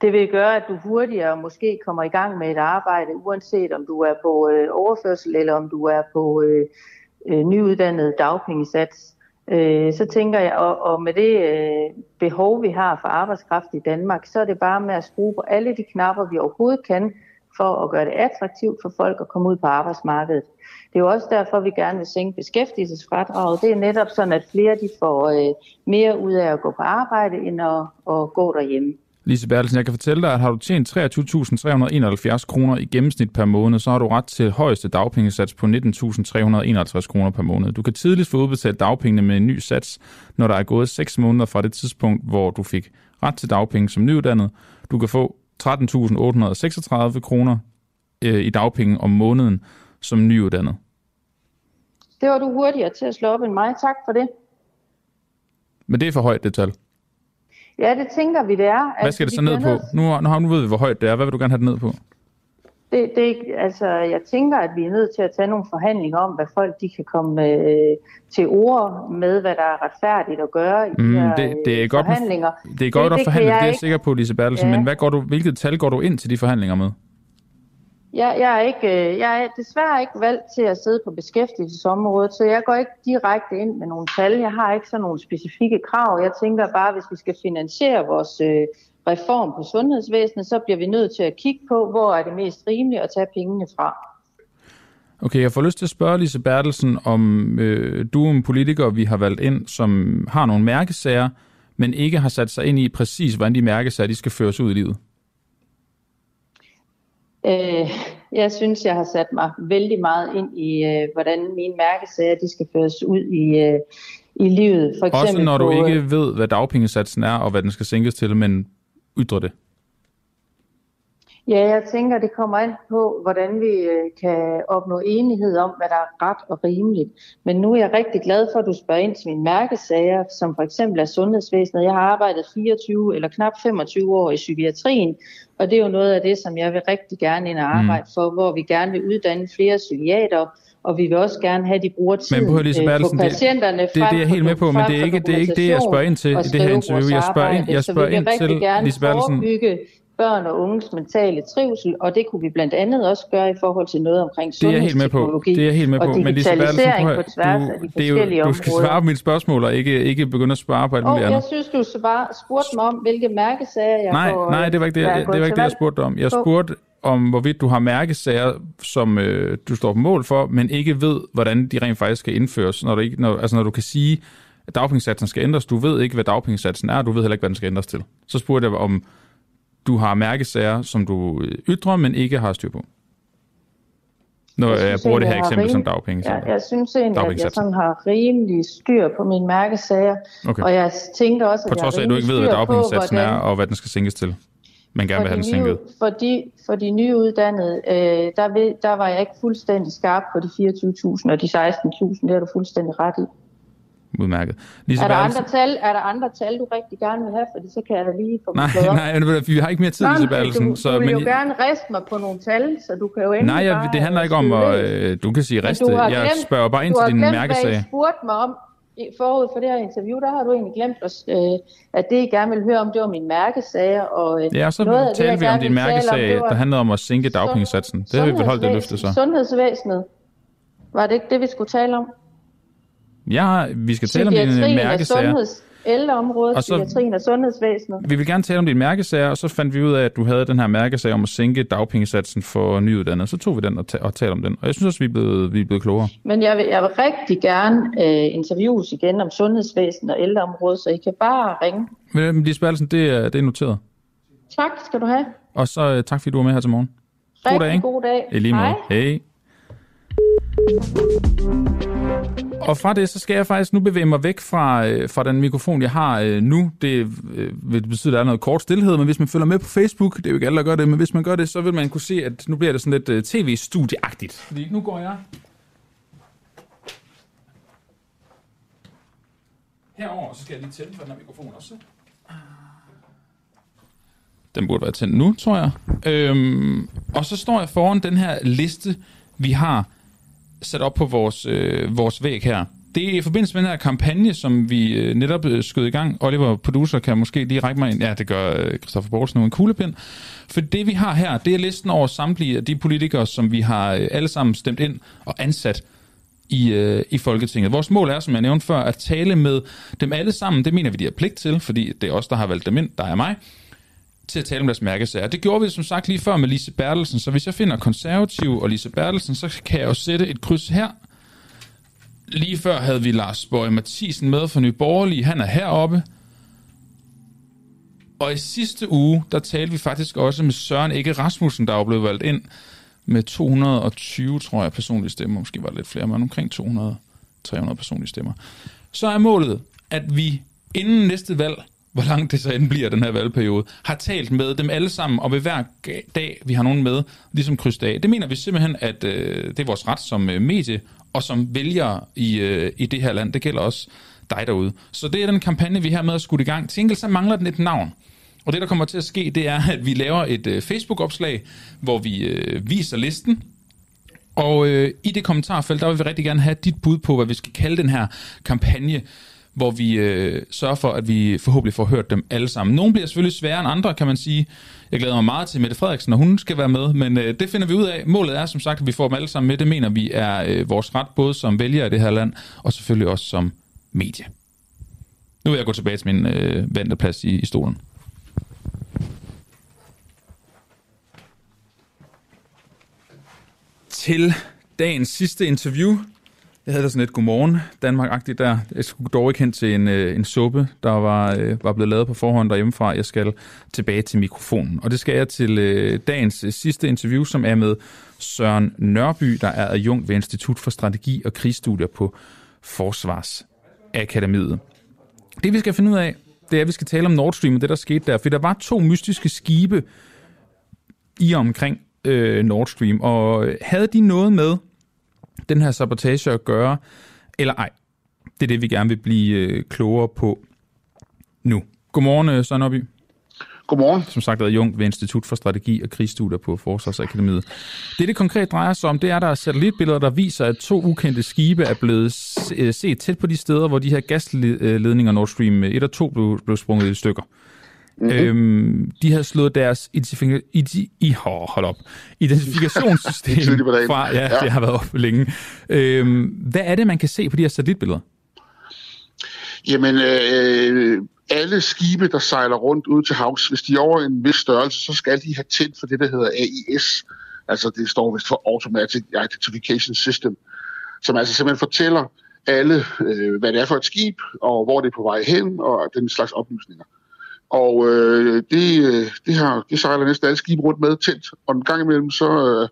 det vil gøre, at du hurtigere måske kommer i gang med et arbejde, uanset om du er på øh, overførsel eller om du er på øh, øh, nyuddannet dagpengesats. Øh, så tænker jeg, og, og med det øh, behov, vi har for arbejdskraft i Danmark, så er det bare med at skrue på alle de knapper, vi overhovedet kan, for at gøre det attraktivt for folk at komme ud på arbejdsmarkedet. Det er jo også derfor, vi gerne vil sænke beskæftigelsesfradraget. Det er netop sådan, at flere de får øh, mere ud af at gå på arbejde, end at, at gå derhjemme. Lise Bertelsen, jeg kan fortælle dig, at har du tjent 23.371 kroner i gennemsnit per måned, så har du ret til højeste dagpengesats på 19.351 kroner per måned. Du kan tidligst få udbetalt dagpengene med en ny sats, når der er gået 6 måneder fra det tidspunkt, hvor du fik ret til dagpenge som nyuddannet. Du kan få 13.836 kroner øh, i dagpenge om måneden som nyuddannet. Det var du hurtigere til at slå op end mig. Tak for det. Men det er for højt, det tal. Ja, det tænker vi, det er. Hvad skal det så ned på? Nu, nu, nu ved vi, hvor højt det er. Hvad vil du gerne have det ned på? Det, det, altså, jeg tænker, at vi er nødt til at tage nogle forhandlinger om, hvad folk de kan komme øh, til ord med, hvad der er retfærdigt at gøre i mm, de her det, det er godt forhandlinger. Med, det er godt det, at forhandle, det er jeg sikker på, Lise Bertelsen, ja. men hvad går du, hvilket tal går du ind til de forhandlinger med? Jeg, jeg, er ikke, øh, jeg er desværre ikke valgt til at sidde på beskæftigelsesområdet, så jeg går ikke direkte ind med nogle tal. Jeg har ikke sådan nogle specifikke krav. Jeg tænker bare, hvis vi skal finansiere vores øh, reform på sundhedsvæsenet, så bliver vi nødt til at kigge på, hvor er det mest rimeligt at tage pengene fra. Okay, jeg får lyst til at spørge Lise Bertelsen, om øh, du er en politiker, vi har valgt ind, som har nogle mærkesager, men ikke har sat sig ind i præcis, hvordan de mærkesager de skal føres ud i livet. Øh, jeg synes, jeg har sat mig vældig meget ind i, øh, hvordan mine mærkesager de skal føres ud i, øh, i livet. For eksempel Også når du på, ikke ved, hvad dagpengesatsen er, og hvad den skal sænkes til, men ytrer det. Ja, jeg tænker, det kommer an på, hvordan vi øh, kan opnå enighed om, hvad der er ret og rimeligt. Men nu er jeg rigtig glad for, at du spørger ind til mine mærkesager, som for eksempel er sundhedsvæsenet. Jeg har arbejdet 24 eller knap 25 år i psykiatrien, og det er jo noget af det, som jeg vil rigtig gerne ind og mm. arbejde mm. for, hvor vi gerne vil uddanne flere psykiater, og vi vil også gerne have, at de bruger tid men på, Lise øh, på patienterne. Det, det, det er jeg helt med på, men det er ikke det, er ikke det jeg spørger ind til i det her interview. Jeg spørger ind, jeg spørger ind til Lise Bertelsen børn og unges mentale trivsel, og det kunne vi blandt andet også gøre i forhold til noget omkring sundhedsteknologi det er jeg helt med på. og digitalisering på tværs du, af de forskellige jo, Du skal svare på mine spørgsmål, og ikke, ikke begynde at svare på alt muligt andet. Jeg synes, du bare spurgte mig om, hvilke mærkesager jeg Nej, får, nej, det var ikke det, jeg, det, var ikke det, jeg spurgte om. Jeg spurgte om, hvorvidt du har mærkesager, som øh, du står på mål for, men ikke ved, hvordan de rent faktisk skal indføres, når du, ikke, når, altså når du kan sige, at dagpengesatsen skal ændres. Du ved ikke, hvad dagpengesatsen er, og du ved heller ikke, hvad den skal ændres til. Så spurgte jeg om, du har mærkesager, som du ytrer, men ikke har styr på? Når jeg, jeg bruger det her eksempel rim... som dagpenge. Ja, jeg synes egentlig, at jeg sådan har rimelig styr på mine mærkesager. Okay. Og jeg tænker også, at på trods af, at du ikke ved, hvad dagpengesatsen hvordan... er, og hvad den skal sænkes til, men gerne vil have den sænket. For de, for de nyuddannede, øh, der, ved, der var jeg ikke fuldstændig skarp på de 24.000 og de 16.000. Det er du fuldstændig ret i. Udmærket. Lise er, der andre tal, er der andre tal, du rigtig gerne vil have? Fordi så kan jeg da lige få Nej, nej, vi har ikke mere tid, Lise Bertelsen. Du, så, du vil men, jo gerne riste mig på nogle tal, så du kan jo endelig Nej, jeg, det handler ikke om, at øh, du kan sige riste. Jeg glemt, spørger bare ind til din mærkesag. Du har glemt, spurgte mig om forud for det her interview, der har du egentlig glemt, øh, at det, I gerne ville høre om, det var min mærkesager. Og, øh, ja, så noget talte det, vi om din mærkesag, om, der handlede om at sænke dagpengesatsen. Det har vi vel holdt det løfte så. Sundhedsvæsenet. Var det ikke det, vi skulle tale om? Ja, vi skal tale om dine mærkesager. Sundheds, ældreområdet, og så, psykiatrien og sundhedsvæsenet. Vi vil gerne tale om dine mærkesager, og så fandt vi ud af, at du havde den her mærkesag om at sænke dagpengesatsen for nyuddannede. Så tog vi den og, ta- og talte om den, og jeg synes også, vi er blevet, vi er blevet klogere. Men jeg vil, jeg vil rigtig gerne øh, interviews igen om sundhedsvæsenet og ældreområdet, så I kan bare ringe. Men Lise Bertelsen, det er, det er noteret. Tak skal du have. Og så øh, tak, fordi du var med her til morgen. God rigtig dag. god dag. I lige måde. Hej. Hej. Og fra det, så skal jeg faktisk nu bevæge mig væk fra, øh, fra den mikrofon, jeg har øh, nu. Det øh, vil betyde, at der er noget kort stillhed, men hvis man følger med på Facebook, det er jo ikke alle, der gør det, men hvis man gør det, så vil man kunne se, at nu bliver det sådan lidt øh, tv-studieagtigt. Fordi nu går jeg herover, så skal jeg lige tænde for den her mikrofon også. Den burde være tændt nu, tror jeg. Øhm, og så står jeg foran den her liste, vi har sat op på vores, øh, vores væg her. Det er i forbindelse med den her kampagne, som vi øh, netop øh, skød i gang. Oliver, producer, kan måske lige række mig ind. Ja, det gør øh, Christoffer Borgsen nu en kuglepind. For det, vi har her, det er listen over samtlige af de politikere, som vi har øh, alle sammen stemt ind og ansat i, øh, i Folketinget. Vores mål er, som jeg nævnte før, at tale med dem alle sammen. Det mener vi, de har pligt til, fordi det er os, der har valgt dem ind, der er mig til at tale om deres mærkesager. Det gjorde vi som sagt lige før med Lise Bertelsen, så hvis jeg finder konservativ og Lise Bertelsen, så kan jeg jo sætte et kryds her. Lige før havde vi Lars Borg Mathisen med for Nye Borgerlige. Han er heroppe. Og i sidste uge, der talte vi faktisk også med Søren Ikke Rasmussen, der er blevet valgt ind med 220, tror jeg, personlige stemmer. Måske var det lidt flere, men omkring 200-300 personlige stemmer. Så er målet, at vi inden næste valg hvor langt det så end bliver, den her valgperiode, har talt med dem alle sammen, og ved hver dag, vi har nogen med, ligesom krydset af. Det mener vi simpelthen, at øh, det er vores ret som øh, medie, og som vælger i, øh, i det her land. Det gælder også dig derude. Så det er den kampagne, vi her med at skudt i gang. Til enkelt så mangler den et navn. Og det, der kommer til at ske, det er, at vi laver et øh, Facebook-opslag, hvor vi øh, viser listen, og øh, i det kommentarfelt, der vil vi rigtig gerne have dit bud på, hvad vi skal kalde den her kampagne hvor vi øh, sørger for, at vi forhåbentlig får hørt dem alle sammen. Nogle bliver selvfølgelig sværere end andre, kan man sige. Jeg glæder mig meget til Mette Frederiksen, når hun skal være med, men øh, det finder vi ud af. Målet er som sagt, at vi får dem alle sammen med. Det mener vi er øh, vores ret, både som vælgere i det her land, og selvfølgelig også som medie. Nu vil jeg gå tilbage til min øh, venteplads i, i stolen. Til dagens sidste interview jeg havde da sådan et godmorgen Danmark-agtigt der. Jeg skulle dog ikke hen til en, øh, en suppe, der var, øh, var blevet lavet på forhånd derhjemmefra. Jeg skal tilbage til mikrofonen. Og det skal jeg til øh, dagens øh, sidste interview, som er med Søren Nørby, der er adjunkt ved Institut for Strategi og Krigsstudier på Forsvarsakademiet. Det vi skal finde ud af, det er, at vi skal tale om Nord Stream og det, der skete der. For der var to mystiske skibe i og omkring øh, Nord Stream, og havde de noget med den her sabotage at gøre, eller ej. Det er det, vi gerne vil blive øh, klogere på nu. Godmorgen, øh, Søren Opby. Godmorgen. Som sagt er Jung ved Institut for Strategi og Krigsstudier på Forsvarsakademiet. Det, det konkret drejer sig om, det er, at der er satellitbilleder, der viser, at to ukendte skibe er blevet øh, set tæt på de steder, hvor de her gasledninger Nord Stream 1 og 2 blev, blev sprunget i stykker. Mm-hmm. Øhm, de havde slået deres identifika- i, i, oh, hold op, identifikationssystem fra. Ja, ja, det har været op længe. Øhm, hvad er det, man kan se på de her satellitbilleder? Jamen, øh, alle skibe, der sejler rundt ud til havs, hvis de er over en vis størrelse, så skal de have tændt for det, der hedder AIS. Altså, det står vist for Automatic Identification System, som altså simpelthen fortæller alle, øh, hvad det er for et skib, og hvor det er på vej hen, og den slags oplysninger. Og øh, det, øh, det, har, det sejler næsten alle skibe rundt med tændt. Og en gang imellem, så øh,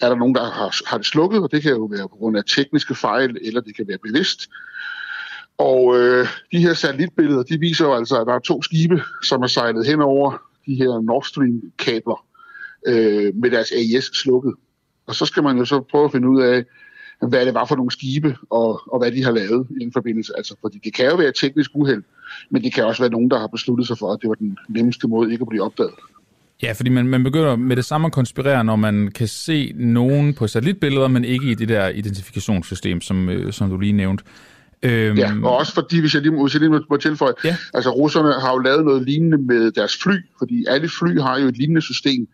er der nogen, der har, har det slukket, og det kan jo være på grund af tekniske fejl, eller det kan være bevidst. Og øh, de her satellitbilleder, de viser jo altså, at der er to skibe, som er sejlet hen over de her Nord Stream-kabler øh, med deres AIS slukket. Og så skal man jo så prøve at finde ud af, hvad det var for nogle skibe, og, og hvad de har lavet i den forbindelse. Altså, fordi det kan jo være et teknisk uheld, men det kan også være nogen, der har besluttet sig for, at det var den nemmeste måde ikke at blive opdaget. Ja, fordi man, man begynder med det samme at konspirere, når man kan se nogen på satellitbilleder, men ikke i det der identifikationssystem, som, øh, som du lige nævnte. Øhm... Ja, og også fordi, hvis jeg lige, hvis jeg lige må tilføje, ja. altså russerne har jo lavet noget lignende med deres fly, fordi alle fly har jo et lignende system,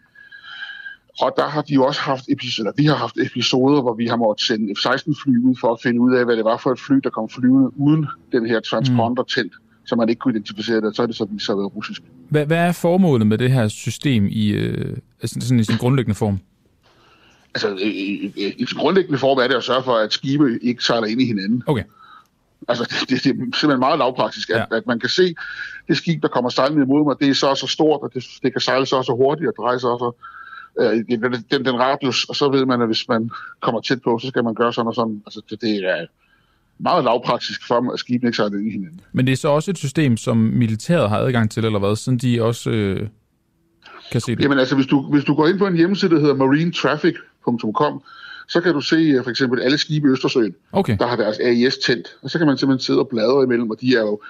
og der har de jo også haft episoder, eller vi har haft episoder, hvor vi har måttet sende F-16-fly ud for at finde ud af, hvad det var for et fly, der kom flyvende uden den her transponder tændt, mm. så man ikke kunne identificere det, så er det så vist sig at være russisk. Hvad, hvad er formålet med det her system i, øh, altså sådan i sin grundlæggende form? Altså, i, i, i sin grundlæggende form er det at sørge for, at skibe ikke sejler ind i hinanden. Okay. Altså, det, det, det er simpelthen meget lavpraktisk, at, ja. at man kan se det skib, der kommer sejlende imod mig, det er så så stort, og det, det kan sejle så så hurtigt og dreje sig så øh, den, den radius, og så ved man, at hvis man kommer tæt på, så skal man gøre sådan og sådan. Altså, det, det er meget lavpraktisk for, at skibene ikke sejler ind i hinanden. Men det er så også et system, som militæret har adgang til, eller hvad, siden de også øh, kan se det? Jamen altså, hvis du, hvis du går ind på en hjemmeside, der hedder marinetraffic.com, så kan du se øh, for eksempel alle skibe i Østersøen, okay. der har deres AIS tændt. Og så kan man simpelthen sidde og bladre imellem, og de er jo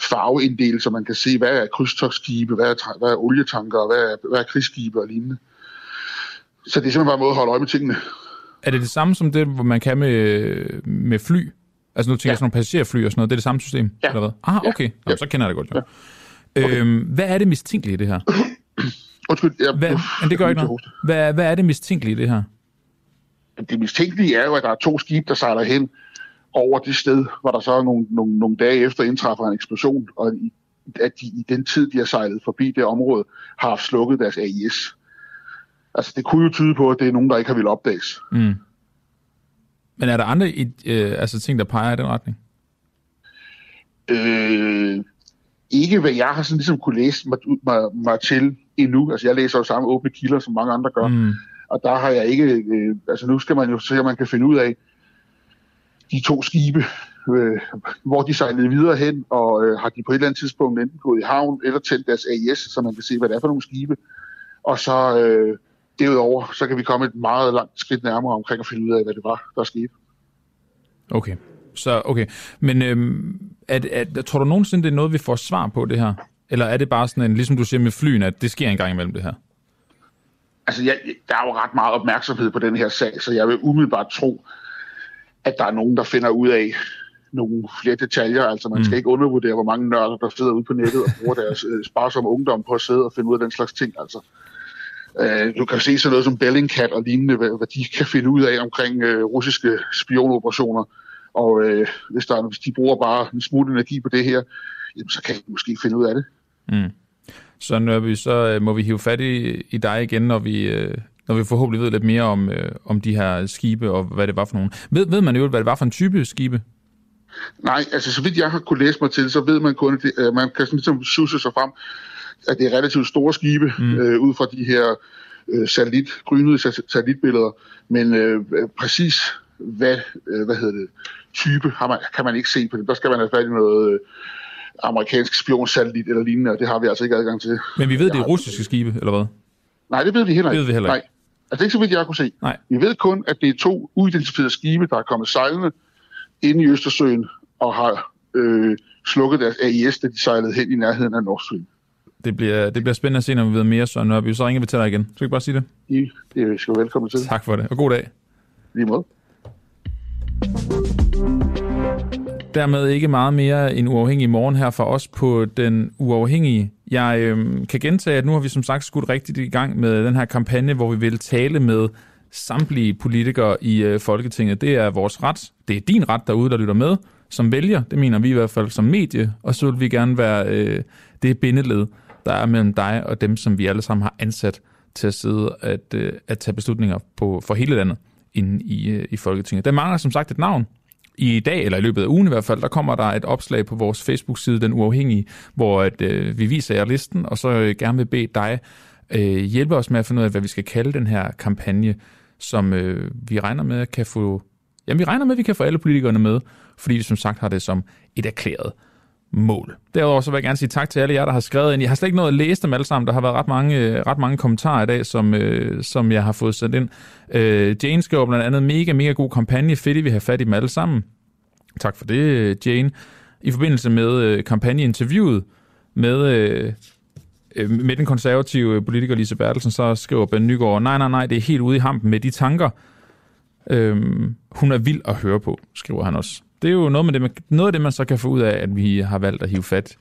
farveinddelt, så man kan se, hvad er krydstogsskibe, hvad er, hvad er olietanker, hvad er, hvad er krigsskibe og lignende. Så det er simpelthen bare en måde at holde øje med tingene. Er det det samme som det, hvor man kan med, med fly? Altså nu tænker ja. jeg sådan nogle passagerfly og sådan noget. Det er det samme system? Ja. Eller hvad? Ah, okay. Ja. Nå, så kender jeg det godt. Ja. Okay. Øhm, hvad er det mistænkelige i det her? Undskyld. Ja, hvad, men det gør ikke noget. Hvad, hvad er det mistænkelige i det her? Det mistænkelige er jo, at der er to skibe, der sejler hen over det sted, hvor der så er nogle, nogle, nogle dage efter indtræffer en eksplosion, og at de i den tid, de har sejlet forbi det område, har slukket deres AIS. Altså, det kunne jo tyde på, at det er nogen, der ikke har vil opdages. Mm. Men er der andre øh, altså ting, der peger i den retning? Øh, ikke hvad jeg har sådan ligesom kunne læse mig, mig, mig til endnu. Altså, jeg læser jo samme åbne kilder, som mange andre gør. Mm. Og der har jeg ikke... Øh, altså, nu skal man jo se, om man kan finde ud af de to skibe, øh, hvor de sejlede videre hen, og øh, har de på et eller andet tidspunkt enten gået i havn eller tændt deres AIS, så man kan se, hvad det er for nogle skibe. Og så øh, derudover, så kan vi komme et meget langt skridt nærmere omkring at finde ud af, hvad det var, der skete. Okay. Så okay. Men øhm, er, er, tror du nogensinde, det er noget, vi får svar på det her? Eller er det bare sådan en, ligesom du siger med flyen, at det sker en gang imellem det her? Altså, jeg, der er jo ret meget opmærksomhed på den her sag, så jeg vil umiddelbart tro, at der er nogen, der finder ud af nogle flere detaljer. Altså, man skal mm. ikke undervurdere, hvor mange nørder, der sidder ude på nettet og bruger deres øh, sparsomme ungdom på at sidde og finde ud af den slags ting. Altså, Øh, du kan se sådan noget som Bellingcat og lignende, hvad, hvad de kan finde ud af omkring øh, russiske spionoperationer. Og øh, hvis, der, hvis de bruger bare en smule energi på det her, jamen, så kan de måske finde ud af det. Mm. Så Nørby, så øh, må vi hive fat i, i dig igen, når vi, øh, når vi forhåbentlig ved lidt mere om, øh, om de her skibe, og hvad det var for nogle. Ved, ved man jo, hvad det var for en type skibe? Nej, altså så vidt jeg har kunne læse mig til, så ved man kun, at det, øh, man kan sådan ligesom sig frem at det er relativt store skibe, mm. øh, ud fra de her øh, satellit, grynede satellitbilleder, men øh, præcis hvad, øh, hvad hedder det, type har man, kan man ikke se på det. Der skal man have fat i noget øh, amerikansk spionsatellit eller lignende, og det har vi altså ikke adgang til. Men vi ved, det er russiske skibe, eller hvad? Nej, det ved vi heller ikke. Det ved vi heller ikke. Nej. Altså, det er ikke så vidt, jeg kunne se. Nej. Vi ved kun, at det er to uidentificerede skibe, der er kommet sejlende ind i Østersøen og har øh, slukket deres AIS, da de sejlede hen i nærheden af Nordsøen det bliver, det bliver spændende at se, når vi ved mere, Søren Nørby. Så ringer vi til dig igen. Skal vi bare sige det? I, det skal velkommen til. Tak for det, og god dag. Lige måde. Dermed ikke meget mere en uafhængig morgen her for os på den uafhængige. Jeg øh, kan gentage, at nu har vi som sagt skudt rigtigt i gang med den her kampagne, hvor vi vil tale med samtlige politikere i øh, Folketinget. Det er vores ret. Det er din ret derude, der lytter med som vælger. Det mener vi i hvert fald som medie. Og så vil vi gerne være øh, det bindeled, der er mellem dig og dem, som vi alle sammen har ansat til at sidde at, øh, at tage beslutninger på, for hele landet inde i, øh, i Folketinget. Der mangler som sagt et navn. I dag, eller i løbet af ugen i hvert fald, der kommer der et opslag på vores Facebook-side, Den Uafhængige, hvor at, øh, vi viser jer listen, og så øh, gerne vil bede dig øh, hjælpe os med at finde ud af, hvad vi skal kalde den her kampagne, som øh, vi regner med kan få... Jamen, vi regner med, at vi kan få alle politikerne med, fordi vi som sagt har det som et erklæret mål. Derudover så vil jeg gerne sige tak til alle jer, der har skrevet ind. Jeg har slet ikke nået at læse dem alle sammen. Der har været ret mange, øh, ret mange kommentarer i dag, som, øh, som jeg har fået sendt ind. Øh, Jane skriver blandt andet, mega, mega god kampagne. Fedt, vi har fat i dem alle sammen. Tak for det, Jane. I forbindelse med øh, kampagneinterviewet med, øh, øh, med den konservative øh, politiker Lise Bertelsen, så skriver Ben Nygaard, nej, nej, nej, det er helt ude i hampen med de tanker. Øh, hun er vild at høre på, skriver han også. Det er jo noget, med det, man, noget af det, man så kan få ud af, at vi har valgt at hive fat,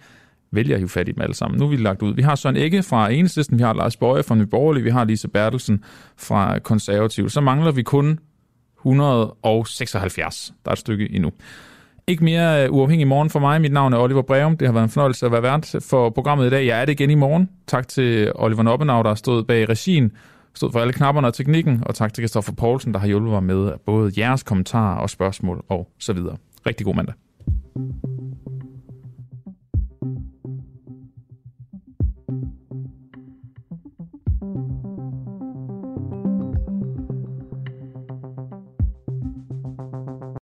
vælger at hive fat i dem alle sammen. Nu er vi lagt ud. Vi har Søren Ikke fra Enhedslisten, vi har Lars Bøje fra Nyborgerlig, vi har Lise Bertelsen fra Konservativ. Så mangler vi kun 176. Der er et stykke endnu. Ikke mere øh, uafhængig morgen for mig. Mit navn er Oliver Breum. Det har været en fornøjelse at være vært for programmet i dag. Jeg er det igen i morgen. Tak til Oliver Noppenau, der har stået bag regien, stod for alle knapperne og teknikken, og tak til Kristoffer Poulsen, der har hjulpet mig med både jeres kommentarer og spørgsmål og så videre. Rigtig god mandag.